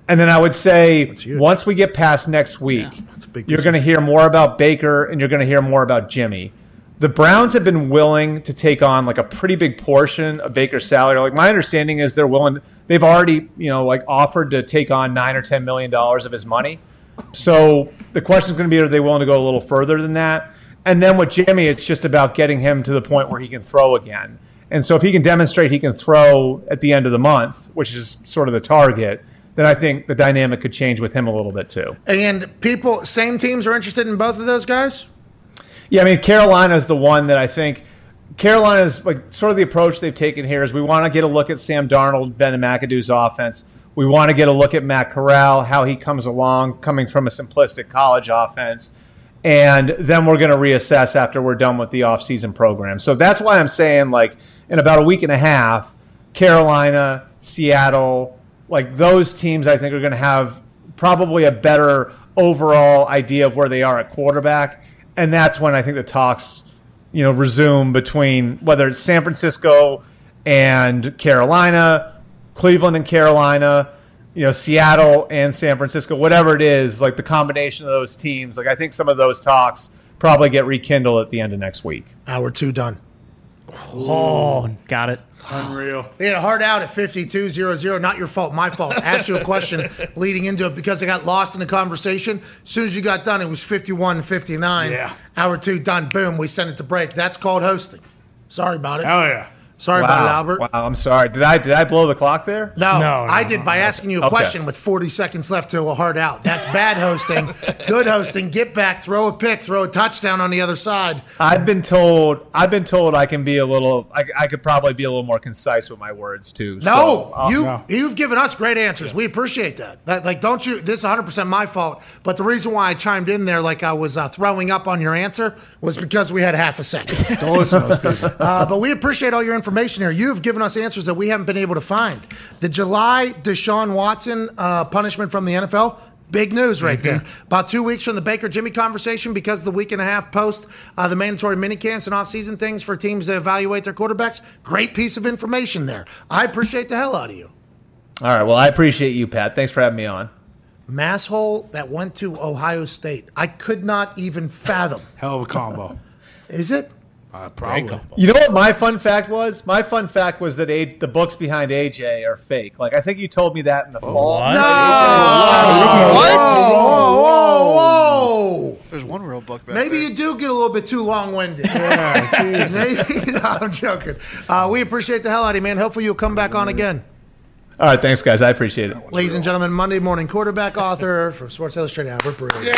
And then I would say once we get past next week, big you're going to hear more about Baker and you're going to hear more about Jimmy. The Browns have been willing to take on like a pretty big portion of Baker's salary. Like my understanding is they're willing. They've already you know like offered to take on nine or ten million dollars of his money. So the question is going to be: Are they willing to go a little further than that? And then with Jimmy, it's just about getting him to the point where he can throw again. And so if he can demonstrate he can throw at the end of the month, which is sort of the target, then I think the dynamic could change with him a little bit too. and people, same teams are interested in both of those guys. Yeah, I mean Carolina is the one that I think Carolina's like sort of the approach they've taken here is we want to get a look at Sam Darnold, Ben and McAdoo's offense. We want to get a look at Matt Corral, how he comes along, coming from a simplistic college offense. and then we're going to reassess after we're done with the off-season program. So that's why I'm saying like in about a week and a half, Carolina, Seattle, like those teams I think are going to have probably a better overall idea of where they are at quarterback, and that's when I think the talks, you know, resume between whether it's San Francisco and Carolina, Cleveland and Carolina, you know, Seattle and San Francisco, whatever it is, like the combination of those teams, like I think some of those talks probably get rekindled at the end of next week. Hour two done. Oh, got it. Unreal. They had a hard out at 5200. Not your fault, my fault. Asked you a question leading into it because I got lost in the conversation. As soon as you got done, it was 51 59. Yeah. Hour two done. Boom. We sent it to break. That's called hosting. Sorry about it. Oh, yeah. Sorry wow. about it, Albert. Wow, I'm sorry. Did I did I blow the clock there? No, No, no, I did by asking you a Okay. question with 40 seconds left to a hard out. That's bad hosting. Good hosting. Get back, throw a pick, throw a touchdown on the other side. I've been told I've been told I can be a little I, I could probably be a little more concise with my words too. No, So, uh, you no. you've given us great answers. We appreciate that. That like don't you this is 100% my fault, but the reason why I chimed in there like I was uh, throwing up on your answer was because we had half a second. Don't listen to those people. Uh, but we appreciate all your information here. You have given us answers that we haven't been able to find. The July Deshaun Watson uh, punishment from the NFL. Big news right there. About two weeks from the Baker Jimmy conversation because the week and a half post uh, the mandatory minicamps and offseason things for teams to evaluate their quarterbacks. Great piece of information there. I appreciate the hell out of you. all right. Well, I appreciate you, Pat. Thanks for having me on. Masshole that went to Ohio State. I could not even fathom. Hell of a combo. Is it? Uh, probably. You know what my fun fact was? My fun fact was that A- the books behind AJ are fake. Like I think you told me that in the fall. What? Whoa, whoa, whoa. There's one real book back Maybe there. you do get a little bit too long winded. Yeah, Maybe, no, I'm joking. Uh, we appreciate the hell out of you, man. Hopefully, you'll come back on again. All right, thanks guys. I appreciate it. Ladies and gentlemen, Monday morning quarterback author from Sports Illustrated, Albert Breer.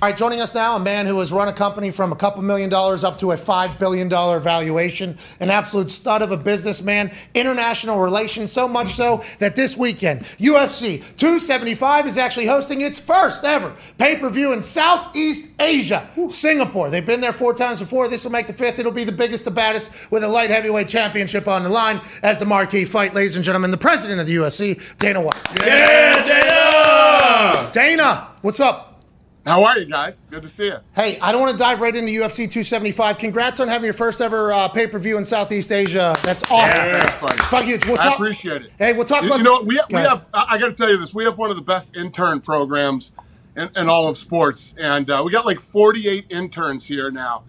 All right, joining us now, a man who has run a company from a couple million dollars up to a $5 billion valuation, an absolute stud of a businessman, international relations, so much so that this weekend, UFC 275 is actually hosting its first ever pay per view in Southeast Asia, Singapore. They've been there four times before. This will make the fifth. It'll be the biggest, the baddest, with a light heavyweight championship on the line as the marquee fight, ladies and gentlemen, the president of the UFC, Dana White. Yeah, Dana! Dana, what's up? How are you guys? Good to see you. Hey, I don't want to dive right into UFC 275. Congrats on having your first ever uh, pay per view in Southeast Asia. That's awesome. Yeah. Fuck you. We'll I appreciate it. Hey, we'll talk You, about. you know, we, we have. I, I got to tell you this. We have one of the best intern programs in, in all of sports, and uh, we got like 48 interns here now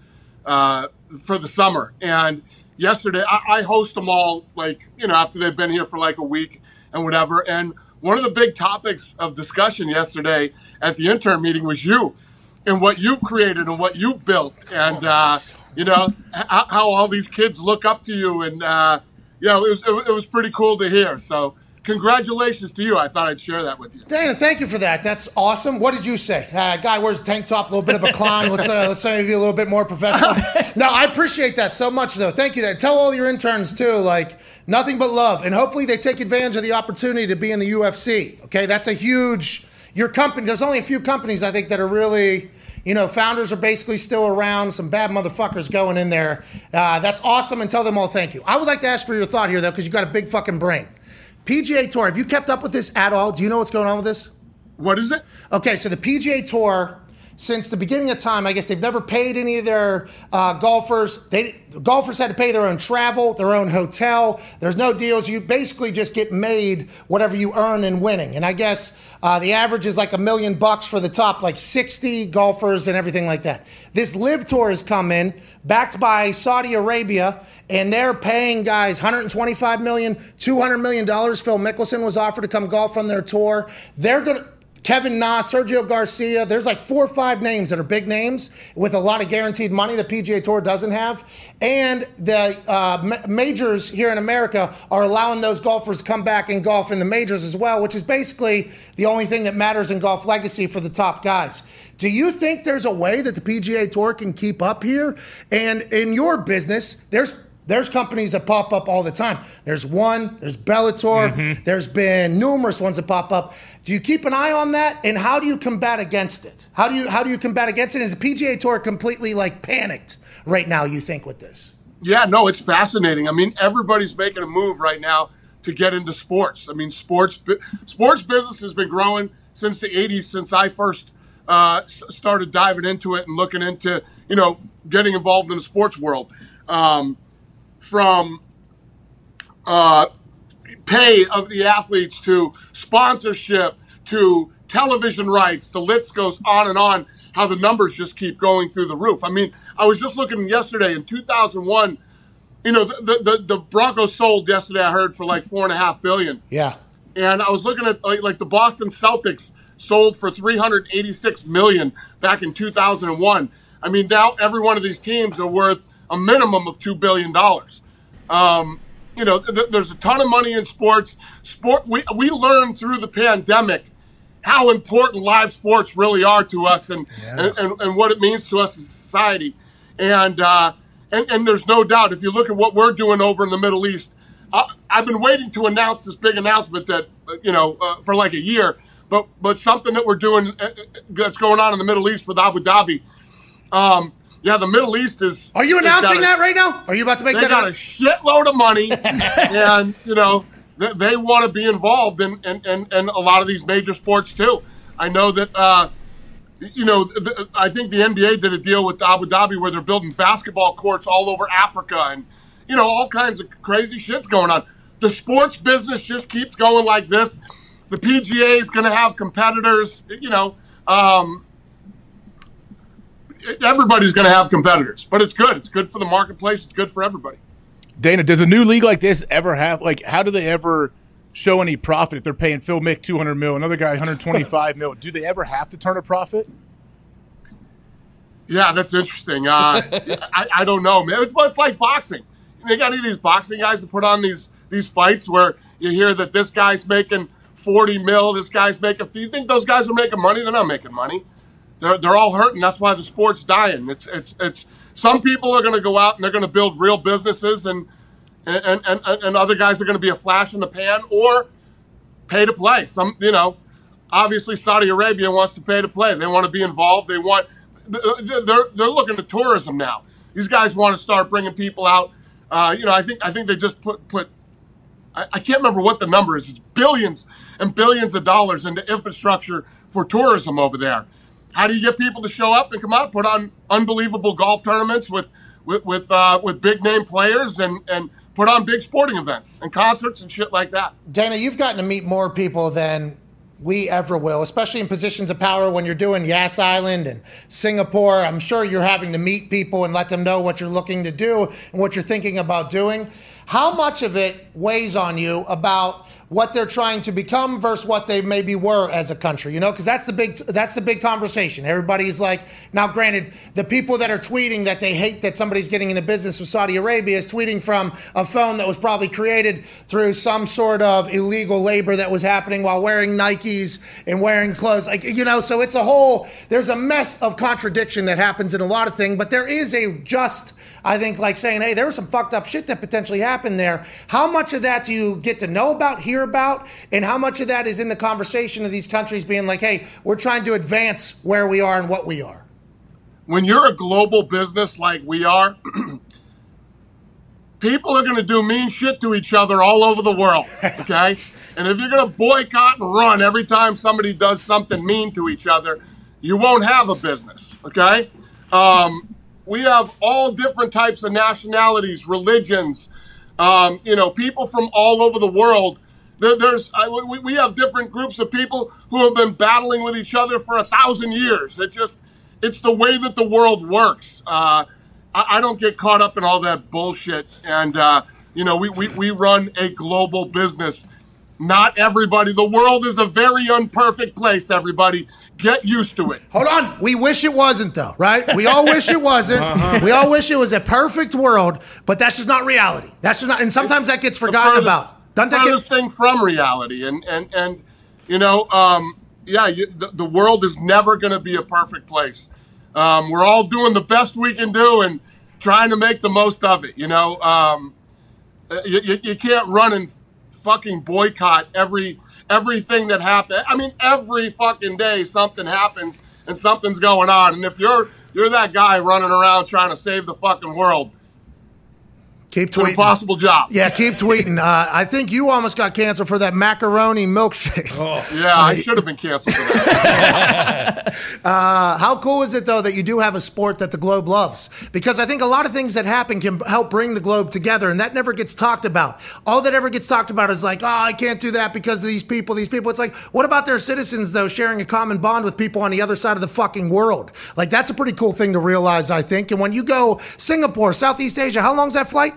uh, for the summer. And yesterday, I, I host them all, like you know, after they've been here for like a week and whatever. And one of the big topics of discussion yesterday at the intern meeting was you and what you've created and what you've built, and uh, you know h- how all these kids look up to you, and uh, yeah, it was, it was it was pretty cool to hear. So congratulations to you. I thought I'd share that with you. Dana, thank you for that. That's awesome. What did you say? Uh, guy wears a tank top, a little bit of a clown. Let's uh, let's maybe be a little bit more professional. no, I appreciate that so much, though. Thank you. That tell all your interns too, like nothing but love, and hopefully they take advantage of the opportunity to be in the UFC. Okay, that's a huge. Your company. There's only a few companies I think that are really. You know, founders are basically still around. Some bad motherfuckers going in there. Uh, that's awesome, and tell them all thank you. I would like to ask for your thought here, though, because you got a big fucking brain. PGA Tour, have you kept up with this at all? Do you know what's going on with this? What is it? Okay, so the PGA Tour, since the beginning of time, I guess they've never paid any of their uh, golfers. They golfers had to pay their own travel, their own hotel. There's no deals. You basically just get made whatever you earn in winning. And I guess uh, the average is like a million bucks for the top, like 60 golfers and everything like that. This LIV Tour has come in, backed by Saudi Arabia, and they're paying guys 125 million, 200 million dollars. Phil Mickelson was offered to come golf on their tour. They're gonna. Kevin Na, Sergio Garcia. There's like four or five names that are big names with a lot of guaranteed money the PGA Tour doesn't have. And the uh, ma- majors here in America are allowing those golfers to come back and golf in the majors as well, which is basically the only thing that matters in golf legacy for the top guys. Do you think there's a way that the PGA Tour can keep up here? And in your business, there's There's companies that pop up all the time. There's one, there's Bellator, Mm-hmm. there's been numerous ones that pop up. Do you keep an eye on that? And how do you combat against it? How do you how do you combat against it? Is the PGA Tour completely like panicked right now, you think, with this? Yeah, no, it's fascinating. I mean, everybody's making a move right now to get into sports. I mean, sports sports business has been growing since the '80s, since I first uh, started diving into it and looking into you know getting involved in the sports world. Um, from uh, pay of the athletes to sponsorship to television rights, the list goes on and on. How the numbers just keep going through the roof. I mean, I was just looking yesterday in 2001. You know, the the, the, Broncos sold yesterday. I heard for like four and a half billion. Yeah. And I was looking at like, like the Boston Celtics sold for 386 million back in 2001. I mean, now every one of these teams are worth a minimum of two billion dollars. Um, you know, th- there's a ton of money in sports. Sport. We we learned through the pandemic how important live sports really are to us and and, and, and what it means to us as a society. And, uh, and and there's no doubt if you look at what we're doing over in the Middle East, uh, I've been waiting to announce this big announcement that uh, you know uh, for like a year, but but something that we're doing uh, uh, that's going on in the Middle East with Abu Dhabi. Um, yeah, the Middle East is. Are you announcing a- that right now? Are you about to make they that got a shitload of money, and you know they, they want to be involved in, in, in, in a lot of these major sports too. I know that uh, you know th- I think the NBA did a deal with Abu Dhabi where they're building basketball courts all over Africa, and you know all kinds of crazy shit's going on. The sports business just keeps going like this. The PGA is going to have competitors. You know. Um, everybody's going to have competitors, but it's good. It's good for the marketplace. It's good for everybody. Dana, does a new league like this ever have like how do they ever show any profit if they're paying Phil Mick 200 mil, another guy 125 mil? Do they ever have to turn a profit? Yeah, that's interesting. Uh, I, I don't know, man. It's, it's like boxing. They got any of these boxing guys to put on these these fights where you hear that this guy's making 40 mil, this guy's making. If you think those guys are making money, they're not making money. They're, they're all hurting. That's why the sport's dying. It's it's it's. Some people are going to go out and they're going to build real businesses, and and, and and other guys are going to be a flash in the pan or pay to play. Some you know, obviously Saudi Arabia wants to pay to play. They want to be involved. They want they're they're looking to tourism now. These guys want to start bringing people out. Uh, you know, I think I think they just put put. I, I can't remember what the number is. It's billions and billions of dollars into infrastructure for tourism over there. How do you get people to show up and come out, put on unbelievable golf tournaments with with with, uh, with big name players and and put on big sporting events and concerts and shit like that? Dana, you've gotten to meet more people than we ever will, especially in positions of power when you're doing Yas Island and Singapore. I'm sure you're having to meet people and let them know what you're looking to do and what you're thinking about doing. How much of it weighs on you about what they're trying to become versus what they maybe were as a country, you know, because that's the big that's the big conversation. Everybody's like, now, granted, the people that are tweeting that they hate that somebody's getting into business with Saudi Arabia is tweeting from a phone that was probably created through some sort of illegal labor that was happening while wearing Nikes and wearing clothes, like you know. So it's a whole there's a mess of contradiction that happens in a lot of things, but there is a just I think like saying, hey, there was some fucked up shit that potentially happened there. How much of that do you get to know about, hear about, and how much of that is in the conversation of these countries being like, hey, we're trying to advance where we are and what we are? when you're a global business like we are, people are going to do mean shit to each other all over the world. Okay. and if you're going to boycott and run every time somebody does something mean to each other, you won't have a business. Okay. Um, we have all different types of nationalities, religions, um, you know, people from all over the world. There, there's I, we, we have different groups of people who have been battling with each other for a thousand years. It just it's the way that the world works. Uh, I, I don't get caught up in all that bullshit. And uh, you know, we, we we run a global business. Not everybody. The world is a very unperfect place. Everybody, get used to it. Hold on. We wish it wasn't, though, right? We all wish it wasn't. Uh-huh. We all wish it was a perfect world, but that's just not reality. That's just not, and sometimes that gets forgotten furthest- about. Doesn't that furthest thing from reality. And and and you know, um, yeah, you, the, the world is never going to be a perfect place. Um, we're all doing the best we can do, and trying to make the most of it. You know, um, uh, you, you, you can't run and fucking boycott every everything that happens. I mean, every fucking day something happens and something's going on. And if you're you're that guy running around trying to save the fucking world, Keep it's an tweeting. impossible job. Yeah, keep tweeting. Uh, I think you almost got canceled for that macaroni milkshake. Oh. Yeah, I should have been canceled for that. Uh, how cool is it though that you do have a sport that the globe loves? Because I think a lot of things that happen can help bring the globe together, and that never gets talked about. All that ever gets talked about is like, oh, I can't do that because of these people. These people. It's like, what about their citizens though, sharing a common bond with people on the other side of the fucking world? Like that's a pretty cool thing to realize, I think. And when you go Singapore, Southeast Asia, how long's that flight?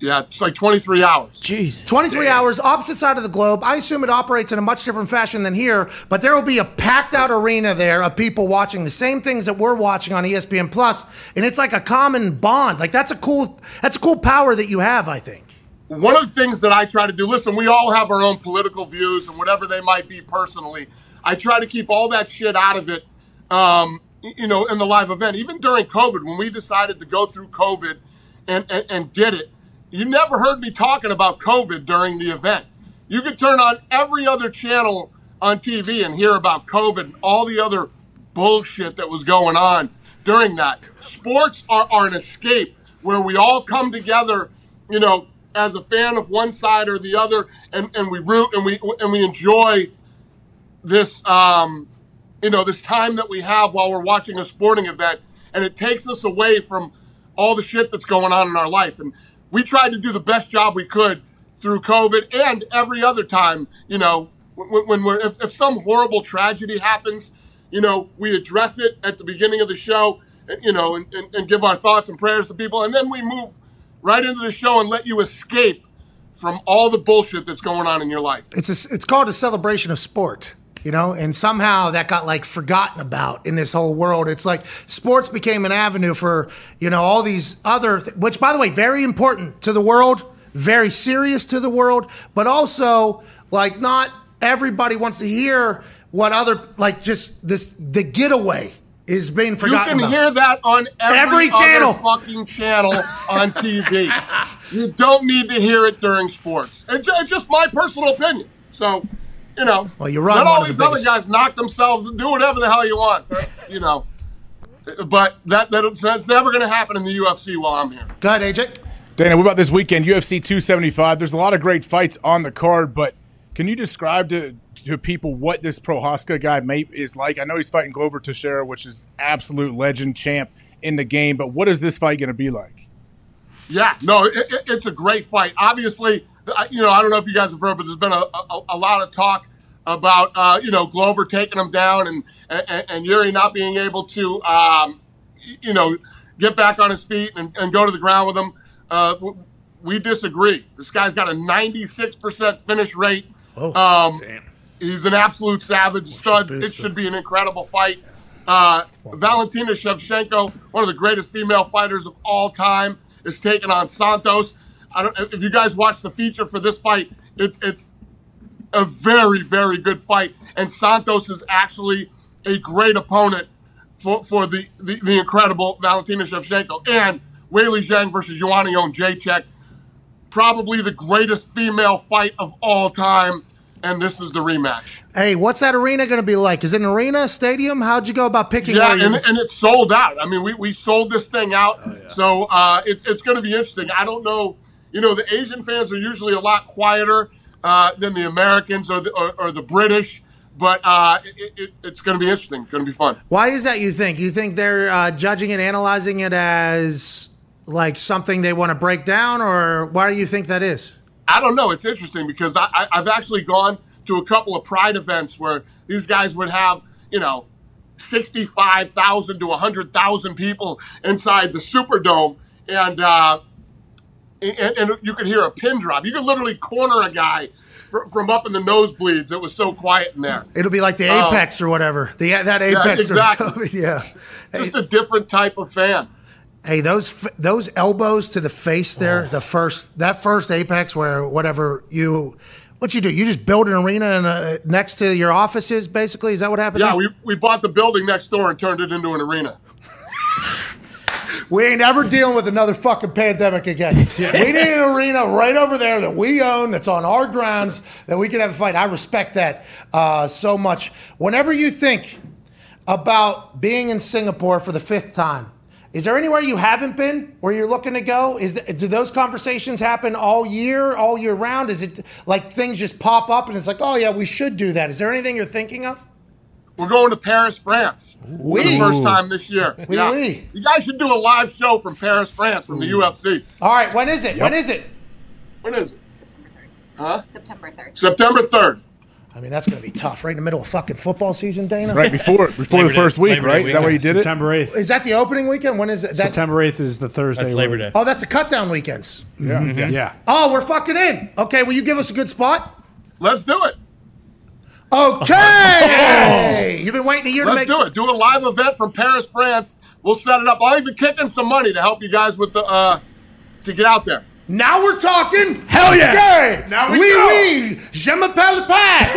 Yeah, it's like 23 hours. Jesus. 23 hours, opposite side of the globe. I assume it operates in a much different fashion than here, but there will be a packed out arena there of people watching the same things that we're watching on ESPN Plus, and it's like a common bond. Like that's a cool that's a cool power that you have, I think. one of the things that I try to do, listen, we all have our own political views and whatever they might be personally. I try to keep all that shit out of it, um, you know, in the live event. Even during COVID, when we decided to go through COVID and, and, and did it, you never heard me talking about COVID during the event. You could turn on every other channel on TV and hear about COVID and all the other bullshit that was going on during that. Sports are, are an escape where we all come together, you know, as a fan of one side or the other, and, and we root and we and we enjoy this um, you know this time that we have while we're watching a sporting event, and it takes us away from all the shit that's going on in our life. And we tried to do the best job we could through COVID and every other time. You know, when, when we're if, if some horrible tragedy happens, you know, we address it at the beginning of the show, and, you know, and, and, and give our thoughts and prayers to people, and then we move right into the show and let you escape from all the bullshit that's going on in your life. It's a, it's called a celebration of sport, you know, and somehow that got like forgotten about in this whole world. It's like sports became an avenue for you know all these other, th- which by the way, very important to the world, very serious to the world, but also like not everybody wants to hear what other like just this the getaway is being forgotten. You can about. hear that on every, Every other channel. fucking channel on TV. you don't need to hear it during sports. It's just my personal opinion. So, you know, Well, you run let one all of the these other biggest- guys knock themselves and do whatever the hell you want. You know, but that, that that's never going to happen in the UFC while I'm here. Go ahead, AJ. Dana, what about this weekend, UFC 275? There's a lot of great fights on the card, but can you describe to to people what this Procházka guy may, is like? I know he's fighting Glover Teixeira, which is absolute legend champ in the game, but what is this fight going to be like? Yeah, no, it, it, it's a great fight. Obviously, I- you know, I don't know if you guys have heard, but there's been a, a, a lot of talk about, uh, you know, Glover taking him down and, and, and Yuri not being able to, um, you know, get back on his feet and, and go to the ground with him. Uh, we disagree. This guy's got a 96% finish rate. Oh, um, He's an absolute savage stud. It should be an incredible fight. Uh, Valentina Shevchenko, one of the greatest female fighters of all time, is taking on Santos. I don't, if you guys watch the feature for this fight, it's it's a very very good fight, and Santos is actually a great opponent for for the the, the incredible Valentina Shevchenko and Weili Zhang versus Joanna Jędrzejczyk, probably the greatest female fight of all time, and this is the rematch. Hey, what's that arena going to be like? Is it an arena, stadium? How'd you go about picking? Yeah, and, and it's sold out. I mean, we, we sold this thing out, so uh, it's it's going to be interesting. I don't know, you know, the Asian fans are usually a lot quieter uh, than the Americans or the or, or the British, but uh, it, it, it's going to be interesting. It's going to be fun. Why is that? You think? You think they're uh, judging and analyzing it as like something they want to break down, or why do you think that is? I don't know. It's interesting because I, I, I've actually gone to a couple of Pride events where these guys would have, you know, 65,000 to 100,000 people inside the Superdome. And, uh, and, and you could hear a pin drop. You could literally corner a guy fr- from up in the nosebleeds. It was so quiet in there. It'll be like the Um, Apex or whatever. The that apex. yeah, exactly. yeah. Just a different type of fan. Hey, those those elbows to the face there. The first that first Apex where whatever you. What you do? You just build an arena and uh, next to your offices, basically. Is that what happened? Yeah, there? we, we bought the building next door and turned it into an arena. We ain't ever dealing with another fucking pandemic again. We need an arena right over there that we own, that's on our grounds, that we can have a fight. I respect that uh, so much. Whenever you think about being in Singapore for the fifth time, is there anywhere you haven't been where you're looking to go? Is th- do those conversations happen all year, all year round? Is it like things just pop up and it's like, oh yeah, we should do that? Is there anything you're thinking of? We're going to Paris, France for Oui. the first time this year. Oui, oui. You guys should do a live show from Paris, France, from the UFC. All right, when is it? When is it? When is it? September third, Huh? September 3rd. September 3rd. I mean, that's going to be tough. Right in the middle of fucking football season, Dana. Right before before the first week, right? Is that why you did it? September 8th. Is that the opening weekend? When is it? That, September 8th is the Thursday. That's Labor week. Day. oh, that's the cut down weekends. Yeah. Mhm. Yeah. Oh, we're fucking in. Okay, will you give us a good spot? Let's do it. Okay. You've been waiting a year to Let's make do it. Do a live event from Paris, France. We'll set it up. I'll even kick in some money to help you guys with the uh to get out there. Now we're talking. Hell yeah. Okay. Now we oui, go. oui. Je m'appelle Pat.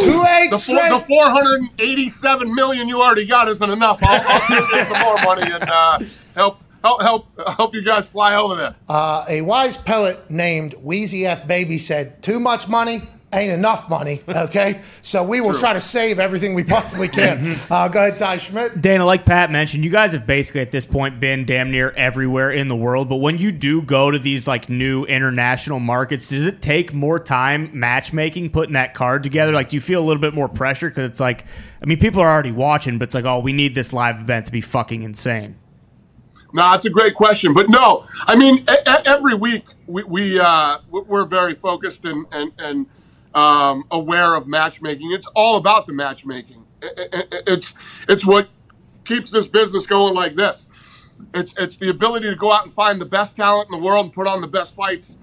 Two egg The, four, the 487 million you already got isn't enough. I'll, I'll kick in some more money and uh, help help help help you guys fly over there. Uh, a wise poet named Weezy F Baby said, "Too much money." Ain't enough money, okay? So we will True. try to save everything we possibly can. Uh, go ahead, Ty Schmidt. Dana, like Pat mentioned, you guys have basically at this point been damn near everywhere in the world. But when you do go to these like new international markets, does it take more time matchmaking, putting that card together? Like, do you feel a little bit more pressure? Because it's like, I mean, people are already watching, but it's like, oh, we need this live event to be fucking insane. No, that's a great question, but no, I mean e- e- every week we, we uh, we're very focused and and and um, aware of matchmaking. It's all about the matchmaking. It's it's what keeps this business going like this. It's it's the ability to go out and find the best talent in the world and put on the best fights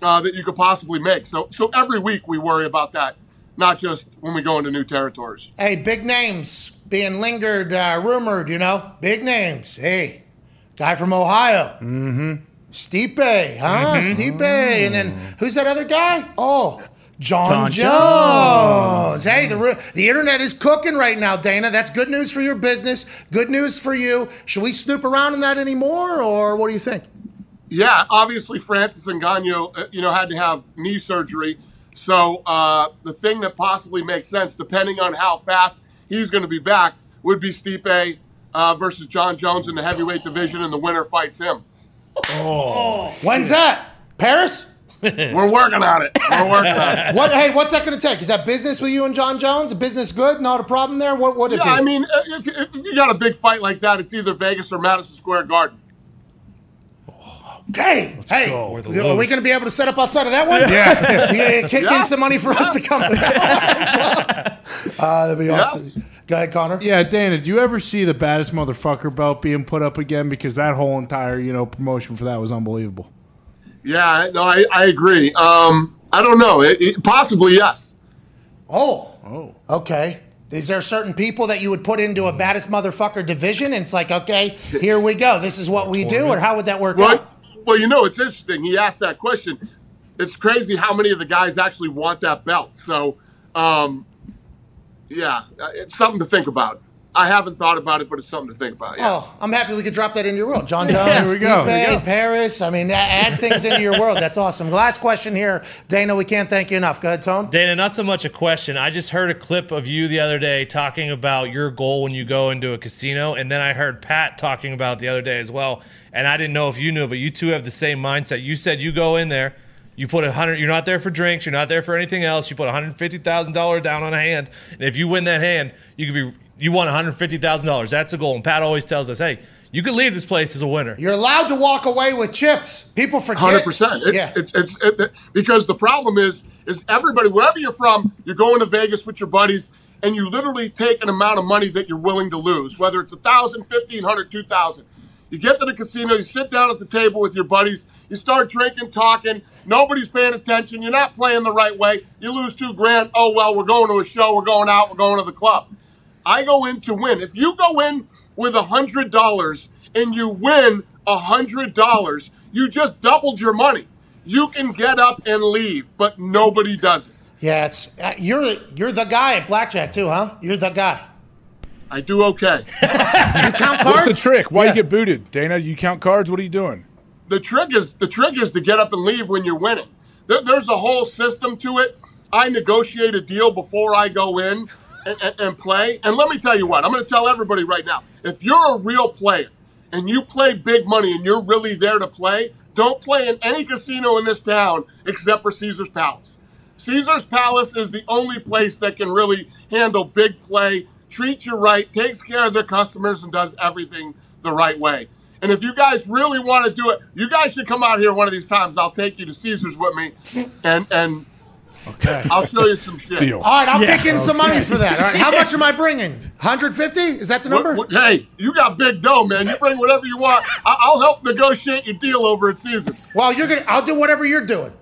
uh, that you could possibly make. So so every week we worry about that, not just when we go into new territories. Hey, big names being lingered, uh, rumored, you know, big names. Hey, guy from Ohio. Mm-hmm. Stipe, huh? Stipe. And then who's that other guy? Oh, Jon, Jon Jones. Hey, the, the internet is cooking right now, Dana. That's good news for your business. Good news for you. Should we snoop around in that anymore, or what do you think? Yeah, obviously Francis Ngannou, uh, you know, had to have knee surgery. So uh, the thing that possibly makes sense, depending on how fast he's going to be back, would be Stipe uh, versus Jon Jones in the heavyweight division, and the winner fights him. Oh, when's that? Paris? We're working on it. We're working on it. What? Hey, what's that going to take? Is that business with you and Jon Jones? Business good? Not a problem there. What would it Yeah, be? I mean, uh, if, if you got a big fight like that, it's either Vegas or Madison Square Garden. Hey, hey, go. Or the are we Lowe's. going to be able to set up outside of that one? Yeah. you gonna kick Yeah. in some money for us to come. uh, that'd be Yeah. awesome. Go ahead, Connor. Yeah, Dana, do you ever see the baddest motherfucker belt being put up again? Because that whole entire, you know, promotion for that was unbelievable. Yeah, no, I, I agree. Um, I don't know. It, it, possibly yes. Oh, oh, okay. Is there certain people that you would put into a baddest motherfucker division? And it's like, okay, here we go. This is what we do, or how would that work Well, out? well, you know, it's interesting. He asked that question. It's crazy how many of the guys actually want that belt. So, um, yeah, uh, it's something to think about. I haven't thought about it, but it's something to think about. Yeah. Oh, I'm happy we could drop that into your world. Jon Jones, Yeah, here we go, Stipe, here we go. Paris. I mean, add things into your world. That's awesome. Last question here, Dana. We can't thank you enough. Go ahead, Tone. Dana, not so much a question. I just heard a clip of you the other day talking about your goal when you go into a casino, and then I heard Pat talking about it the other day as well. And I didn't know if you knew, but you two have the same mindset. You said you go in there, you put a hundred. You're not there for drinks. You're not there for anything else. You put one hundred fifty thousand dollars down on a hand, and if you win that hand, you could be you won one hundred fifty thousand dollars. That's the goal. And Pat always tells us, hey, you can leave this place as a winner. You're allowed to walk away with chips. People forget. Hundred percent. Yeah. It's it's it, because the problem is is everybody wherever you're from, you're going to Vegas with your buddies, and you literally take an amount of money that you're willing to lose, whether it's a thousand, fifteen hundred, two thousand. You get to the casino, you sit down at the table with your buddies, you start drinking, talking. Nobody's paying attention. You're not playing the right way. You lose two grand. Oh well, we're going to a show. We're going out. We're going to the club. I go in to win. If you go in with a hundred dollars and you win a hundred dollars, you just doubled your money. You can get up and leave, but nobody does it. Yeah, it's uh, you're you're the guy at blackjack too, huh? You're the guy. I do okay. You count What's the trick? Why Yeah. you get booted, Dana? You count cards. What are you doing? the trick is the trick is to get up and leave when you're winning. There, there's a whole system to it. I negotiate a deal before I go in and, and, play. And let me tell you what, I'm going to tell everybody right now: if you're a real player and you play big money and you're really there to play, don't play in any casino in this town except for Caesar's Palace. Caesar's Palace is the only place that can really handle big play, treats you right, takes care of their customers, and does everything the right way. And if you guys really want to do it, you guys should come out here one of these times. I'll take you to Caesar's with me, and and I'll show you some shit. Deal. All right, I'll kick in some money for that. All right, how much am I bringing? 150? Is that the number? what- hey, you got big dough, man. You bring whatever you want. I- I'll help negotiate your deal over at Caesar's. Well, you're gonna. I'll do whatever you're doing.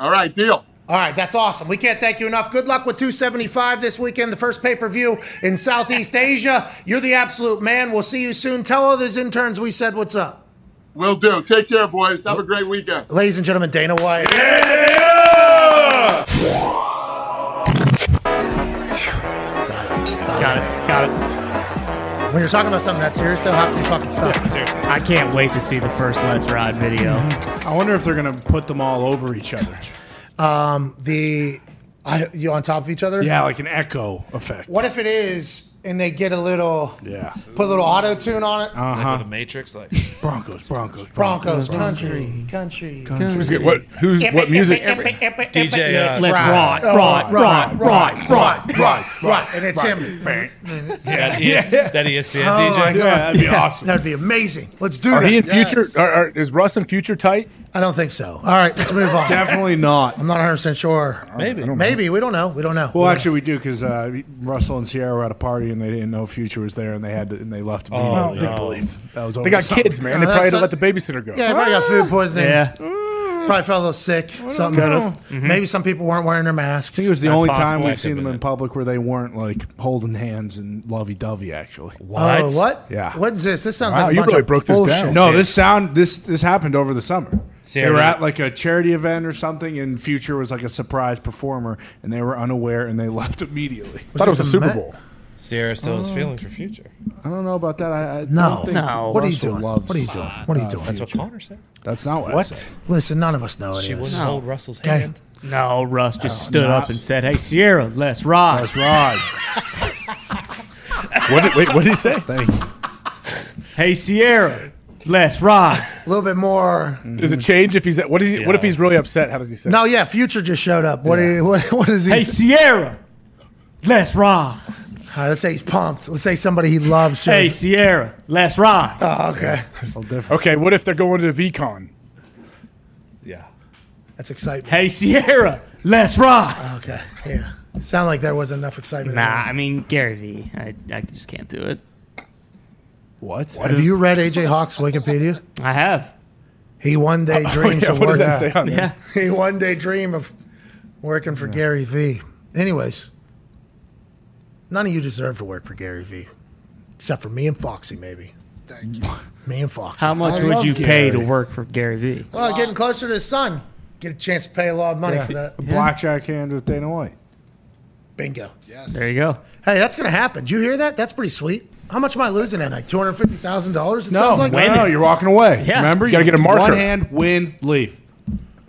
All right, deal. All right, that's awesome. We can't thank you enough. Good luck with 275 this weekend, the first pay per view in Southeast Asia. You're the absolute man. We'll see you soon. Tell all those interns we said what's up. Will do. Take care, boys. Have a great weekend. Ladies and gentlemen, Dana White. Got it. Got it. Got it. When you're talking about something that serious, though, how can you fucking stop? I can't wait to see the first Let's Ride video. I wonder if they're going to put them all over each other. Um, the I, you on top of each other? Yeah, like an echo effect. What if it is, and they get a little, Yeah. put a little auto tune on it? Uh Like huh. with the Matrix, like Broncos, Broncos, Broncos, country, country, country. Who's get what? Who's what music? DJ. Let's Uh, Let's ride. ride, Oh, ride, ride, ride, right, right, right, and it's him. that, ES, that E ESPN Oh DJ. Yeah, that'd be awesome. That'd be amazing. Let's do Are that. he in future? Are, are, is Russ in future tight? I don't think so. All right, let's move on. Definitely not. I'm not 100 percent sure. Maybe. Maybe we don't know. We don't know. Well, We don't actually, we do because uh, Russell and Ciara were at a party and they didn't know Future was there, and they had to, and they left Oh, immediately. I no. believe that was over They got the summer. kids, man. They probably had to let the babysitter go. know. yeah, probably got food poisoning. Yeah. Probably felt a little sick. Something. Mm-hmm. Maybe some people weren't wearing their masks. I think it was the That's only time possible. we've seen could've them been in it. public where they weren't like holding hands and lovey dovey. Actually, What? Oh, what? Yeah. What is this? This sounds Wow, like a you bunch really of broke this bullshit. down. no, this sound this this happened over the summer. They Ciara- were at like a charity event or something, and Future was like a surprise performer, and they were unaware and they left immediately. I thought it was the the Super Met? Bowl. Ciara still has oh. feelings for future. I don't know about that. I, I No. don't think No. What are you Russell doing? Loves, What are you doing? What are you doing? That's what Connor said. That's not what, I What? said. Listen, none of us know any She of this. wouldn't hold Russell's Okay. hand. No, Russ Oh, just stood not- up and said, "Hey, Ciara, let's ride." That's right. What did, wait, what did he say? Thank you. Hey, Ciara, let's ride. A little bit more. Does it change if he's what is he? What if he's really upset? How does he say? No, yeah, Future just showed up. What, do you- what, what is he? Hey, say? Ciara, let's ride. All right, let's say he's pumped. Let's say somebody he loves. Shows. Hey, Ciara, let's ride. oh, okay. A different. Okay, what if they're going to the VeeCon? Yeah. That's excitement. Hey, Ciara, let's ride. Oh, okay, yeah. Sound like there wasn't enough excitement. Nah, I mean Gary Vee. I, I just can't do it. What? Have you read AJ Hawk's Wikipedia? I have. He one day Oh, dreams yeah, of what does working. that say on there? Yeah. He one day dream of working for Gary V. Anyways, none of you deserve to work for Gary V. Except for me and Foxy, maybe. Thank you. Me and Foxy. How much I would love you pay to work for Gary V? Well, getting closer to his son. Get a chance to pay a lot of money Yeah. for that. A blackjack hand with Dana White. Bingo. Yes. There you go. Hey, that's going to happen. Did you hear that? That's pretty sweet. How much am I losing that night? Two hundred fifty thousand dollars. It No, sounds like. no, no, you're walking away. Yeah. Remember, You gotta get a marker. One hand, win, leave.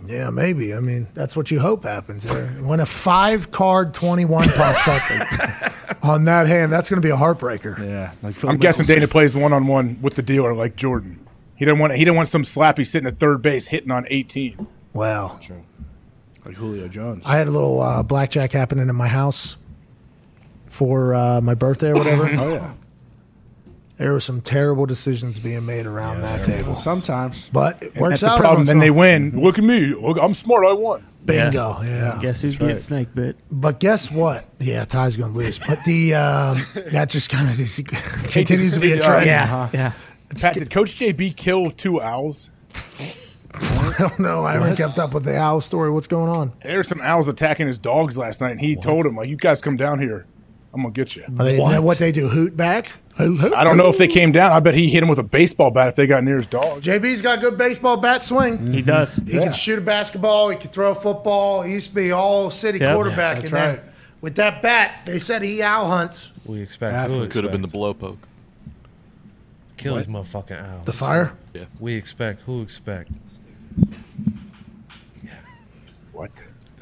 Yeah, maybe. I mean, that's what you hope happens there. When a five card twenty one pops up on that hand, that's going to be a heartbreaker. Yeah, like I'm guessing Dana plays one on one with the dealer like Jordan. He didn't want he didn't want some slappy sitting at third base hitting on 18. Well, like Julio Jones. I had a little uh, blackjack happening in my house for uh, my birthday or whatever. oh yeah. There were some terrible decisions being made around that table. Sometimes, but it That's works the problem. Then they once in a win. Look at me. Look, I'm smart. I won. Bingo. Yeah. Guess who's getting snake bit? But guess what? Yeah, Ty's going to lose. But the um, that just kind of continues to be a trend. Yeah, yeah. Pat, did Coach JB kill two owls? I don't know. I haven't kept up with the owl story. What's going on? There were some owls attacking his dogs last night, and he told him like, "You guys come down here. I'm gonna get you." Are they, what? they do? Hoot back? Hoot, hoot, I don't know if they came down. I bet he hit him with a baseball bat if they got near his dog. JB's got good baseball bat swing. He does. He can shoot a basketball. He can throw a football. He used to be all city Yeah. quarterback, that's and then right. with that bat. They said he owl hunts. We expect. Athlete. Who Could have been the expect? blowpoke. Kill these motherfucking owls. The fire? Yeah. We expect. Who expect? Yeah. What?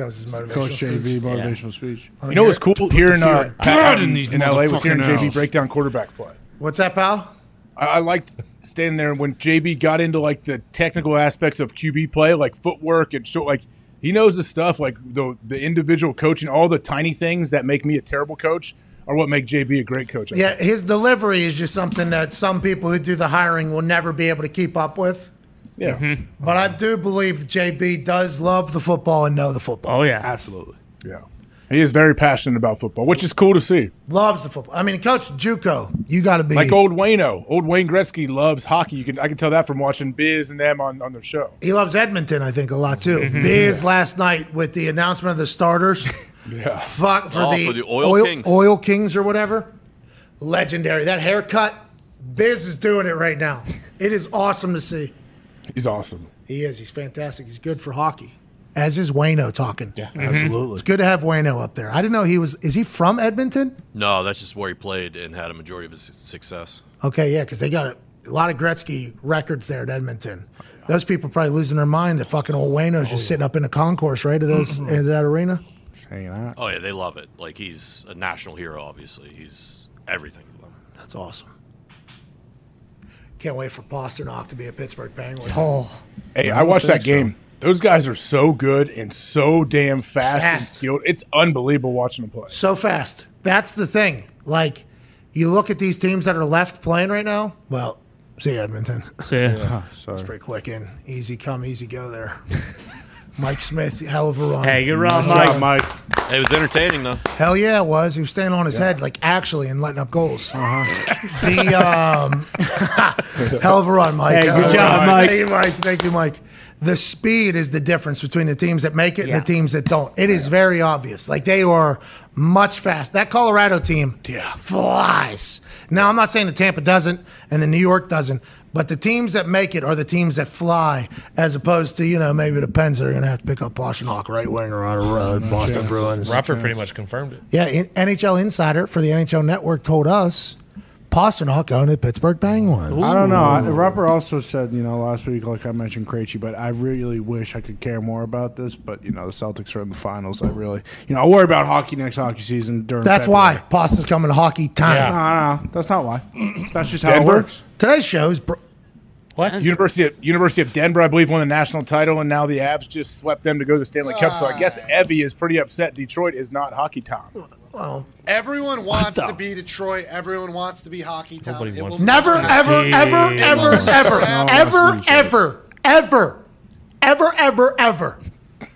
That was his motivational Coach speech. JB motivational speech. You know what's cool? Hearing uh, fear- Pat in in, these in LA was hearing motherfucking JB owls. break down quarterback play. What's that, pal? I, I liked standing there when JB got into like the technical aspects of QB play, like footwork and so like he knows the stuff, like the the individual coaching, all the tiny things that make me a terrible coach are what make JB a great coach. I Yeah, his delivery is just something that some people who do the hiring will never be able to keep up with. Yeah. Mm-hmm. But I do believe JB does love the football and know the football. Oh yeah, absolutely. Yeah. He is very passionate about football, which is cool to see. Loves the football. I mean, Coach JUCO, you got to be Like old Wayno, old Wayne Gretzky loves hockey. You can I can tell that from watching Biz and them on, on their show. He loves Edmonton, I think, a lot too. Mm-hmm. Biz last night with the announcement of the starters. Yeah. Fuck for, Oh, the, for the Oil oil, Kings. Oil Kings or whatever. Legendary. That haircut, Biz is doing it right now. It is awesome to see. He's awesome. He is. He's fantastic. He's good for hockey. As is Wayno talking. Yeah, mm-hmm. absolutely. It's good to have Wayno up there. I didn't know he was. Is he from Edmonton? No, that's just where he played and had a majority of his success. Okay, yeah, because they got a, a lot of Gretzky records there at Edmonton. Those people probably losing their mind that fucking old Wayno's just oh, sitting up in the concourse, right? Of those mm-hmm. in that arena. Hanging out. Oh yeah, they love it. Like he's a national hero. Obviously, he's everything to them. That's awesome. Can't wait for Pastrnak to be a Pittsburgh Penguin. Oh, Hey, I watched that game. Those guys are so good and so damn fast, and skilled. It's unbelievable watching them play. So fast. That's the thing. Like, you look at these teams that are left playing right now. Well, see Edmonton. See ya. Huh, It's pretty quick and Easy come, easy go there. Mike Smith, hell of a run. Hey, good run, Nice job, Mike. Mike. It was entertaining though. Hell yeah, it was. He was standing on his head, like actually, and letting up goals. Uh-huh. The um, hell of a run, Mike. Hey, good of a job, run. Mike. Thank you, Mike. Thank you, Mike. The speed is the difference between the teams that make it Yeah. and the teams that don't. It is very obvious. Like they are much fast. That Colorado team Yeah. flies. Now, I'm not saying the Tampa doesn't and the New York doesn't, but the teams that make it are the teams that fly, as opposed to you know maybe the Pens that are going to have to pick up Pastrnak right winger on a road, Boston Bruins. Roper pretty much confirmed it. Yeah, in, NHL Insider for the NHL Network told us Pastrnak going to the Pittsburgh Penguins. I don't know. I, Rupper also said, you know, last week, like I mentioned Krejci, but I really wish I could care more about this. But you know, the Celtics are in the finals. I really, you know, I worry about hockey next hockey season during. That's February. why Pasta's coming to hockey time. No, no, no, that's not why. That's just how Denver? it works. Today's show is. Br- What? University of University of Denver, I believe, won the national title, and now the Avs just swept them to go to the Stanley Cup. So I guess ah. Evie is pretty upset. Detroit is not hockey town. Well, Everyone wants to be Detroit. Everyone wants to be hockey town. Nobody It wants will to- never, ever, ever, ever, ever, ever, ever, ever, ever, ever, ever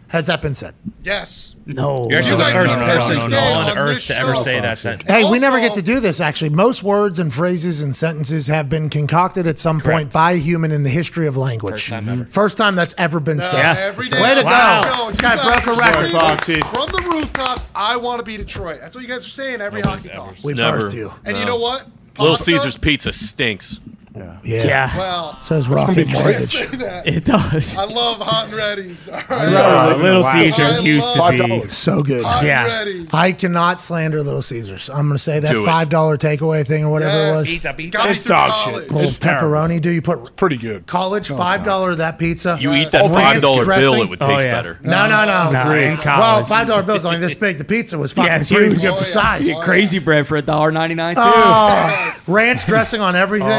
has that been said. Yes. No, You're actually the first person every on day on earth to ever say that sentence. Hey, we never get to do this. Actually, most words and phrases and sentences have been concocted at some point by a human in the history of language. First time ever. First time that's ever been said. Every day Way to the go! show, This you guy guys broke a record. Foxy. From the rooftops, I want to be Detroit. That's what you guys are saying every Nobody's hockey ever talk. We Never. birthed you. And you know what? Little Caesar's pizza stinks. Yeah. Yeah, Well, Says Rocket Mortgage. it does. I love hot and ready's. All I'd right. Uh, Little Caesars used to be. $5. So good. Hot Yeah. and. I cannot slander Little Caesars. I'm going to say that Do five dollar takeaway thing or whatever it was. Pizza, pizza. It's dog college. shit. Little It's terrible. pepperoni. Do you put Pretty good. college five dollar that pizza? You eat that five dollar bill, it would Oh, taste yeah. better. No, no, no. No, in Well, five dollar bills only this big. The pizza was fucking Yeah, huge. good Oh, size. Oh, Crazy bread for a dollar ninety nine too. Oh, ranch dressing on everything.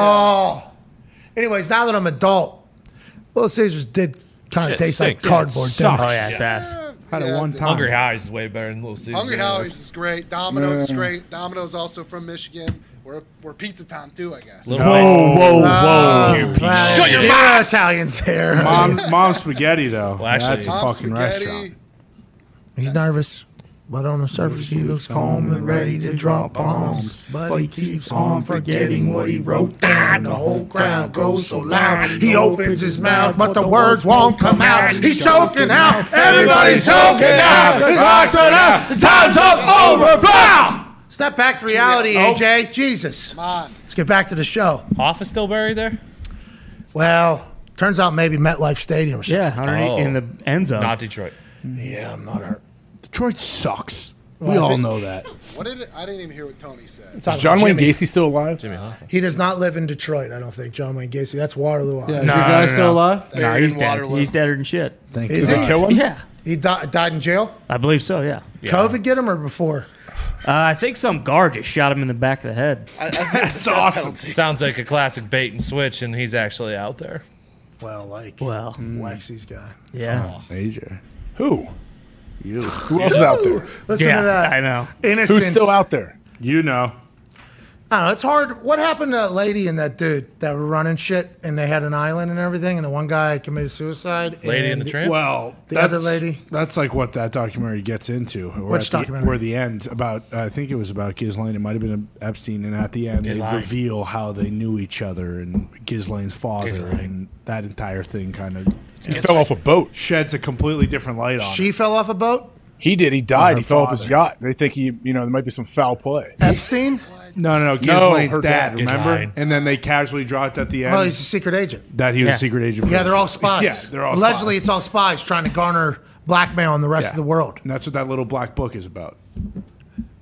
Oh. Anyways, now that I'm adult, Little Caesars did kind of It taste like stinks. cardboard. didn't Oh yeah, it's ass. Had it Yeah, one dude. time. Hungry Howie's is way better than Little Caesars. Hungry Howie's is great. Domino's is great. Domino's also from Michigan. We're, we're pizza town too, I guess. Little Whoa, whoa, whoa! Oh, well, zero Italians here. Mom, mom spaghetti though. Well, actually- that's a Tom fucking spaghetti. restaurant. He's nervous, but on the surface he looks calm and ready to drop bombs. But he keeps on forgetting what he wrote down. The whole crowd goes so loud. He opens his mouth, but the words won't come out. He's choking out. Everybody's choking out. His heart's run out. The time's up over. Blow! Step back to reality, AJ. Jesus. Come on. Let's get back to the show. Hoff is still buried there? Well, turns out maybe MetLife Stadium or something. Yeah, underneath Oh. in the end zone. Not Detroit. Yeah, I'm not hurt. Detroit sucks. We all know that. What did it, I didn't even hear what Tony said. Is John Wayne Jimmy. Gacy still alive? Jimmy He does not live in Detroit. I don't think John Wayne Gacy. That's Waterloo. Yeah, is Ohio. your guy still alive? No, Buried he's in dead. Waterloo. He's deader than shit. Thank Is you. he? Kill him? Yeah, He di- died in jail. I believe so. Yeah. COVID get him or before? Uh, I think some guard just shot him in the back of the head. I, I think it's a death awesome. penalty. Sounds like a classic bait and switch, and he's actually out there. Well, like Well, Waxy's guy. yeah. AJ. Who? You. Who else is out there? Listen yeah, to that. I know. Innocence. Who's still out there? You know. I don't know. It's hard. What happened to that lady and that dude that were running shit and they had an island and everything and the one guy committed suicide? Lady and and the Tramp? Well, The other lady? That's like what that documentary gets into. Or Which at the- documentary? Where the end about, I think it was about Ghislaine. It might have been Epstein, and at the end they Ghislaine. reveal how they knew each other and Ghislaine's father, Ghislaine. and that entire thing kind of He fell off a boat. sheds a completely different light on. She it. fell off a boat? He did. He died. He fell off his yacht. They think he, you know, there might be some foul play. Epstein? No, no, no. No, Ghislaine's her dad. dad. Remember? Ghislaine. And then they casually dropped at the end Well, he's a secret agent. that he was Yeah. a secret agent. for Yeah, they're all Israel. spies. Yeah, they're all Allegedly, spies. it's all spies trying to garner blackmail on the rest Yeah. of the world. And that's what that little black book is about.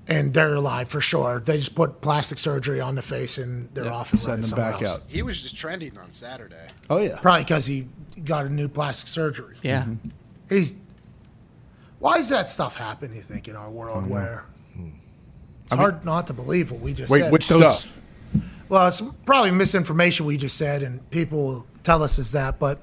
And they're alive for sure. They just put plastic surgery on the face and they're off and Send running them somewhere back else. out. He was just trending on Saturday. Oh yeah. Probably because he got a new plastic surgery. Yeah. He's. Why does that stuff happen? You think in our world where it's hard not to believe what we just said. Wait, said. which Those- stuff? Well, it's probably misinformation we just said, and people will tell us is that, but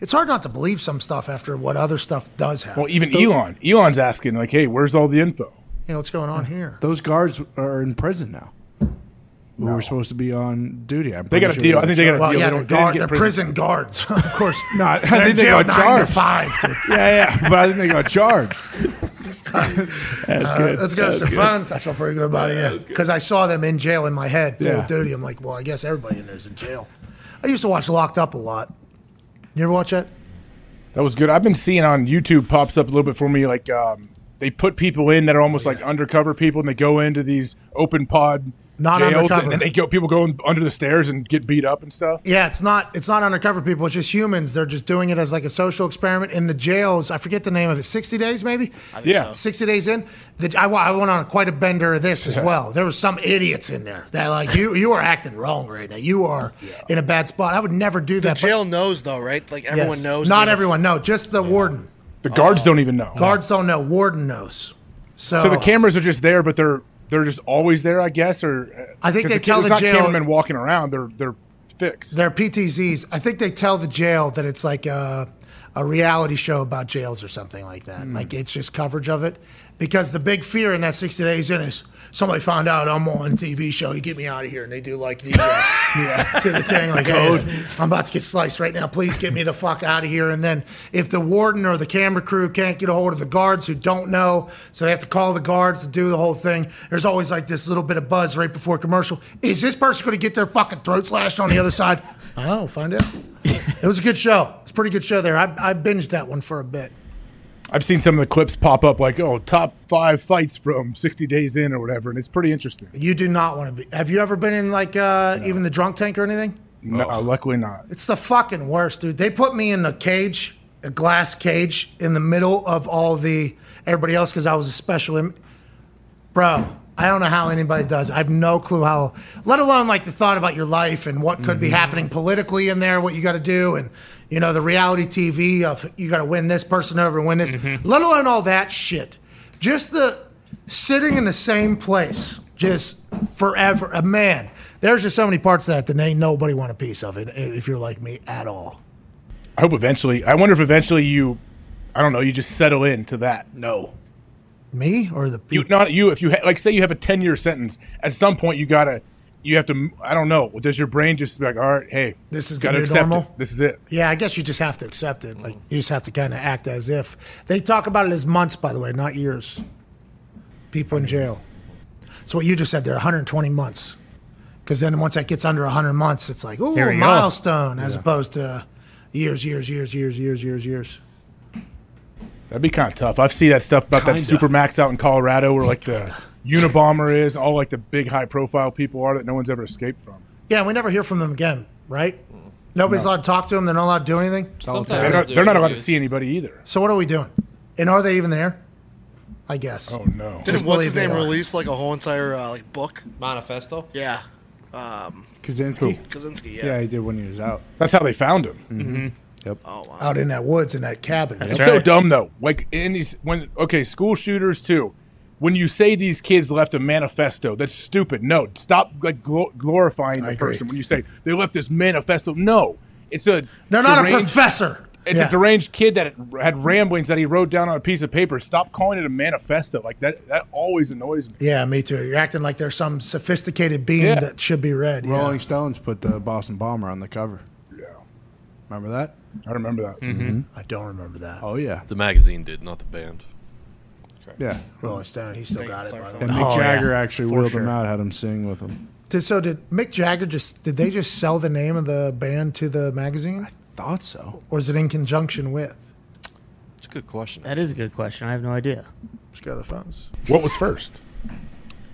it's hard not to believe some stuff after what other stuff does happen. Well, even Elon. Elon's asking, like, hey, where's all the info? you know what's going on here? Those guards are in prison now. Who were supposed to be on duty. I'm They got a pretty deal. I think they got a Well, deal. yeah, They they're, they guard, get they're prison. prison guards, of course. No, I they're think they jail got nine to charged. five. dude. Yeah, yeah, but I think they got charged. That's good. Let's go to some phones. I feel pretty good about it. Yeah, because I saw them in jail in my head, full Yeah. of duty. I'm like, well, I guess everybody in there's in jail. I used to watch Locked Up a lot. You ever watch that? That was good. I've been seeing on YouTube pops up a little bit for me, like um, they put people in that are almost like undercover people, and they go into these open pod Not jails, undercover. and they go people go in under the stairs and get beat up and stuff. Yeah, it's not it's not undercover people. It's just humans. They're just doing it as like a social experiment in the jails. I forget the name of it. Sixty days, maybe. Yeah. sixty days in. The, I, I went on quite a bender of this as well. There was some idiots in there that like you you are acting wrong right now. You are in a bad spot. I would never do The that. but- jail knows though, right? Like everyone Yes. knows. Not they- everyone. No, just the warden. The guards oh. don't even know. Guards don't know. Warden knows. So, So the cameras are just there, but they're they're just always there, I guess. Or uh, I think they the, tell the not jail- cameramen walking around. They're they're fixed. They're PTZs. I think they tell the jail that it's like a, a reality show about jails or something like that. Hmm. Like it's just coverage of it. Because the big fear in that 60 days in is somebody found out I'm on TV show, you get me out of here. And they do like the, uh, to the thing, like, hey, I'm about to get sliced right now. Please get me the fuck out of here. And then if the warden or the camera crew can't get a hold of the guards who don't know, so they have to call the guards to do the whole thing, there's always like this little bit of buzz right before commercial. Is this person going to get their fucking throat slashed on the other side? Oh, find out. it was a good show. It's a pretty good show there. I, I binged that one for a bit. I've seen some of the clips pop up, like oh, top five fights from 60 days in or whatever, and it's pretty interesting. You do not want to be. Have you ever been in like uh, even the drunk tank or anything? No, luckily not. It's the fucking worst, dude. They put me in a cage, a glass cage, in the middle of all the everybody else because I was a special. Im- Bro, I don't know how anybody does. I have no clue how. Let alone like the thought about your life and what could be mm-hmm. happening politically in there, what you got to do, and you know the reality TV of you got to win this person over and win this. Mm-hmm. Let alone all that shit. Just the sitting in the same place, just forever. A man. There's just so many parts of that that ain't nobody want a piece of it if you're like me at all. I hope eventually. I wonder if eventually you, I don't know, you just settle into that. No. Me or the You not you. If you ha- like, say you have a 10 year sentence, at some point you gotta, you have to. I don't know. Does your brain just be like, all right, hey, This is the gotta new accept normal? It. This is it. Yeah, I guess you just have to accept it. Like you just have to kind of act as if they talk about it as months, by the way, not years. People in jail. So what you just said, they're 120 months. Because then once that gets under 100 months, it's like, ooh, Here we go. milestone, as opposed to years, years, years, years, years, years, years. That'd be kind of tough. I've seen that stuff about that Kinda. supermax out in Colorado, where like the Unabomber is, all like the big high profile people are that no one's ever escaped from. Yeah, we never hear from them again, right? Nobody's allowed to talk to them. They're not allowed to do anything. Sometimes They're not, they're they're not allowed to see anybody either. So what are we doing? And are they even there? I guess. Oh no! Didn't Just what's his name release like a whole entire uh, like book? Manifesto. Yeah. Um, Kaczynski. Kaczynski. Yeah. Yeah. he did when he was out. That's how they found him. Mm-hmm. Yep. Oh wow. Out in that woods in that cabin. It's so dumb though. Like in these when okay, school shooters too. When you say these kids left a manifesto, that's stupid. No, stop like glo- glorifying the agree. person when you say they left this manifesto. No, it's a They're not a professor. It's Yeah. a deranged kid that had ramblings that he wrote down on a piece of paper. Stop calling it a manifesto. Like that. That always annoys me. Yeah, me too. You're acting like there's some sophisticated being Yeah. that should be read. Yeah. Rolling Stones put the Boston Bomber on the cover. Yeah, Remember that? I remember that. Mm-hmm. I don't remember that. Oh yeah, The magazine did, not the band. yeah. Rolling Stone, he still Thank got it. By for the And way. Mick Oh, Jagger yeah. actually For wheeled sure. him out, had him sing with him. Did, so did Mick Jagger just? Did they just sell the name of the band to the magazine, I Thought so. or is it in conjunction with? It's a good question. That is a good question. I have no idea. Let's go to the phones. What was first?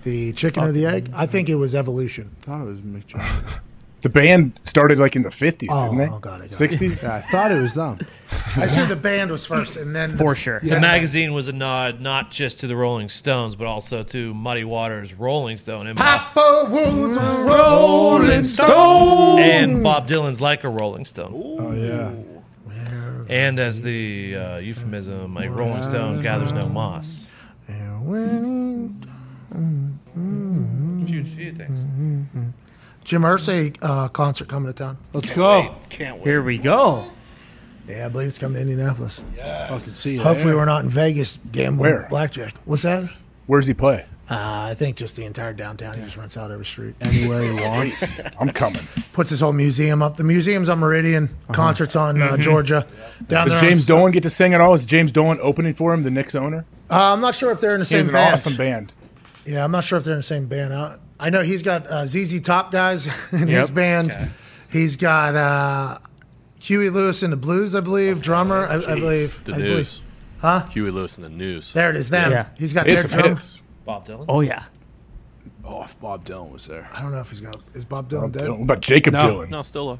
The chicken or the egg? I think it was evolution. I thought it was Mick Jagger. The band started like in the fifties, Oh, didn't they? oh, got it, got it. Sixties. Yeah, I thought it was them. I see the band was first, and then For sure. The magazine was a nod not just to the Rolling Stones, but also to Muddy Waters' Rolling Stone and Bob, Papa was a Rolling Stone. and Bob Dylan's Like a Rolling Stone. Oh yeah. And as the uh, euphemism, a Rolling Stone gathers no moss. Few, few things. Jim Irsay uh, concert coming to town. Let's go. Can't wait. Here we go. Yeah, I believe it's coming to Indianapolis. Fucking see you Hopefully, there. we're not in Vegas gambling Where? blackjack. What's that? Where's he play? Uh, I think just the entire downtown. He just rents out every street. anywhere you want. I'm coming. Puts his whole museum up. The museum's on Meridian. Concerts on uh, Georgia. Down Does there. James on, Dolan get to sing at all? Is James Dolan opening for him, the Knicks owner? Uh, I'm not sure if they're in the He has same an band. awesome band. Yeah, I'm not sure if they're in the same band. I, I know he's got uh, ZZ Top guys in his Yep. band. He's got uh, Huey Lewis in the blues, I believe, drummer. I, I believe. The I news. believe. Huh? Huey Lewis and the news. There it is. Them. Yeah. He's got He their had some drum. hits. Bob Dylan? Oh yeah. Oh, if Bob Dylan was there. I don't know if he's got. Is Bob Dylan dead? What about Jakob No. Dylan? No, still alive.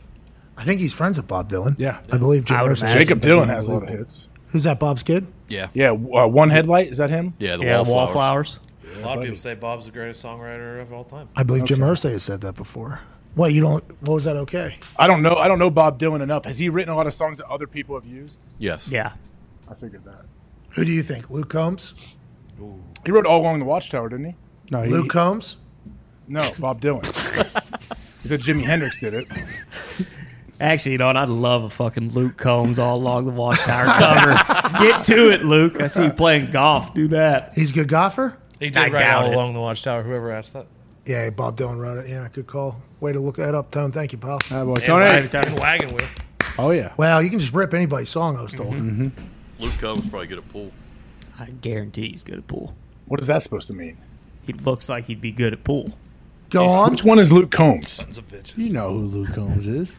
I think he's friends with Bob Dylan. Yeah. I believe Jim I would Irsay. imagine. Jakob Dylan has a lot of hits. Who's that? Bob's kid. Yeah. Yeah, uh, one headlight is that him? Yeah, the Yeah, wallflowers. wallflowers. A lot of people say Bob's the greatest songwriter of all time. I believe Jim Irsay has said that before. What you don't? What was that? Okay. I don't know. I don't know Bob Dylan enough. Has he written a lot of songs that other people have used? Yes. Yeah. I figured that. Who do you think? Luke Combs. He wrote All Along the Watchtower, didn't he? No, he, Luke Combs. No, Bob Dylan. he said Jimi Hendrix did it. Actually, you know what? I'd love a fucking Luke Combs all along the watchtower cover. Get to it, Luke. I see you playing golf. Do that. He's a good golfer. He I did write doubt all it. along the Watchtower. Whoever asked that. Yeah, Bob Dylan wrote it. Yeah, good call. Way to look that up, Tone. Thank you, pal. Ah, boy, And Tony. wagon, and wagon wheel. Oh yeah. Well, you can just rip anybody's song. I was told. Mm-hmm. Luke Combs probably good at pool. I guarantee he's good at pool. What is that supposed to mean? He looks like he'd be good at pool. Go on. Which one is Luke Combs? Sons of bitches. You know who Luke Combs is.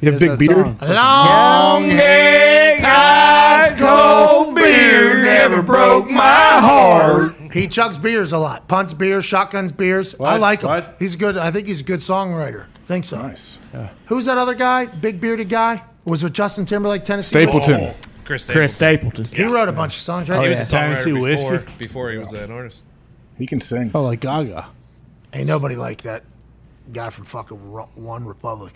You have He big has that beard? Long neck, ice cold beer never broke my heart. He chugs beers a lot. Punts beers, shotguns beers. I What? like him. What? He's good. I think he's a good songwriter. think so. Nice. Who's that other guy? Big bearded guy? Was with Justin Timberlake, Tennessee? Stapleton. Oh, Chris Stapleton. Chris Stapleton. He wrote a bunch of songs, right? Oh, He yeah. was a songwriter Tennessee before, Whiskey? before he was an artist. He can sing. Oh, like Gaga. Ain't nobody like that guy from fucking Ro- One Republic.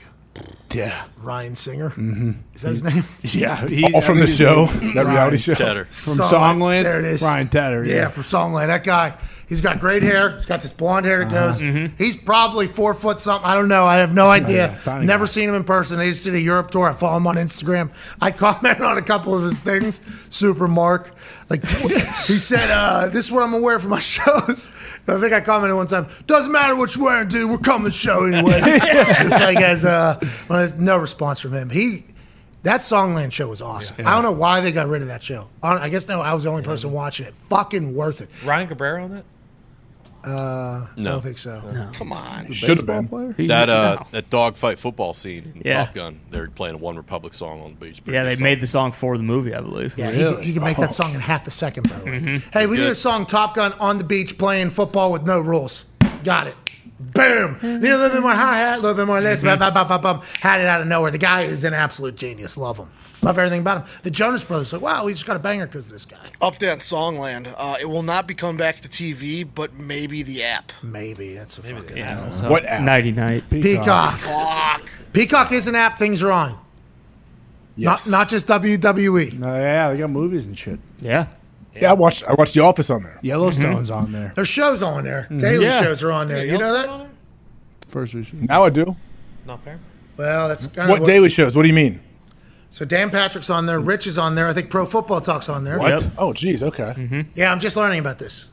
Yeah. Ryan Singer. Mm-hmm. Is that his name? Yeah. He's, All from the show, that reality show. Cheddar. From Songland. Songland. There it is. Ryan Tedder. Yeah, from Songland. That guy, he's got great hair. He's got this blonde hair that goes. He's probably four foot something. I don't know. I have no idea. yeah, tiny Never guy. seen him in person. I just did a Europe tour. I follow him on Instagram. I comment on a couple of his things. Super Mark. Like he said, uh, this is what I'm gonna wear for my shows. I think I commented one time. Doesn't matter what you're wearing, dude. We're coming to show anyway. Just like as uh, well, there's no response from him. He that Songland show was awesome. I don't know why they got rid of that show. I, I guess no, I was the only person watching it. Fucking worth it. Ryan Cabrera on that? Uh, no. I don't think so. Come on. Should have been. He- That uh, no. that dogfight football scene in Yeah. Top Gun. They're playing a One Republic song on the beach. Yeah, they song. made the song for the movie, I believe. Yeah, he, can, he can make that song in half a second, by the way. Hey, we need good. a song Top Gun on the beach playing football with no rules. Got it. Boom. Need a little bit more hi hat, a little bit more this. Bum, bum, bum, bum, bum. Had it out of nowhere. The guy is an absolute genius. Love him. Love everything about him. The Jonas Brothers, like, wow, we just got a banger because of this guy. Update on Songland. Uh, it will not be coming back to TV, but maybe the app. Maybe that's a fucking Yeah. no. What app? Nighty night. Peacock. Fuck. Peacock is an app. Things are on. Yes. Not not just. WWE. No, yeah, they got movies and shit. Yeah. Yeah, I watched. I watched The Office on there. Yellowstone's on there. There's shows on there. Daily Yeah. shows are on there. you know that? First we. Now I do. Not fair. Well, that's kind What of daily shows? What do you mean? So Dan Patrick's on there. Rich is on there. I think Pro Football Talk's on there. What? Oh, geez. Okay. Mm-hmm. Yeah, I'm just learning about this.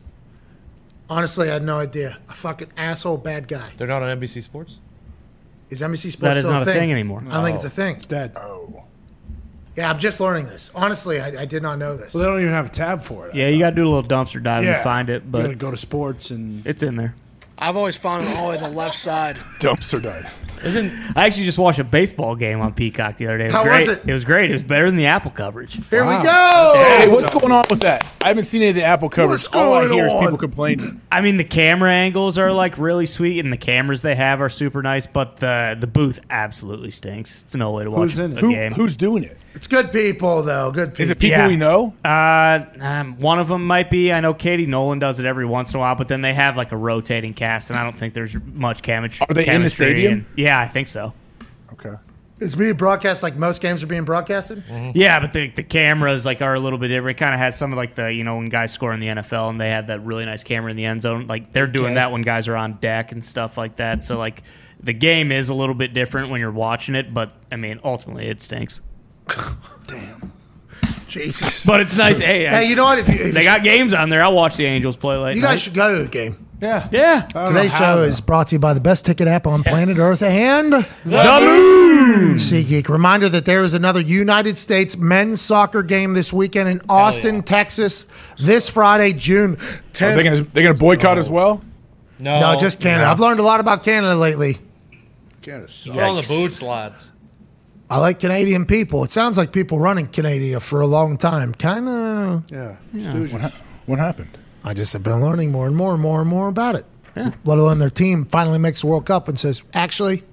Honestly, I had no idea. A fucking asshole bad guy. They're not on NBC Sports. Is NBC Sports That is still not a a thing? thing anymore. I don't think it's a thing. It's dead. Oh. Yeah, I'm just learning this. Honestly, I, I did not know this. Well, they don't even have a tab for it. I Yeah, you got to do a little dumpster dive Yeah. to find it, You gotta but go to sports and it's in there. I've always found it all on the left side. Dumpster dive. Isn't I actually just watched a baseball game on Peacock the other day. It was How was great. it? It was great. It was better than the Apple coverage. Here we go. Hey, what's going on with that? I haven't seen any of the Apple coverage. What's All I going hear is on? people complaining. I mean, the camera angles are like really sweet, and the cameras they have are super nice. But the the booth absolutely stinks. It's no way to watch Who's in a it? Who, game. who's doing it? It's good people, though. Good people. Is it people Yeah. we know? Uh, um, one of them might be. I know Katie Nolan does it every once in a while, but then they have like a rotating cast, and I don't think there's much chemistry. Are they in the stadium? and- yeah, I think so. Okay. It's being broadcast like most games are being broadcasted. Mm-hmm. Yeah, but the, the cameras like are a little bit different. It kind of has some of like the you know when guys score in the NFL and they have that really nice camera in the end zone. Like they're doing Okay. that when guys are on deck and stuff like that. So like the game is a little bit different when you're watching it, but I mean ultimately it stinks. Damn. Jesus. But it's nice. hey, I- Hey, you know what? If you, if they you, got games on there. I'll watch the Angels play late. you guys should go to the game. Yeah. yeah. Today's show is brought to you by the best ticket app on planet Earth and The moon. SeatGeek. Reminder that there is another United States men's soccer game this weekend in Austin, Texas, this Friday, June Are they gonna they gonna boycott as well? No, no, just Canada. I've learned a lot about Canada lately. Canada sucks. Put on the boot slides. I like Canadian people. It sounds like people running Canada for a long time. Kind of. Yeah. Stooges. What happened? I just have been learning more and more and more and more about it. Let alone their team finally makes the World Cup and says, actually,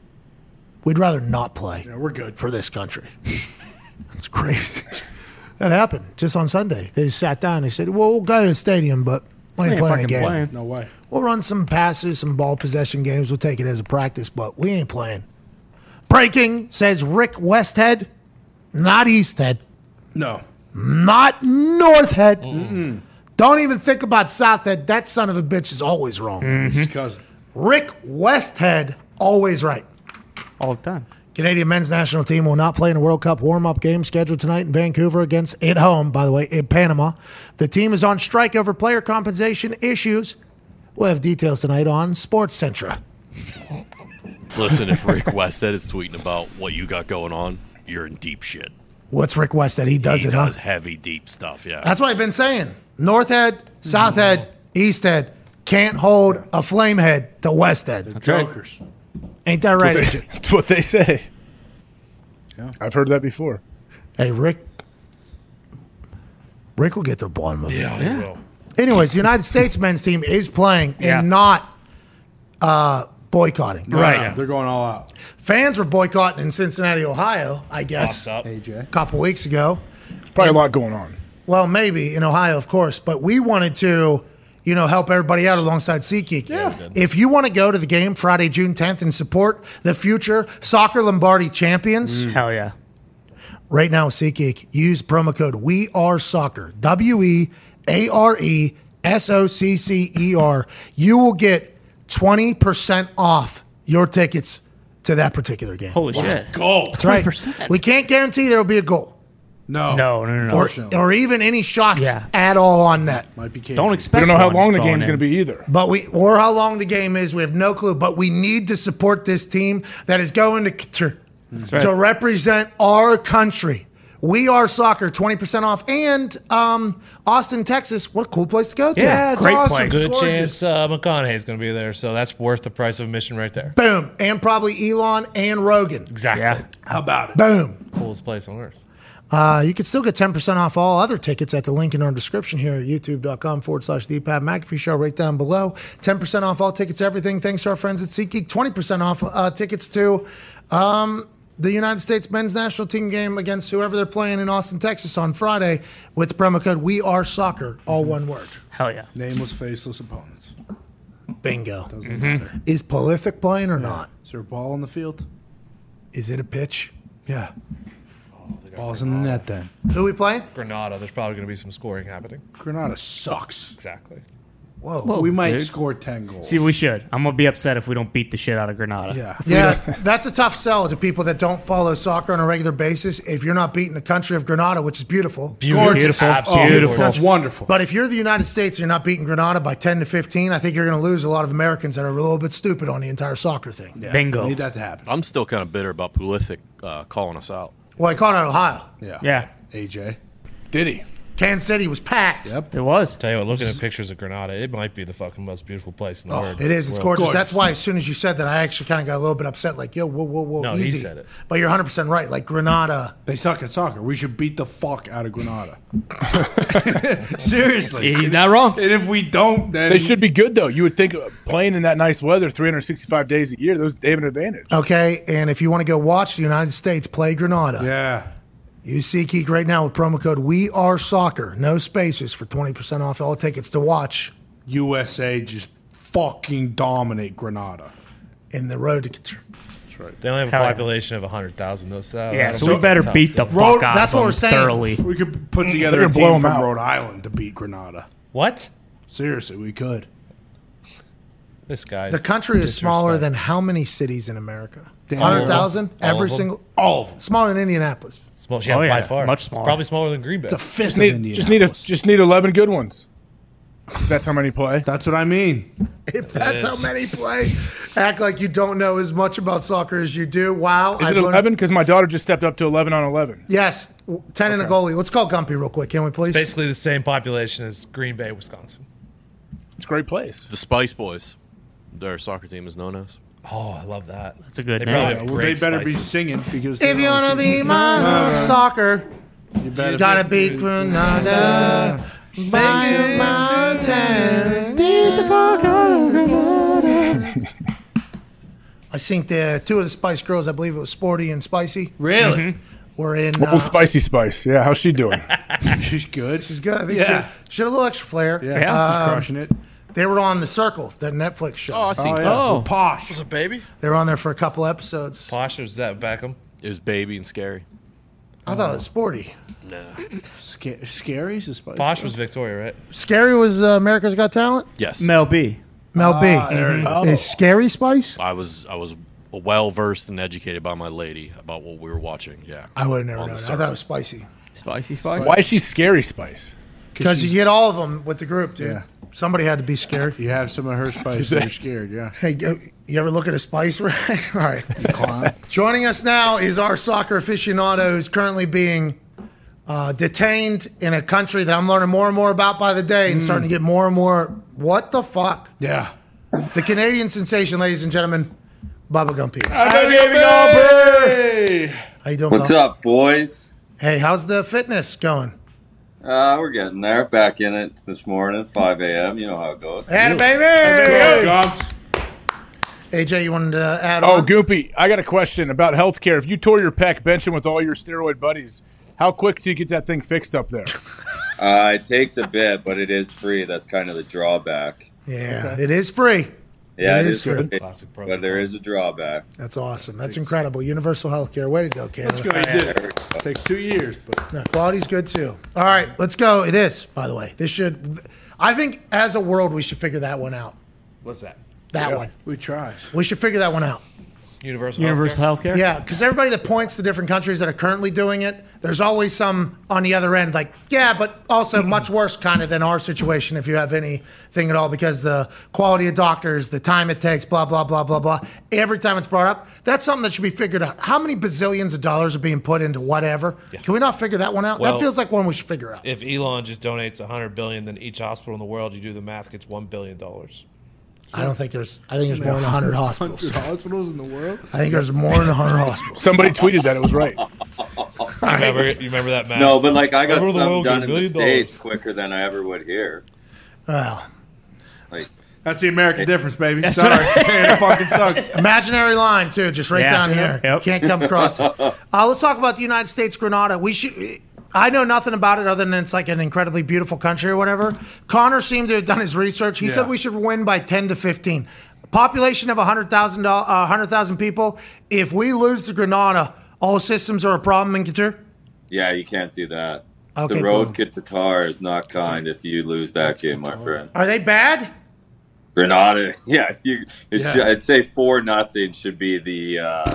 we'd rather not play Yeah, we're good. for this country. That's crazy. that happened just on Sunday. They just sat down. They said, well, we'll go to the stadium, but we ain't playing a game. playing. No way. We'll run some passes, some ball possession games. We'll take it as a practice, but we ain't playing. Breaking says Rick Westhead, not Easthead, No. not Northhead. Don't even think about Southhead. That son of a bitch is always wrong. It's his cousin. Rick Westhead, always right. all the time. Canadian men's national team will not play in a World Cup warm up game scheduled tonight in Vancouver against, at home, by the way, in Panama. The team is on strike over player compensation issues. We'll have details tonight on SportsCentre. Listen, if Rick Westhead is tweeting about what you got going on, you're in deep shit. What's Rick Westhead? He does he it, huh? does heavy, deep stuff. Yeah. That's what I've been saying. Northhead, East Head can't hold a flamehead to Westhead. Jokers. Ain't that right, That's what AJ? they- That's what they say. I've heard that before. Hey, Rick. Rick will get to the bottom of it. Yeah, he will. Anyways, the United States men's team is playing Yeah. and not uh, boycotting. No, Right, no, yeah. They're going all out. Fans were boycotting in Cincinnati, Ohio, I guess, Popped a up. AJ. couple weeks ago. Probably a lot going on. Well, maybe in Ohio, of course, but we wanted to, you know, help everybody out alongside SeatGeek. Yeah. If you want to go to the game Friday, June 10th and support the future Soccer Lombardi champions, mm. Hell yeah. right now with SeatGeek, use promo code We Are Soccer. W E A R E S O C C E R. You will get 20% off your tickets to that particular game. Holy shit. Goal. That's right. 20%. We can't guarantee there will be a goal No. No, no, no, no. or, or even any shots Yeah. at all on net. Might be Cajun. Don't We expect. don't know how one long the going game's in. going to be either. But we or how long the game is, we have no clue. But we need to support this team that is going to to, right. to represent our country. We are soccer, twenty percent off, and um, Austin, Texas. What a cool place to go to! Yeah, it's great awesome. place. Good Gorgeous. chance uh, McConaughey's going to be there, so that's worth the price of admission right there. Boom, and probably Elon and Rogan. Exactly. Yeah. How about it? Boom. Coolest place on earth. Uh, you can still get 10% off all other tickets at the link in our description here at youtube.com forward slash the Pat McAfee show right down below. 10% off all tickets, everything. Thanks to our friends at SeatGeek. 20% off uh, tickets to um, the United States men's national team game against whoever they're playing in Austin, Texas on Friday with the promo code We Are Soccer, all one word. Hell yeah. Nameless, faceless opponents. Bingo. Doesn't matter. Is Prolific playing or not? Is there a ball on the field? Is it a pitch? Yeah. Ball's in the net then. Who we playing? Grenada. There's probably going to be some scoring happening. Grenada sucks. Exactly. Whoa. we might dude. score 10 goals. See, we should. I'm gonna be upset if we don't beat the shit out of Grenada. Yeah. Yeah, that's a tough sell to people that don't follow soccer on a regular basis. If you're not beating the country of Grenada, which is beautiful, Beautiful. Beautiful. Absolutely. Beautiful. Country. Wonderful. But if you're the United States and you're not beating Grenada by 10 to 15, I think you're going to lose a lot of Americans that are a little bit stupid on the entire soccer thing. Yeah, Bingo. Need that to happen. I'm still kind of bitter about Pulisic uh, calling us out. Well, he called out Ohio. Yeah. Yeah, AJ. Did he? Kansas City was packed. Yep. it was. Tell you what, looking at pictures of Grenada, it might be the fucking most beautiful place in the world. Oh, It is. It's world. gorgeous. That's why as soon as you said that, I actually kind of got a little bit upset. Like, yo, whoa, whoa, whoa, No, he said it. But you're 100 percent right. Like Grenada. They suck at soccer. We should beat the fuck out of Grenada. Seriously. He's not wrong. And if we don't, then They should be good though. You would think uh, playing in that nice weather, 365 days a year, those they have an advantage. Okay, and if you want to go watch the United States play Grenada, Yeah. You see Geek right now with promo code We Are Soccer, no spaces for 20 percent off all tickets to watch USA just fucking dominate Grenada. in the road to. Contr- that's right. They only have a Hell yeah. population of 100,000, though. So Yeah, uh, so we better tough. beat the Road- fuck out that's of what them we're saying. thoroughly. We could put mm-hmm. together They're a gonna blow team 'em from out. Rhode Island to beat Grenada. What? Seriously, we could. This guy. The country is smaller than how many cities in America? 100,000? All Every of them? single. All of them. Smaller than Indianapolis. Small, yeah, Oh, by far. much It's smaller. probably smaller than Green Bay. It's a fifth Just need, Indianapolis. just need a just need 11 good ones. That's how many play. That's what I mean. If that's how many play, act like you don't know as much about soccer as you do. Wow. Is I've it 11? Because my daughter just stepped up to 11 on 11. Yes, 10 and a goalie. Let's call Gumpy real quick, can we please? Basically the same population as Green Bay, Wisconsin. It's a great place. The Spice Boys, their soccer team is known as. Oh, I love that. That's a good They name. probably Yeah, well, they great better be spices. singing because If you want to be my soccer, you better you gotta beat Grenada. By a mountain. Beat the fuck out of Grenada. I think the two of the Spice Girls, I believe it was Sporty and Spicy, Really? were in. Uh, Spicy Spice. Yeah, how's she doing? She's good. she's good. I think Yeah. she, she had a little extra flair. Yeah, she's Um, crushing it. They were on The Circle, the Netflix show. Oh, I see. Oh, yeah. Oh. Posh. Was a baby? They were on there for a couple episodes. Posh was that Beckham? It was baby and scary. I thought it was Sporty. No. Sca- Scary's a spice. Posh was Victoria, right? Scary was uh, America's Got Talent. Yes. Mel B. Mel B. Ah, there it is. Is Scary Spice? I was I was well versed and educated by my lady about what we were watching. Yeah. I would have never On known. the I thought it was Spicy. Spicy Spice. Why is she Scary Spice? Because you get all of them with the group, dude. Yeah. Somebody had to be scared. You have some of her spice and you're scared, yeah. Hey, go- you ever look at a spice rack? all right. Joining us now is our soccer aficionado who's currently being uh, detained in a country that I'm learning more and more about by the day and starting to get more and more. What the fuck? Yeah. The Canadian sensation, ladies and gentlemen, Bubba Gumpy. Hey! How you doing, What's pal? up, boys? Hey, how's the fitness going? Uh, we're getting there. Back in it this morning, 5 a.m. You know how it goes. Hey, baby! Go, Gumps. AJ, you wanted to add Oh, on? Goopy, I got a question about healthcare. If you tore your pec benching with all your steroid buddies, how quick do you get that thing fixed up there? Uh, it takes a bit, but it is free. That's kind of the drawback. Yeah, it is free. Yeah, It it is is free. free, Classic pros but and there cons. is a drawback. That's awesome. That's incredible. Universal healthcare. Way to go, Canada. Let's go. You did it. Takes two years, but No, quality's good too. All right, let's go. It is, by the way. This should. I think as a world, we should figure that one out. What's that? That one. we try. We should figure that one out. Universal. Universal Healthcare? Healthcare. Yeah, because everybody that points to different countries that are currently doing it, there's always some on the other end, like, yeah, but also mm-hmm. much worse kind of than our situation if you have anything at all, because the quality of doctors, the time it takes, blah, blah, blah, blah, blah. Every time it's brought up, that's something that should be figured out. How many bazillions of dollars are being put into whatever? Can we not figure that one out? Well- that feels like one we should figure out. If Elon just donates 100 billion, then each hospital in the world, you do the math, gets 1 billion dollars. I don't think there's, I think there's more than 100 hospitals. 100 hospitals in the world? I think there's more than 100 hospitals. Somebody tweeted that. It was right. You remember, you remember that math? No, but like I got Everyone in the something world done in the states dollars. quicker than I ever would here. Well, Like That's the American difference, baby. Sorry, right. man, it fucking sucks. Imaginary line too, just right Yeah. down Yeah. here. Yep. Can't come across. it. Uh, let's talk about the United States Grenada. We should. I know nothing about it other than it's like an incredibly beautiful country or whatever. Connor seemed to have done his research. He said we should win by ten to fifteen. Population of 100,000 uh, 100,000 people. If we lose to Grenada, all systems are a problem in Qatar. Yeah, you can't do that. Okay, the road cool. to Qatar is not kind if you lose that game, my friend. Are they bad? Grenada, yeah, you, it Yeah. should- I'd say four nothing should be the. Uh,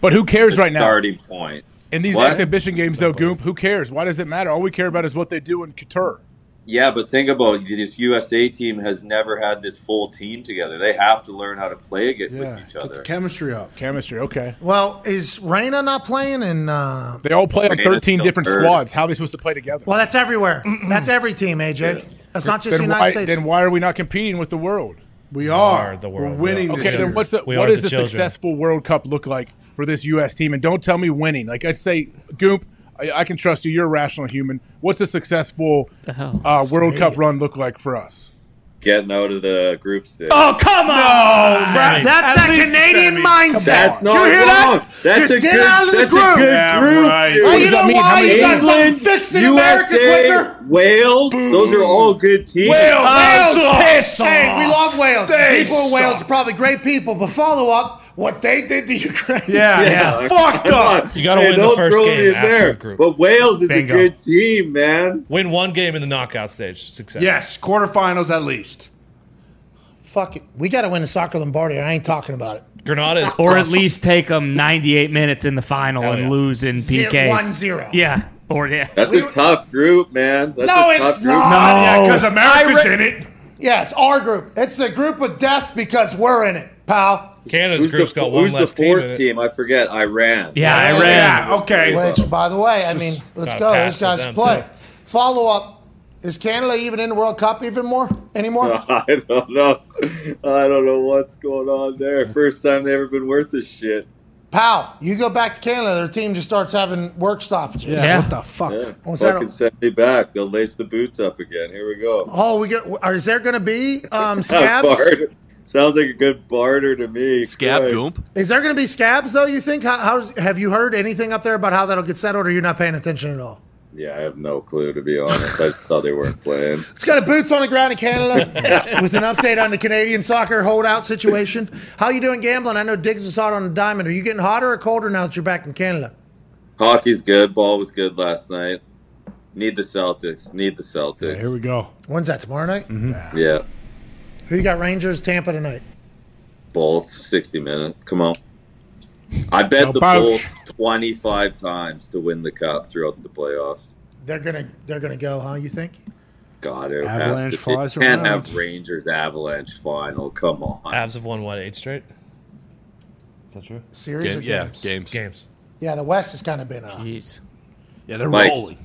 But who cares the right now? Starting point. In these What? exhibition games, though, Goop, who cares? Why does it matter? All we care about is what they do in Qatar. Yeah, but think about it. this USA team has never had this full team together. They have to learn how to play ag- with each other. chemistry up. Chemistry, okay. Well, is Reyna not playing? And uh, They all play on Reyna's 13 different third. squads. How are they supposed to play together? well, that's everywhere. that's every team, AJ. That's not just the then United why, States. Then why are we not competing with the world? We are the world. We're winning Okay, this then year. what's the, what does the the successful World Cup look like for this U.S. team? And don't tell me winning. Like I'd say, Goop, I, I can trust you. You're a rational human. What's a successful uh, World Cup run look like for us? Getting out of the group stage. Oh, come on! That- that's that Canadian mindset. That's Did not you hear wrong. that? That's Just a get good, out of the group. a good Yeah, group. right. dude. Oh, you does that know why? many You got something England, fixed in America quicker. Wales, those are all good teams. Wales, Oh, piss Hey, we love Wales. They people in Wales are probably great people, but follow up what they did to Ukraine. Yeah, Yeah, yeah. Fucked come up. on. You gotta win the first throw game in after there. the group. But Wales is Bingo. a good team, man. Win one game in the knockout stage. Success. Yes, quarterfinals at least. Fuck it. We got to win the soccer Lombardi. I ain't talking about it. Grenada is Or at least take them 98 minutes in the final Hell and yeah. lose in PKs. 1-0. Yeah. Or yeah. That's We- a tough group, man. That's No, a it's tough group. not. No. Yeah, because America's re- in it. Yeah, it's our group. It's the group of deaths because we're in it, pal. Canada's Who's, group's the, got one who's the less team fourth in it. team? I forget. Iran. Yeah, I Yeah, ran. Yeah, okay. Which, by the way, I mean, let's gotta go. pass These to guys play. too. Follow up. Is Canada even in the World Cup even more anymore? I don't know. I don't know what's going on there. First time they ever been worth a shit. Pal, you go back to Canada, their team just starts having work stoppages. Yeah, Yeah. what the fuck? Yeah. What's that? Fucking send me back. They'll lace the boots up again. Here we go. Oh, we get. Is there going to be um, scabs? Sounds like a good barter to me. Scab Christ. Goomp. Is there going to be scabs though? You think? How, how's have you heard anything up there about how that'll get settled, or you're not paying attention at all? Yeah, I have no clue to be honest. I thought they weren't playing. Let's go to boots on the ground in Canada with an update on the Canadian soccer holdout situation. How you doing gambling? I know Diggs was hot on the diamond. Are you getting hotter or colder now that you're back in Canada? Hockey's good. Ball was good last night. Need the Celtics. Need the Celtics. Here we go. When's that? Tomorrow night? Mm-hmm. yeah, Who you got? Rangers, Tampa tonight. both sixty minute. Come on. I bet No the pouch. Bulls twenty five times to win the cup throughout the playoffs. They're gonna they're gonna go, huh? You think? God, it Avalanche has to be. flies Can't have Rangers Avalanche final. Come on. Avs have won what eight straight. Is that true? Series Game, or yeah, games? games. Games. Yeah, the West has kind of been. Uh, Jeez. Yeah, they're Mike, rolling.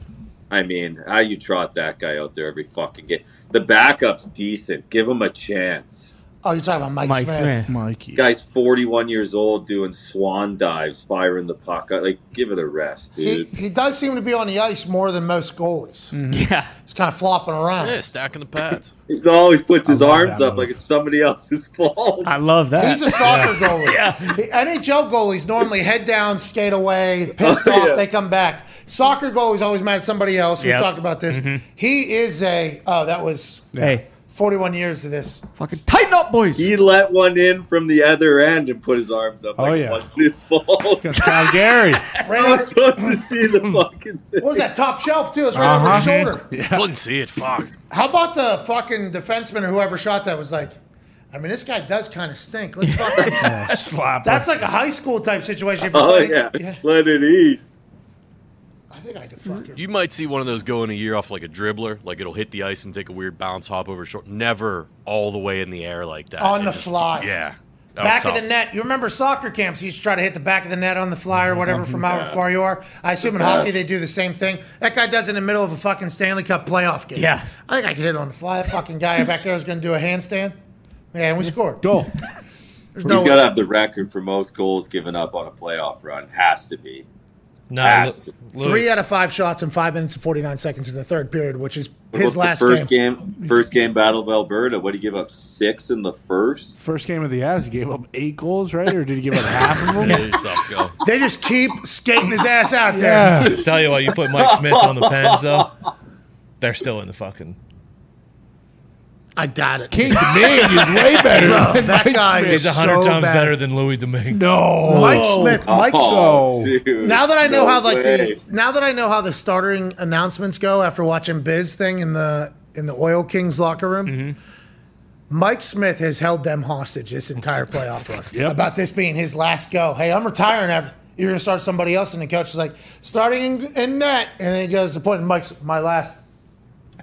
I mean, how you trot that guy out there every fucking game? The backup's decent. Give him a chance. Oh, you're talking about Mike, Mike Smith. Smith. Mikey. Guy's 41 years old doing swan dives, firing the puck. Like, give it a rest, dude. he does seem to be on the ice more than most goalies. Yeah. He's kind of flopping around. Yeah, stacking the pads. He always puts his arms that up like it's somebody else's fault. I love that. He's a soccer goalie. He- NHL goalies normally head down, skate away, pissed Oh, off, yeah. they come back. Soccer goalies always mad at somebody else. We Yep. talked about this. Mm-hmm. He is a oh, that was hey, 41 years of this. fucking tighten up, boys. He let one in from the other end and put his arms up like Oh, it yeah. wasn't his fault. Against Calgary. I'm supposed to see the fucking thing. What was that top shelf too? It's right over his Uh-huh. shoulder. Yeah. Couldn't see it. Fuck. How about the fucking defenseman or whoever shot that was like, I mean, this guy does kind of stink. Let's fucking. Yeah, slap. That's like a high school type situation. If you're Oh, playing- yeah. Let it eat. I think I could fucking. You might see one of those go in a year off like a dribbler, like it'll hit the ice and take a weird bounce, hop over short. Never all the way in the air like that. On It the just- fly. Yeah. That Back of the net. You remember soccer camps? You used to try to hit the back of the net on the fly or whatever from however far you are. I assume in hockey they do the same thing. That guy does it in the middle of a fucking Stanley Cup playoff game. Yeah. I think I could hit it on the fly. That fucking guy back there was going to do a handstand. Yeah, and we scored. Goal. There's no He's got to have the record for most goals given up on a playoff run. Has to be. No, Has Lu- Three out of five shots in five minutes and 49 seconds in the third period, which is What his last the first game. game. First game battle of Alberta. What did he give up? Six in the first. First game of the ass, he gave up eight goals, right? Or did he give up half of them? Hey, tough go. They just keep skating his ass out there. Yeah. Tell you what, you put Mike Smith on the Pens though, they're still in the fucking. I doubt it. King Domingue is way better. Bro, than that Mike guy Smith. Is a hundred so times bad. better than Louis Domingue. No, Mike Smith. Mike. Oh, So- dude. now that I know No how like way. the now that I know how the starting announcements go after watching Biz thing in the in the Oil Kings locker room, Mm-hmm. Mike Smith has held them hostage this entire playoff run. Yep. About this being his last go. Hey, I'm retiring. After, you're going to start somebody else, and the coach is like starting in, in net, and then he goes the point. and Mike's my last.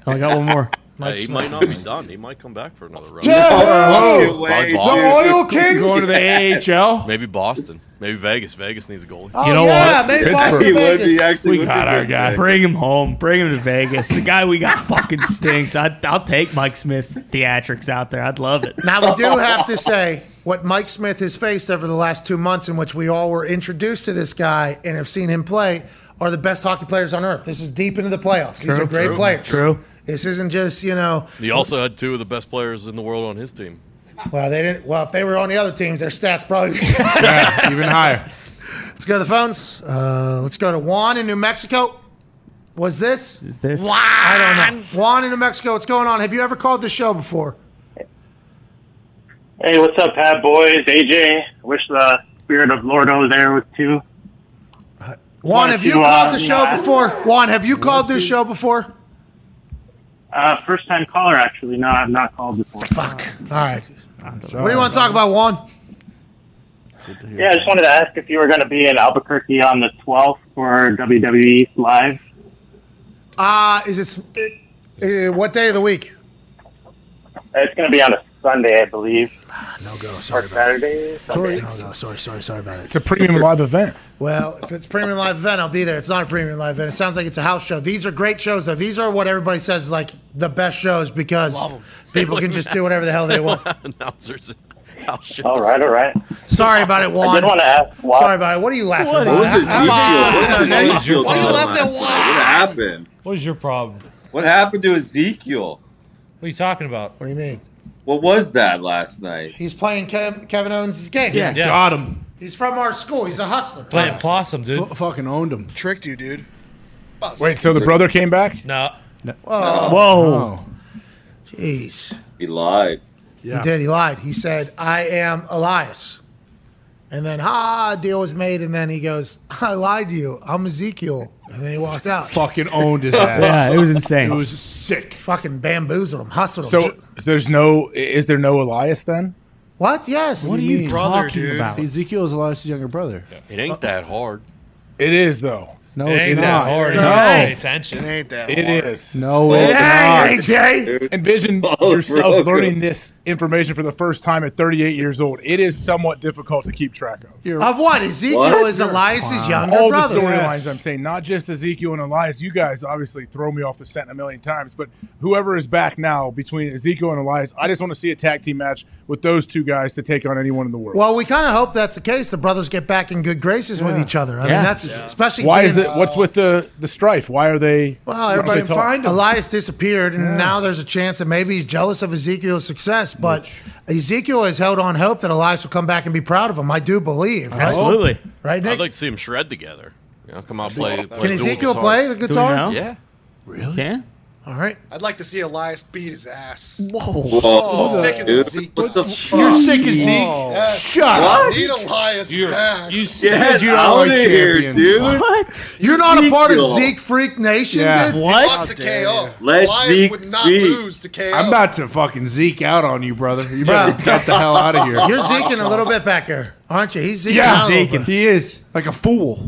I got one more. Hey, he might not be done. He might come back for another run. No By way, Boston. The Oil Kings. Going to the AHL. Maybe Boston. Maybe Vegas. Vegas needs a goalie. Oh, You know yeah, what? maybe He Boston, would Vegas. be actually. We got our good. guy. Bring him home. Bring him to Vegas. The guy we got fucking stinks. I'd, I'll take Mike Smith's theatrics out there. I'd love it. Now we do have to say what Mike Smith has faced over the last two months, in which we all were introduced to this guy and have seen him play, are the best hockey players on earth. This is deep into the playoffs. These are great true, players. True. This isn't just you know. He also had two of the best players in the world on his team. Well, they didn't. Well, if they were on the other teams, their stats probably. Yeah, even higher. let's go to the phones. Uh, let's go to Juan in New Mexico. Was this? Is this? I don't know. Juan in New Mexico. What's going on? Have you ever called the show before? Hey, what's up, Pat boys? AJ, wish the spirit of Lordo there was too. Juan, have you uh, called the show before? Juan, have you called this show before? Uh, first time caller, actually. No, I've not called before. Fuck. All right. What do you want to talk about, Juan? Yeah, I just wanted to ask if you were going to be in Albuquerque on the 12th for WWE Live. Uh, is it, it uh, what day of the week? It's going to be on a Sunday, I believe. Ah, no go. Or Sorry about Saturday. it. Sunday. No go. Sorry, sorry, sorry about it. It's a premium live event. Well, if it's a premium live event, I'll be there. It's not a premium live event. It sounds like it's a house show. These are great shows, though. These are what everybody says is like the best shows because people can just do whatever the hell they want. Announcers. House shows. All right, all right. Sorry about it, I Juan. did want to ask why. Sorry about it. What are you laughing What about? What was How- how- Ezekiel? What was how- Ezekiel Why are you laughing at last night? What happened? What is your problem? What happened to Ezekiel? What are you talking about? What do you mean? What was that last night? He's playing Kev- Kevin Owens' game. Yeah. Yeah. Got him. He's from our school. He's a hustler. Playing possum, dude. F- fucking owned him. Tricked you, dude. Bust. Wait, so the brother came back? No. Whoa. Whoa. Jeez. He lied. He did. He lied. He said, I am Elias. And then, ha, deal was made. And then he goes, I lied to you. I'm Ezekiel. And then he walked out. Fucking owned his ass. Yeah, it was insane. It was sick. Fucking bamboozled him, hustled him. So there's no, is there no Elias then? what? Yes. what are you Brother, talking dude. about? Ezekiel is Elias' younger brother. It ain't that hard. It is though. No, It it's ain't not. that hard. No. You gotta It attention. ain't that It hard. is. No, Hey, it's not. AJ. Envision Oh, yourself learning this information for the first time at 38 years old. It is somewhat difficult to keep track of. You're- Of what? Ezekiel What? is Elias' younger All the brother. storylines I'm saying, not just Ezekiel and Elias. You guys obviously throw me off the scent a million times, but whoever is back now between Ezekiel and Elias, I just want to see a tag team match with those two guys to take on anyone in the world. Well, we kind of hope that's the case. The brothers get back in good graces with each other. I mean, Yeah. that's especially. Why is being- it? What's with the the strife? Why are they? Well, everybody they talk? find Elias disappeared, and now there's a chance that maybe he's jealous of Ezekiel's success. But Ezekiel has held on hope that Elias will come back and be proud of him. I do believe. Right? Absolutely. Right, Nick? I'd like to see them shred together. You know, come out play. play Can Ezekiel guitar. play the guitar? Yeah. Really? Yeah. All right. I'd like to see Elias beat his ass. Whoa. Whoa, sick of. Zeke. What the You're sick of Zeke. Yes. Shut up. need Elias You're, back. you Get you don't out like of here, champions. dude. What? You're not a part of Zeke Freak Nation, Yeah. dude? He What? lost to oh, KO. Let Elias Zeke would not speak. lose to KO. I'm about to fucking Zeke out on you, brother. You better Yeah. get the hell out of here. You're zeking a little bit back there, aren't you? He's zeking yeah, out a little bit. he is like a fool.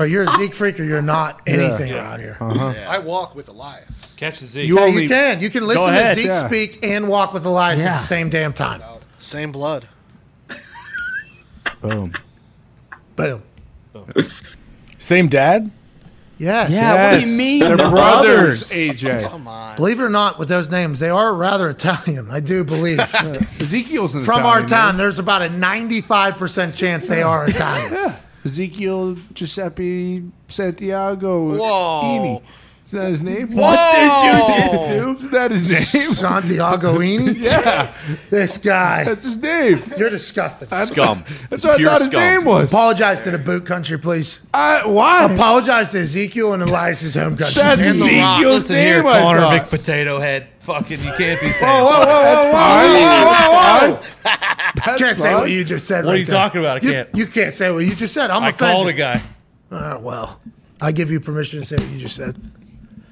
Or you're a Zeke freak, or you're not anything around here. Uh-huh. I walk with Elias. catch the Z. You Yeah, only you can. You can listen ahead, to Zeke yeah. speak and walk with Elias at Yeah. the same damn time. Same blood. boom. Boom. Same dad? Yes. Yeah, what do you mean? They're brothers, brothers? AJ. Come on. Believe it or not, with those names, they are rather Italian. I do believe. Ezekiel's an From our Italian town, name. there's about a 95% chance they are Italian. Ezekiel Giuseppe Santiago. Whoa. Ini. Is that his name? What did you just do? Is that his name? Santiago Ini? yeah. This guy. That's his name. You're disgusting. Scum. That's what I thought his name was. Apologize to the boot country, please. Uh, why? Apologize to Ezekiel and Elias's home country. That's And the Rock. Ezekiel's Listen here, name, I Connor thought. Big Head. Fucking, you can't be saying. Whoa, whoa, whoa, That's whoa, fine. whoa, whoa, whoa, That's. Can't say what you just said. What are right you there. talking about? I You- can't. You, can't say what you just said. I'm I offended. called a guy. Oh, well, I give you permission to say what you just said.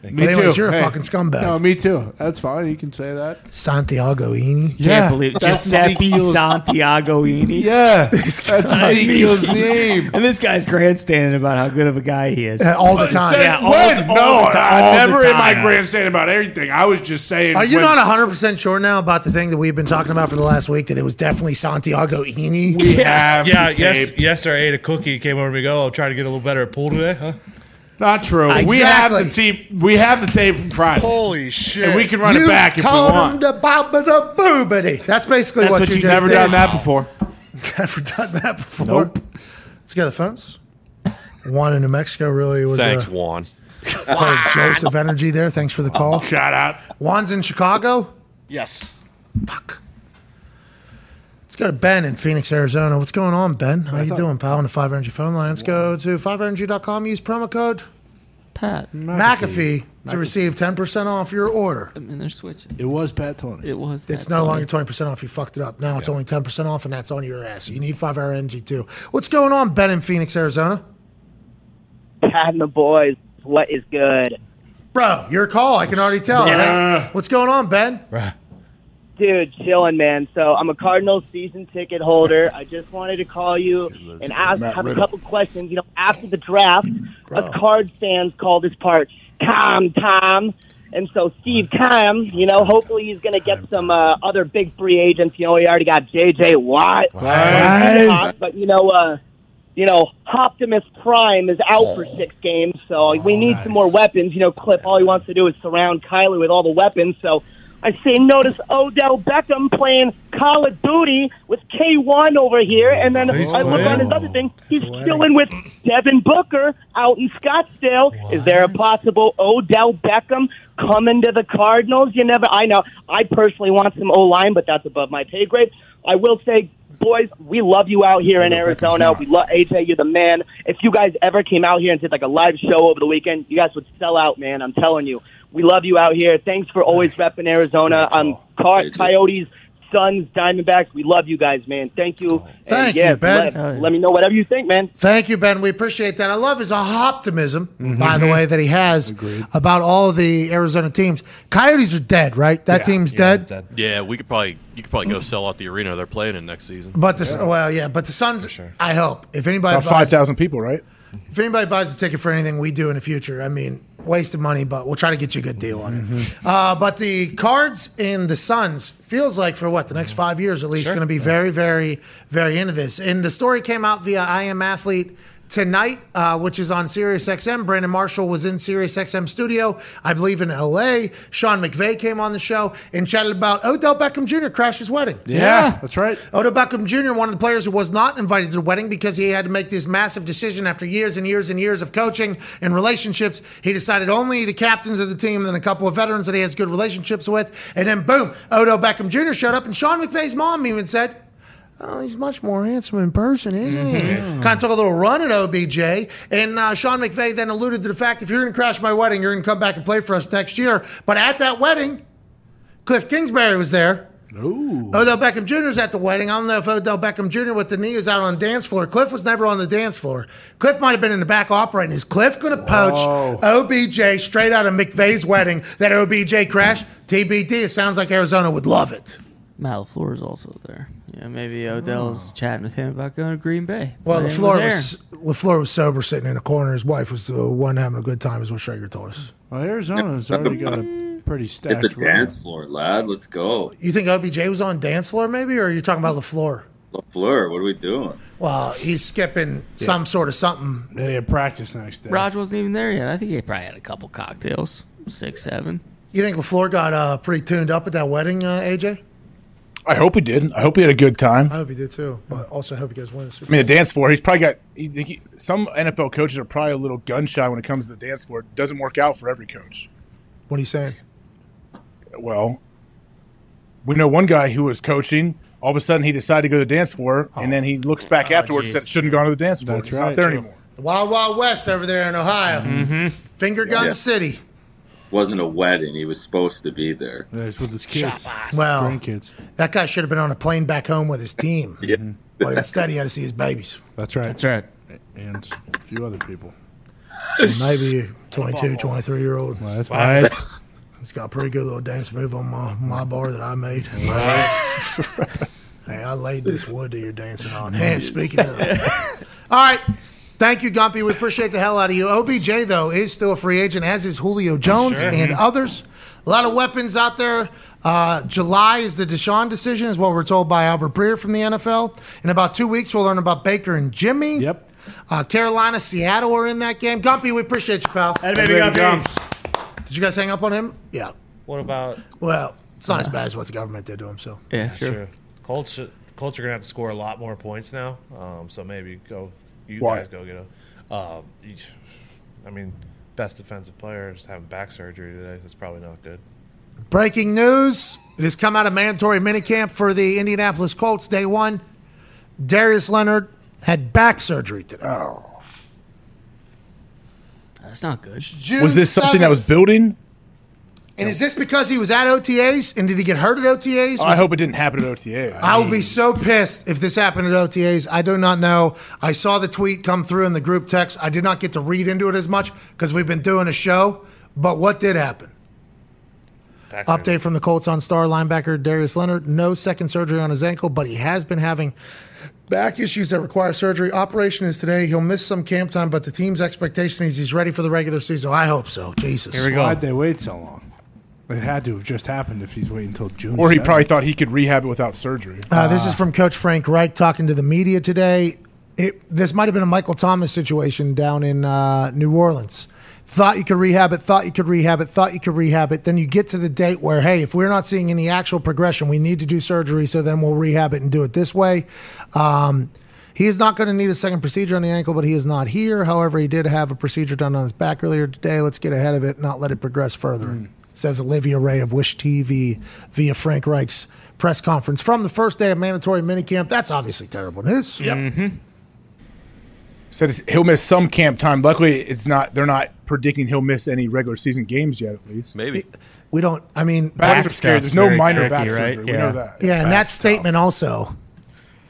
Me But anyways, too. you're a Hey. fucking scumbag. No, me too. That's fine. You can say that. Santiago Ini. Can't believe that's Giuseppe Ezekiel's- Santiago Ini. Yeah, that's Ezekiel's name. And this guy's grandstanding about how good of a guy he is. Uh, all the time. Say Yeah, all when? the- all no, the time. I All the never in my time. grandstand about everything. I was just saying. Are you when- not 100% sure now about the thing that we've been talking about for the last week that it was definitely Santiago Ini? We have Yeah, the yes, tape. yes. I ate a cookie. Came over to me. Go. I'll try to get a little better at pool today, huh? Not true. We have the tape. We have the tape from Friday. Holy shit. and we can run you it back if we called him want. the baba the boobity. That's basically That's what, what you you've just never did. done that before. Never done that before. Nope. Let's get the phones. Juan in New Mexico really was Thanks, a, Juan. quite a jolt of energy there. Thanks for the oh, call. Shout out. Juan's in Chicago. Yes. Fuck. Let's go to Ben in Phoenix, Arizona. What's going on, Ben? How you doing, pal? On the 5 Energy phone line. Let's go to 5energy.com. Use promo code Pat. McAfee to receive 10% off your order. I mean, they're switching. It was Pat Tony. It was. It's Pat no Tony. longer 20% off. You fucked it up. Now it's only 10% off, and that's on your ass. You need 5 hour energy too. What's going on, Ben in Phoenix, Arizona? Pat and the boys, what is good? Bro, your call. I can already tell. Yeah. right? What's going on, Ben? Dude, chilling, man. So I'm a Cardinals season ticket holder. I just wanted to call you and ask, Matt have a couple questions. You know, after the draft, Bro. us Card fans call this part calm Tom," And so Steve Keim, you know, hopefully he's going to get some uh, other big free agents. You know, he already got J.J. Watt. But, you know, uh, you know, Optimus Prime is out for six games, so we need some more weapons. You know, Cliff, all he wants to do is surround Kyler with all the weapons. So I see, notice Odell Beckham playing Call of Duty with K1 over here, and then He's I look on his other thing. He's chilling with Devin Booker out in Scottsdale. Is there a possible Odell Beckham coming to the Cardinals? You never. I know. I personally want some O line, but that's above my pay grade. I will say, boys, we love you out here in Arizona. We love AJ. You're the man. If you guys ever came out here and did like a live show over the weekend, you guys would sell out, man. I'm telling you. We love you out here. Thanks for always repping Arizona. Um, Car- Coyotes, Suns, Diamondbacks. We love you guys, man. Thank you. And, Thank yeah, you, Ben. Let, let me know whatever you think, man. Thank you, Ben. We appreciate that. I love his optimism, Mm-hmm. by the way, that he has about all the Arizona teams. Coyotes are dead, right? That Yeah. team's Yeah, dead. dead. Yeah, we could probably you could probably go sell out the arena they're playing in next season. But the well, yeah, but the Suns. sure. I hope if anybody About buys, five thousand people, right? If anybody buys a ticket for anything we do in the future, I mean, waste of money, but we'll try to get you a good deal on it. Mm-hmm. Uh, but the Cards and the Suns feels like for what the next five years at least Sure. going to be very, very, very into this. And the story came out via I Am Athlete tonight, uh, which is on Sirius XM. Brandon Marshall was in Sirius XM studio, I believe in LA. Sean McVay came on the show and chatted about Odell Beckham Jr. crashed his wedding. Yeah, that's right. Odell Beckham Jr., one of the players who was not invited to the wedding because he had to make this massive decision after years and years and years of coaching and relationships. He decided only the captains of the team and a couple of veterans that he has good relationships with. And then, boom, Odell Beckham Jr. showed up, and Sean McVay's mom even said, Oh, he's much more handsome in person, isn't he? Kind of took a little run at OBJ. And uh, Sean McVay then alluded to the fact if you're going to crash my wedding, you're going to come back and play for us next year. But at that wedding, Cliff Kingsbury was there. Ooh. Odell Beckham Jr. is at the wedding. I don't know if Odell Beckham Jr. with the knee is out on the dance floor. Cliff was never on the dance floor. Cliff might have been in the back operating. Is Cliff going to poach OBJ straight out of McVay's wedding that OBJ crashed? TBD. It sounds like Arizona would love it. Matt LaFleur is also there. Yeah, maybe Odell's chatting with him about going to Green Bay. Well, Playing LaFleur with was, LaFleur was sober sitting in a corner. His wife was the one having a good time, is what Schrager told us. Well, Arizona's already got a pretty Hit stacked the room. dance floor, lad. Let's go. You think OBJ was on dance floor, maybe, or are you talking about LaFleur? LaFleur, what are we doing? Well, he's skipping some sort of something. They had practice next day. Raj wasn't even there yet. I think he probably had a couple cocktails, six, seven. You think LaFleur got uh, pretty tuned up at that wedding, uh, AJ? I hope he did. I hope he had a good time. I hope he did too, but also I hope you guys win the Super I mean, the dance floor. He's probably got. He, he, some NFL coaches are probably a little gun shy when it comes to the dance floor. It doesn't work out for every coach. What are you saying? Well, we know one guy who was coaching. All of a sudden, he decided to go to the dance floor, and then he looks back afterwards and geez. said, "Shouldn't have gone to the dance floor. That's He's right. not there True. anymore." The Wild Wild West over there in Ohio. Mm-hmm. Finger gun Yeah. city. Wasn't a wedding. He was supposed to be there. Yeah, he's with his kids. Well, grandkids. that guy should have been on a plane back home with his team. Yeah. But instead, he had to see his babies. That's right. That's right. And a few other people. Maybe a 22, 23 year old. That's right. He's got a pretty good little dance move on my, my bar that I made. Right. hey, I laid this wood that you're dancing on. And speaking of. All right. Thank you, Gumpy. We appreciate the hell out of you. OBJ, though, is still a free agent, as is Julio Jones Sure. and others. A lot of weapons out there. Uh, July is the Deshaun decision, is what we're told by Albert Breer from the NFL. In about two weeks, we'll learn about Baker and Jimmy. Yep. Uh, Carolina, Seattle are in that game. Gumpy, we appreciate you, pal. Hey, baby, Baby Gumpy. Did you guys hang up on him? Yeah. What about Well, it's not as bad as what the government did to him. So Yeah, sure. True. Colts, Colts are gonna have to score a lot more points now. Um, so maybe go. You Why? guys go get a. Um, I mean, best defensive players having back surgery today. That's probably not good. breaking news: It has come out of mandatory minicamp for the Indianapolis Colts. Day one, Darius Leonard had back surgery today. Oh. That's not good. June Was this something that was building? And is this because he was at OTAs? And did he get hurt at OTAs? I hope it didn't happen at OTA. I would be so pissed if this happened at OTAs. I do not know. I saw the tweet come through in the group text. I did not get to read into it as much because we've been doing a show. But what did happen? Back Update from the Colts on star linebacker Darius Leonard. No second surgery on his ankle, but he has been having back issues that require surgery. Operation is today. He'll miss some camp time, but the team's expectation is he's ready for the regular season. I hope so. Jesus. Here we go. Why'd they wait so long? It had to have just happened if he's waiting until June. Or he 7th. probably thought he could rehab it without surgery. Uh, this is from Coach Frank Reich talking to the media today. It, this might have been a Michael Thomas situation down in uh, New Orleans. Thought you could rehab it, thought you could rehab it, thought you could rehab it. Then you get to the date where, hey, if we're not seeing any actual progression, we need to do surgery, so then we'll rehab it and do it this way. Um, he is not going to need a second procedure on the ankle, but he is not here. However, he did have a procedure done on his back earlier today. Let's get ahead of it, not let it progress further. Says Olivia Ray of Wish TV via Frank Reich's press conference from the first day of mandatory minicamp. That's obviously terrible news. Yep. Mm-hmm. Said he'll miss some camp time. Luckily, it's not. They're not predicting he'll miss any regular season games yet. At least Maybe. We don't. I mean, backs are stuff's scary. There's no minor tricky, back right? surgery. We Yeah. know that. Yeah, and that statement also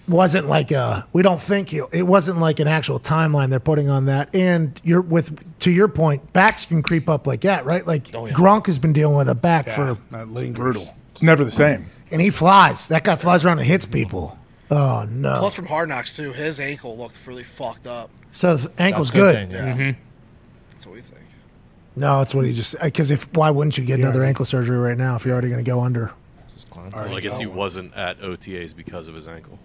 wasn't like a. We don't think he'll, it wasn't like an actual timeline they're putting on that. And you're with to your point, backs can creep up like that, right? Like oh, Gronk has been dealing with a back for, That lingers. brutal. It's never the same. and he flies. That guy flies around and hits people. Oh no! Plus from Hard Knocks too, his ankle looked really fucked up. So the ankle's That's a good. thing, yeah. Mm-hmm. That's what we think. No, that's what he just uh, because if why wouldn't you get another ankle surgery right now if you're already going to go under? Well, I guess he wasn't at OTAs because of his ankle.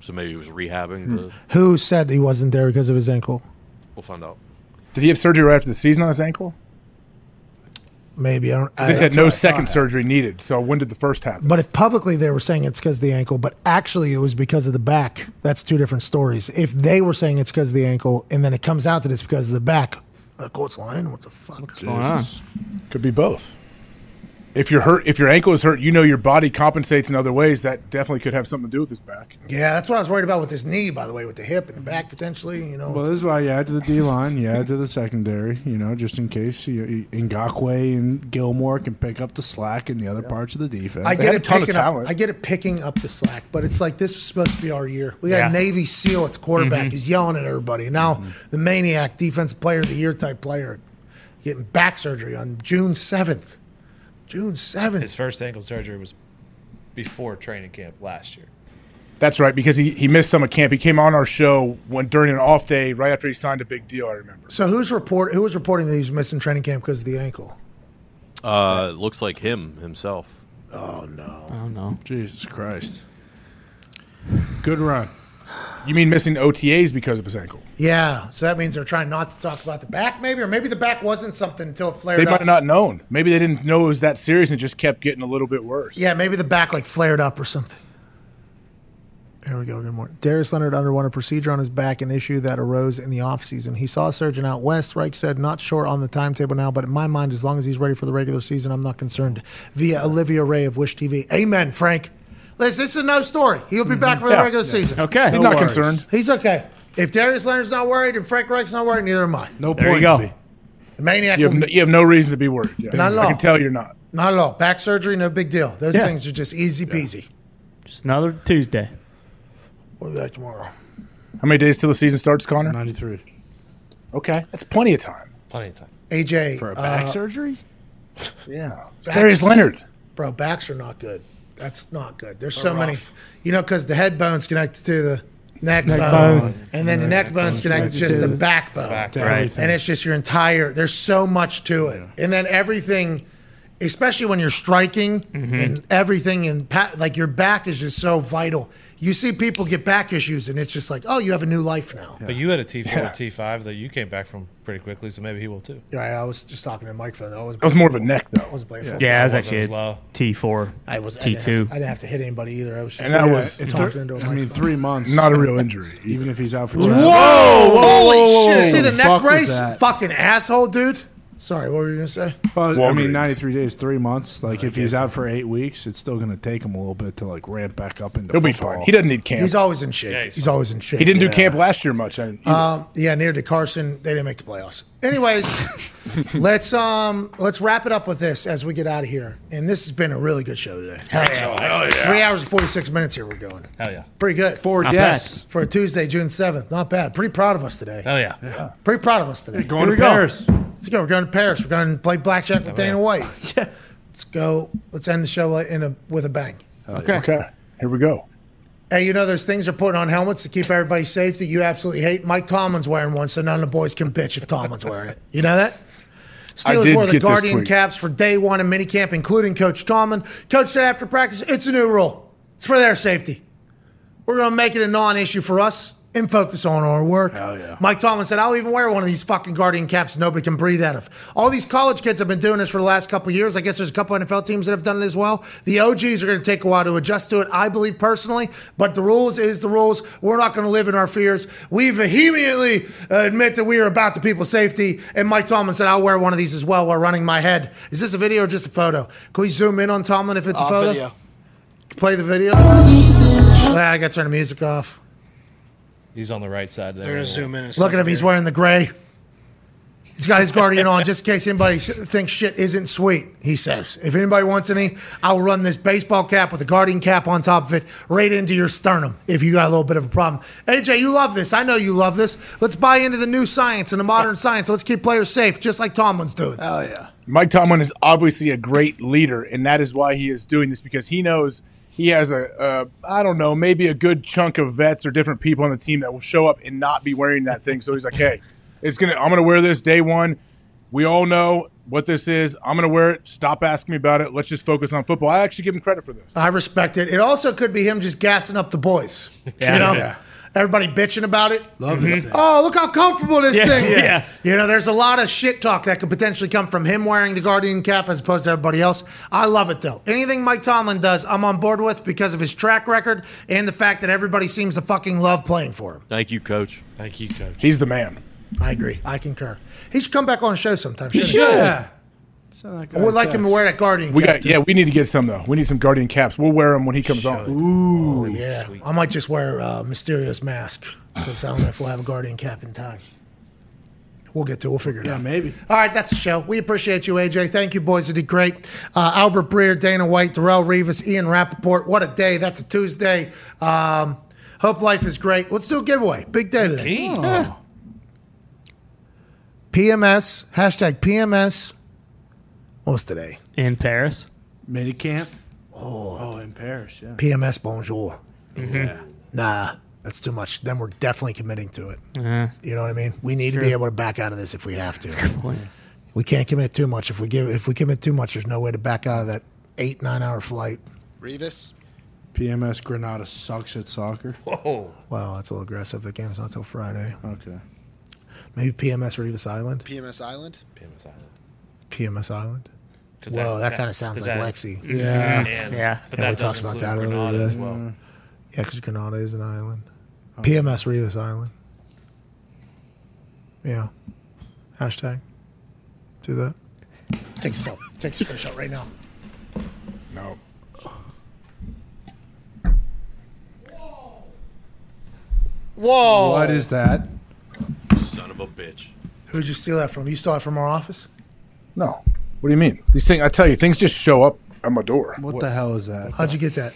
So maybe he was rehabbing. Hmm. The, Who said he wasn't there because of his ankle? we'll find out. Did he have surgery right after the season on his ankle? Maybe I don't. I, They said no second surgery needed. So when did the first happen? But if publicly they were saying it's because of the ankle, but actually it was because of the back, that's two different stories. If they were saying it's because of the ankle, and then it comes out that it's because of the back, the Colts oh, lying. What the fuck? What's going on? Could be both. If you're hurt, if your ankle is hurt, you know your body compensates in other ways. That definitely could have something to do with his back. Yeah, that's what I was worried about with his knee, by the way, with the hip and the back potentially. You know, Well, this is why you add to the D line, you add to the secondary, you know, just in case you, you, Ngakoue and Gilmore can pick up the slack in the other parts of the defense. I get it a ton of picking up. I get it picking up the slack, but it's like this was supposed to be our year. We got Yeah. a Navy SEAL at the quarterback. Mm-hmm. He's yelling at everybody. Now mm-hmm. the maniac, defensive player of the year type player, getting back surgery on June seventh. June seventh. His first ankle surgery was before training camp last year. That's right, because he, he missed some of camp. He came on our show when during an off day, right after he signed a big deal. I remember. So who's report? Who was reporting that he's missing training camp because of the ankle? Uh, looks like him himself. Oh no! Oh no. Jesus Christ. Good run. You mean missing OTAs because of his ankle? Yeah, so that means they're trying not to talk about the back, maybe, or maybe the back wasn't something until it flared They up. might have not known. Maybe they didn't know it was that serious and just kept getting a little bit worse. Yeah, maybe the back like flared up or something. Here we go. Good morning. Darius Leonard underwent a procedure on his back, an issue that arose in the offseason. He saw a surgeon out west. Reich said, not sure on the timetable now, but in my mind, as long as he's ready for the regular season, I'm not concerned. Via Olivia Ray of Wish TV. Amen, Frank. Listen, this is no story. He'll be back for the Yeah. regular Yeah. season. Okay. He's not concerned. He's okay. If Darius Leonard's not worried and Frank Reich's not worried, neither am I. No There you point go. to me. The maniac You have, will- no, you have no reason to be worried. Yeah. Not at I all. can tell you're not. Not at all. Back surgery, no big deal. Those Yeah. things are just easy peasy. Just another Tuesday. We'll be back tomorrow. How many days till the season starts, Connor? 93. Okay, that's plenty of time. Plenty of time. AJ. For a back uh, surgery? Yeah. Backs- Darius Leonard. Bro, backs are not good. That's not good. There's so many, you know, because the head bone's connected to the neck, Neck bone, bone. and then the neck bone's connected to just the backbone. Back, Right. everything. And it's just your entire, there's so much to it. And then everything, especially when you're striking and everything, and like your back is just so vital. You see people get back issues, and it's just like, oh, you have a new life now. But you had a T4, Yeah. T5 that you came back from pretty quickly, so maybe he will too. Yeah, I was just talking to Mike for that. I was, That was more of a neck, though. I was playing football. Yeah, I was It actually was low. T four, I was I T didn't, have two. to, I didn't have to hit anybody either. I was just And that was- If talking thir- into a I mean, microphone. three months. Not a real injury. Even if he's out for two Whoa! months. Holy shit! See the the neck brace? Fucking asshole, dude. Sorry, what were you gonna say? Well, I Walgreens. mean, 93 days, three months. Like, if he's out for eight weeks, it's still going to take him a little bit to, like, ramp back up into He'll be football. fine. He doesn't need camp. He's always in shape. Yeah, he's he's always in shape. he didn't do camp last year much. I, Um, yeah, near to Carson, they didn't make the playoffs. Anyways, let's um let's wrap it up with this as we get out of here. And this has been a really good show today. Hell yeah! Three hours and forty six minutes here. We're going. Hell yeah. Pretty good Four Not deaths. for a Tuesday, June seventh. Not bad. Pretty proud of us today. Hell yeah. Pretty proud of us today. Going Here to we go. Paris. Let's go. We're going to Paris. We're going to play blackjack with oh, Dana White. yeah. Let's go. Let's end the show in a with a bang. Oh, okay. okay, here we go. Hey, you know those things are putting on helmets to keep everybody safe that you absolutely hate. Mike Tomlin's wearing one, so none of the boys can bitch if Tomlin's wearing it. You know that? I Steelers did wore the get this Guardian caps for day one of minicamp, including Coach Tomlin. Coach said after practice, it's a new rule. It's for their safety. We're going to make it a non-issue for us and focus on our work. Hell yeah. Mike Tomlin said, I'll even wear one of these fucking Guardian caps nobody can breathe out of. All these college kids have been doing this for the last couple of years. I guess there's a couple NFL teams that have done it as well. The OGs are going to take a while to adjust to it, I believe personally, but the rules is the rules. We're not going to live in our fears. We vehemently uh, admit that we are about the people's safety. And Mike Tomlin said, I'll wear one of these as well while running my head. Is this a video or just a photo? Can we zoom in on Tomlin if it's a Uh, photo? video. Play the video. Ah, I got to turn the music off. He's on the right side there. They're gonna zoom in. Look at second him. He's wearing the gray. He's got his guardian on just in case anybody thinks shit isn't sweet, he says. If anybody wants any, I'll run this baseball cap with the guardian cap on top of it right into your sternum if you got a little bit of a problem. AJ, you love this. I know you love this. Let's buy into the new science and the modern science. Let's keep players safe, just like Tomlin's doing. Oh, yeah. Mike Tomlin is obviously a great leader, and that is why he is doing this because he knows he has a, a I don't know, maybe a good chunk of vets or different people on the team that will show up and not be wearing that thing. So he's like, hey, it's gonna, I'm gonna wear this day one. We all know what this is. I'm gonna wear it. Stop asking me about it. Let's just focus on football. I actually give him credit for this. I respect it. It also could be him just gassing up the boys. Yeah. you know? Yeah. Everybody bitching about it. Love this mm-hmm. thing. Oh, look how comfortable this Yeah, thing is. yeah. You know, there's a lot of shit talk that could potentially come from him wearing the Guardian cap as opposed to everybody else. I love it, though. Anything Mike Tomlin does, I'm on board with because of his track record and the fact that everybody seems to fucking love playing for him. Thank you, coach. Thank you, coach. He's the man. I agree. I concur. He should come back on the show sometime. shouldn't Yeah. Sound like I would like him to wear that Guardian We cap. got, yeah, we need to get some though. We need some Guardian caps. We'll wear them when he comes on. Ooh, yeah. I might just wear a mysterious mask because I don't know if we'll have a Guardian cap in time. We'll get to it. We'll figure it out. Yeah, out. maybe. All right, that's the show. We appreciate you, AJ. Thank you, boys. You did great. Uh, Albert Breer, Dana White, Darrelle Revis, Ian Rapoport. What a day. That's a Tuesday. Um, hope life is great. Let's do a giveaway. Big day today. Oh. PMS, hashtag PMS. What's today? In Paris. Minicamp. Oh. Oh, in Paris, yeah. PMS bonjour. Yeah. Nah, that's too much. Then we're definitely committing to it. Uh, You know what I mean? We need to be able to back out of this if we have to. point. We can't commit too much. If we give, if we commit too much, there's no way to back out of that eight nine hour flight. Revis, PMS Grenada sucks at soccer. Whoa. Wow, that's a little aggressive. The game's not till Friday. Okay. Maybe PMS Revis Island. PMS Island. PMS Island. PMS Island. 'Cause Whoa, that- that, that- kind of sounds like that- Lexi. Yeah. Yeah. Yeah. But Yeah, we talked about include that earlier today. as well. Yeah, because Grenada is an island. Oh. PMS Revis Island. Yeah. Hashtag. Do that. Take a selfie. Take a screenshot right now. No. Whoa. Whoa. What is that? Son of a bitch. Who'd you steal that from? You stole it from our office? No. What do you mean? These things, I tell you, things just show up at my door. What, the hell is that? How'd you get that?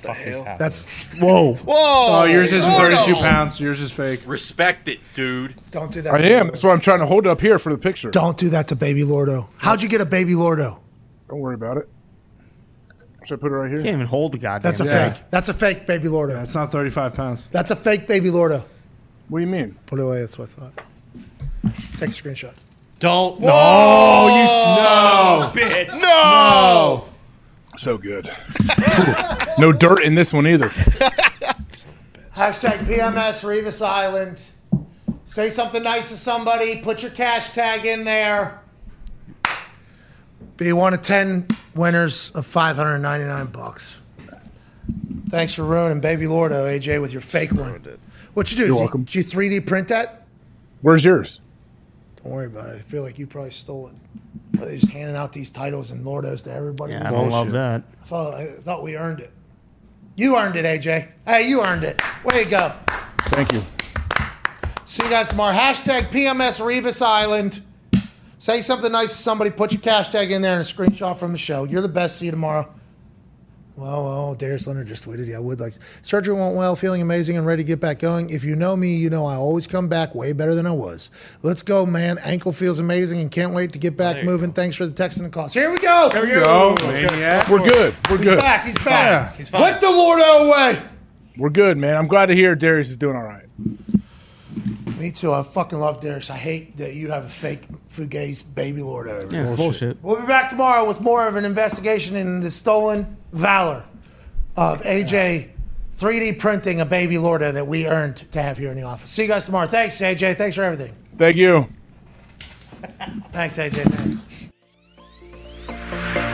That's Whoa. Whoa. Oh, yours isn't Whoa. 32 pounds. Yours is fake. Respect it, dude. don't do that. I to am. Baby That's why I'm trying to hold it up here for the picture. Don't do that to Baby Lordo. How'd you get a Baby Lordo? Don't worry about it. Should I put it right here? Can't even hold the goddamn. That's a Yeah. fake. That's a fake Baby Lordo. That's not 35 pounds. That's a fake Baby Lordo. What do you mean? Put it away. That's what I thought. Take a screenshot. Don't. Oh, you Oh, bitch. No. So good. no dirt in this one either. Hashtag PMS Revis Island. Say something nice to somebody. Put your cash tag in there. Be one of 10 winners of 599 bucks. Thanks for ruining Baby Lordo, AJ, with your fake one. What you do? You're Did you, welcome. did you 3D print that? Where's yours? Don't worry about it. I feel like you probably stole it. They're they just handing out these titles and Lordos to everybody? Yeah, I don't love that. I thought, I thought we earned it. You earned it, AJ. Hey, you earned it. Way to go. Thank you. See you guys tomorrow. Hashtag PMS Revis Island. Say something nice to somebody. Put your cash tag in there and a screenshot from the show. You're the best. See you tomorrow. Well, well, Darius Leonard just tweeted. Yeah, I would like surgery went well, feeling amazing and ready to get back going. If you know me, you know I always come back way better than I was. Let's go, man. Ankle feels amazing and can't wait to get back moving. Thanks for the text and the calls. Here we go. There we go. Maniac. We're good. We're He's good. back. He's back. He's fine. Put the Lordo away. We're good, man. I'm glad to hear Darius is doing all right. Me too. I fucking love Darius. I hate that you have a fake Fugazi baby Lordo. over Yeah, there. it's bullshit. We'll be back tomorrow with more of an investigation in the stolen valor of AJ 3D printing a baby Lordo that we earned to have here in the office. See you guys tomorrow. Thanks, AJ. Thanks for everything. Thank you. Thanks, AJ. Thanks.